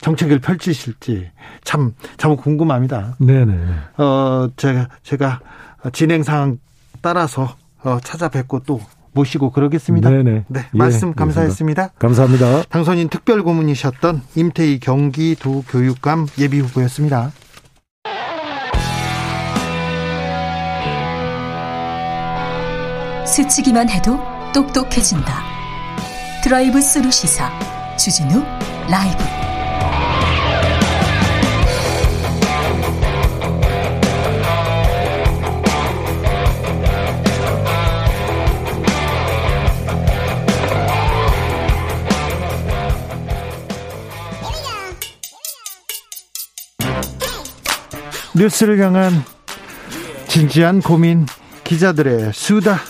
정책을 펼치실지 참 참 궁금합니다. 네, 네. 어, 제가, 제가 진행 상황 따라서 어, 찾아뵙고 또 모시고 그러겠습니다. 네네. 네, 예, 말씀 감사했습니다. 감사합니다. 당선인 특별 고문이셨던 임태희 경기도 교육감 예비 후보였습니다. 스치기만 해도 똑똑해진다. 드라이브 스루 시사 주진우 라이브. 뉴스를 향한 진지한 고민 기자들의 수다.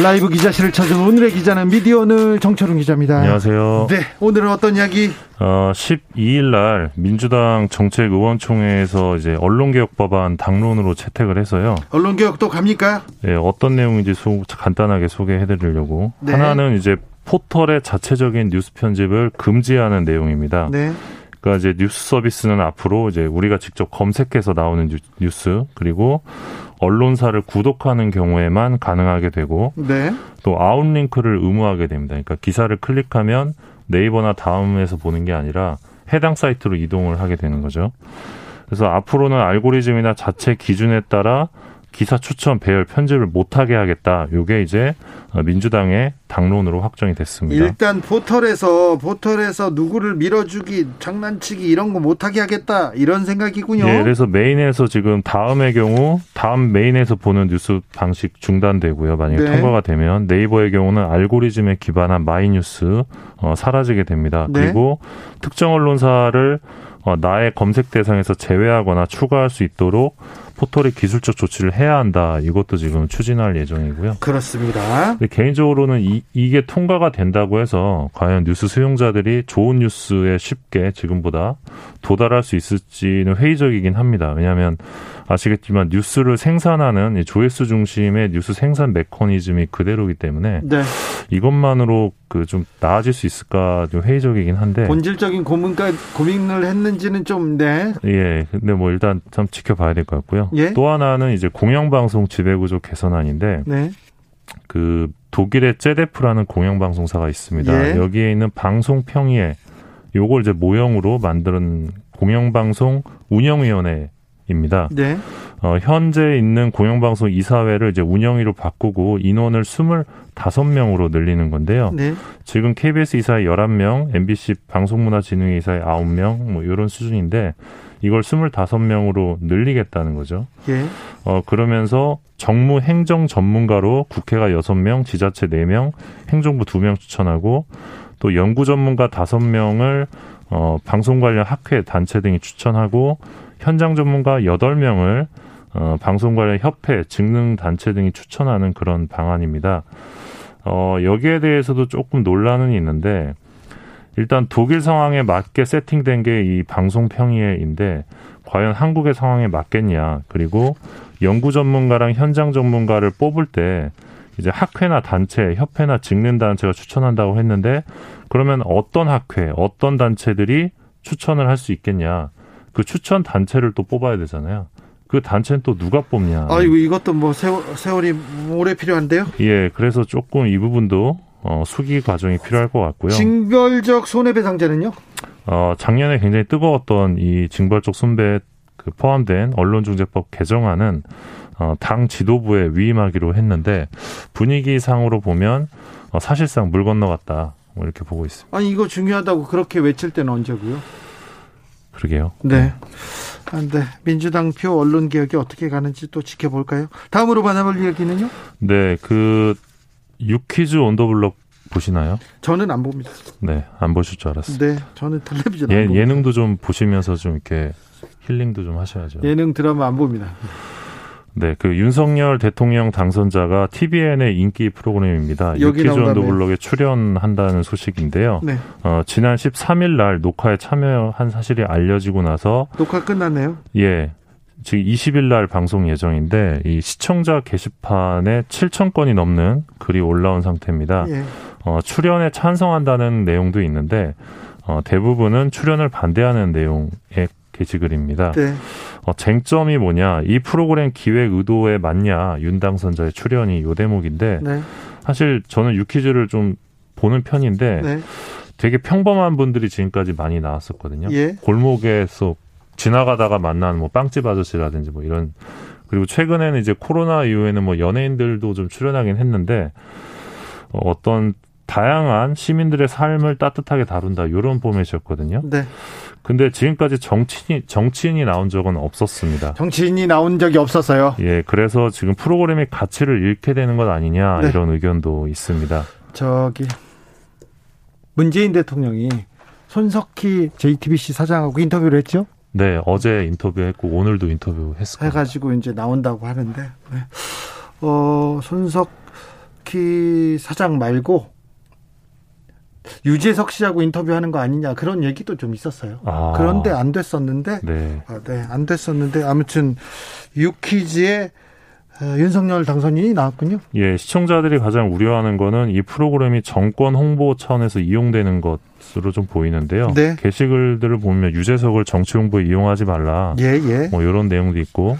라이브 기자실을 찾은 오늘의 기자는 미디어 오늘 정철웅 기자입니다. 안녕하세요. 네, 오늘은 어떤 이야기? 어, 12일 날 민주당 정책의원총회에서 이제 언론개혁 법안 당론으로 채택을 해서요. 언론개혁도 갑니까? 예, 어떤 내용인지 소, 간단하게 소개해 드리려고. 네. 하나는 이제 포털의 자체적인 뉴스 편집을 금지하는 내용입니다. 네. 그러니까 이제 뉴스 서비스는 앞으로 이제 우리가 직접 검색해서 나오는 뉴- 뉴스 그리고 언론사를 구독하는 경우에만 가능하게 되고 네. 또 아웃링크를 의무화하게 됩니다. 그러니까 기사를 클릭하면 네이버나 다음에서 보는 게 아니라 해당 사이트로 이동을 하게 되는 거죠. 그래서 앞으로는 알고리즘이나 자체 기준에 따라 기사 추천, 배열, 편집을 못하게 하겠다. 요게 이제 민주당의 당론으로 확정이 됐습니다. 일단 포털에서 포털에서 누구를 밀어주기, 장난치기 이런 거 못하게 하겠다 이런 생각이군요. 예, 그래서 메인에서 지금 다음의 경우 다음 메인에서 보는 뉴스 방식 중단되고요. 만약에 네. 통과가 되면 네이버의 경우는 알고리즘에 기반한 마이뉴스 어, 사라지게 됩니다. 네. 그리고 특정 언론사를 어, 나의 검색 대상에서 제외하거나 추가할 수 있도록 포털이 기술적 조치를 해야 한다. 이것도 지금 추진할 예정이고요. 그렇습니다. 개인적으로는 이, 이게 통과가 된다고 해서 과연 뉴스 수용자들이 좋은 뉴스에 쉽게 지금보다 도달할 수 있을지는 회의적이긴 합니다. 왜냐하면 아시겠지만 뉴스를 생산하는 이 조회수 중심의 뉴스 생산 메커니즘이 그대로이기 때문에 네. 이것만으로 그 좀 나아질 수 있을까 좀 회의적이긴 한데 본질적인 고민까 고민을 했는지는 좀 네. 예 근데 뭐 일단 참 지켜봐야 될 것 같고요. 예. 또 하나는 이제 공영방송 지배구조 개선안인데 네. 그 독일의 제데프라는 공영방송사가 있습니다. 예. 여기에 있는 방송 평의회 요걸 이제 모형으로 만드는 공영방송 운영위원회입니다. 네. 어, 현재 있는 공영방송 이사회를 이제 운영위로 바꾸고 인원을 25명으로 늘리는 건데요. 네. 지금 KBS 이사회 11명, MBC 방송문화진흥회 이사회 9명, 뭐 이런 수준인데 이걸 25명으로 늘리겠다는 거죠. 예. 어, 그러면서 정무 행정 전문가로 국회가 6명, 지자체 4명, 행정부 2명 추천하고 또 연구 전문가 5명을 어, 방송 관련 학회, 단체 등이 추천하고 현장 전문가 8명을 어, 방송 관련 협회, 직능 단체 등이 추천하는 그런 방안입니다. 어, 여기에 대해서도 조금 논란은 있는데 일단 독일 상황에 맞게 세팅된 게 이 방송 평의회인데 과연 한국의 상황에 맞겠냐 그리고 연구 전문가랑 현장 전문가를 뽑을 때 이제 학회나 단체, 협회나 직능 단체가 추천한다고 했는데 그러면 어떤 학회, 어떤 단체들이 추천을 할 수 있겠냐? 그 추천 단체를 또 뽑아야 되잖아요. 그 단체는 또 누가 뽑냐? 아이고 이것도 뭐 세월, 세월이 오래 필요한데요. 예, 그래서 조금 이 부분도 어, 수기 과정이 필요할 것 같고요. 징벌적 손해배상제는요? 어, 작년에 굉장히 뜨거웠던 이 징벌적 손배 그 포함된 언론중재법 개정안은 어, 당 지도부에 위임하기로 했는데 분위기상으로 보면 어, 사실상 물 건너갔다 뭐 이렇게 보고 있습니다. 아니 이거 중요하다고 그렇게 외칠 때는 언제고요? 그러게요. 네. 아, 네. 민주당 표 언론 개혁이 어떻게 가는지 또 지켜볼까요? 다음으로 만나볼 이야기는요? 네, 그 유퀴즈 온더블럭 보시나요? 저는 안 봅니다. 네, 안 보실 줄 알았어요. 네, 저는 텔레비전 안 예. 예능도 좀 보시면서 좀 이렇게 힐링도 좀 하셔야죠. 예능 드라마 안 봅니다. 네, 그 윤석열 대통령 당선자가 TVN의 인기 프로그램입니다. 나온다며요. 온더블럭에 출연한다는 소식인데요. 네. 어, 지난 13일 날 녹화에 참여한 사실이 알려지고 나서 녹화 끝났네요. 예. 지금 20일 날 방송 예정인데 이 시청자 게시판에 7천 건이 넘는 글이 올라온 상태입니다. 예. 어, 출연에 찬성한다는 내용도 있는데 어, 대부분은 출연을 반대하는 내용의 게시글입니다. 네. 어, 쟁점이 뭐냐? 이 프로그램 기획 의도에 맞냐? 윤 당선자의 출연이 요 대목인데 네. 사실 저는 유퀴즈를 좀 보는 편인데 네. 되게 평범한 분들이 지금까지 많이 나왔었거든요. 예. 골목에서 지나가다가 만난 뭐 빵집 아저씨라든지 뭐 이런 그리고 최근에는 이제 코로나 이후에는 뭐 연예인들도 좀 출연하긴 했는데 어, 어떤 다양한 시민들의 삶을 따뜻하게 다룬다 이런 포맷이었거든요. 네. 근데 지금까지 정치인 정치인이 나온 적은 없었습니다. 정치인이 나온 적이 없었어요. 예, 그래서 지금 프로그램의 가치를 잃게 되는 것 아니냐 네. 이런 의견도 있습니다. 저기 문재인 대통령이 손석희 JTBC 사장하고 인터뷰를 했죠. 네, 어제 인터뷰했고 오늘도 인터뷰했을 거예요. 해가지고 이제 나온다고 하는데 네. 어 손석희 사장 말고 유재석 씨하고 인터뷰하는 거 아니냐 그런 얘기도 좀 있었어요. 아. 그런데 안 됐었는데 네. 아, 네, 안 됐었는데 아무튼 유퀴즈에 어, 윤석열 당선인이 나왔군요. 예, 시청자들이 가장 우려하는 거는 이 프로그램이 정권 홍보 차원에서 이용되는 것으로 좀 보이는데요. 네. 게시글들을 보면 유재석을 정치 홍보에 이용하지 말라. 예, 예. 뭐 이런 내용도 있고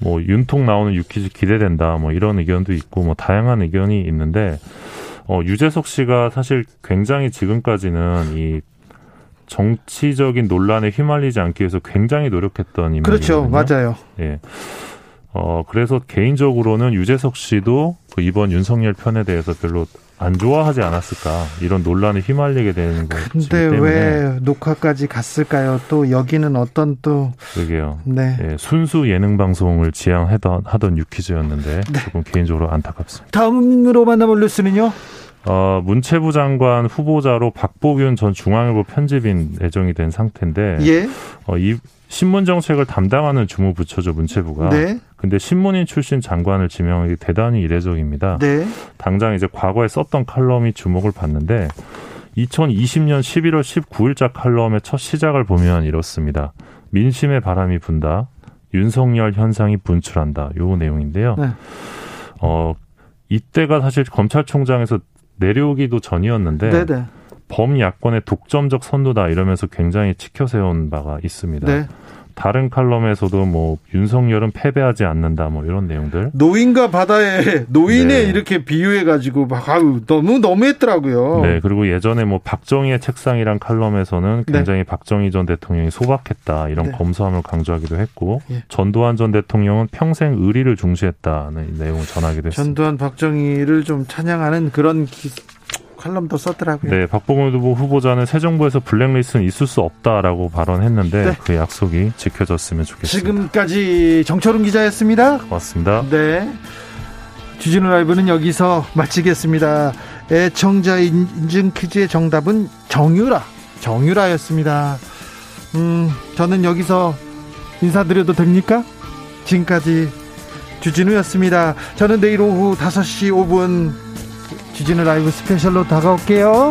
뭐 윤통 나오는 유퀴즈 기대된다. 뭐 이런 의견도 있고 뭐 다양한 의견이 있는데 어 유재석 씨가 사실 굉장히 지금까지는 이 정치적인 논란에 휘말리지 않기 위해서 굉장히 노력했던 인물이거든요. 그렇죠, 맞아요. 예. 어, 그래서 개인적으로는 유재석 씨도 그 이번 윤석열 편에 대해서 별로 안 좋아하지 않았을까 이런 논란에 휘말리게 되는 거기 근데 왜 녹화까지 갔을까요? 또 여기는 어떤 또 그러게요. 네. 예, 순수 예능 방송을 지향하던 하던 유퀴즈였는데 네. 조금 개인적으로 안타깝습니다. 다음으로 만나볼 뉴스는요? 어, 문체부 장관 후보자로 박보균 전 중앙일보 편집인 내정이 된 상태인데 예. 어, 이 신문 정책을 담당하는 주무부처죠 문체부가. 네. 근데 신문인 출신 장관을 지명하기 대단히 이례적입니다. 네. 당장 이제 과거에 썼던 칼럼이 주목을 받는데 2020년 11월 19일자 칼럼의 첫 시작을 보면 이렇습니다. 민심의 바람이 분다. 윤석열 현상이 분출한다. 요 내용인데요. 네. 어, 이때가 사실 검찰총장에서 내려오기도 전이었는데 네, 네. 범야권의 독점적 선도다 이러면서 굉장히 치켜 세운 바가 있습니다. 네. 다른 칼럼에서도 뭐 윤석열은 패배하지 않는다 뭐 이런 내용들. 노인과 바다에 노인에 네. 이렇게 비유해 가지고 막 아유 너무 너무했더라고요. 네, 그리고 예전에 뭐 박정희의 책상이란 칼럼에서는 네. 굉장히 박정희 전 대통령이 소박했다 이런 네. 검소함을 강조하기도 했고 예. 전두환 전 대통령은 평생 의리를 중시했다는 내용을 전하기도 했습니다. 전두환 박정희를 좀 찬양하는 그런 기- 칼럼도 썼더라고요. 네, 후보 후보자는 새 정부에서 블랙리스트는 있을 수 없다라고 발언했는데 네. 그 약속이 지켜졌으면 좋겠습니다. 지금까지 정철훈 기자였습니다. 고맙습니다. 네. 주진우 라이브는 여기서 마치겠습니다. 애청자 인증 퀴즈의 정답은 정유라. 정유라였습니다. 음, 저는 여기서 인사드려도 됩니까? 지금까지 주진우였습니다. 저는 내일 오후 5시 5분 주진우 라이브 스페셜로 다가올게요.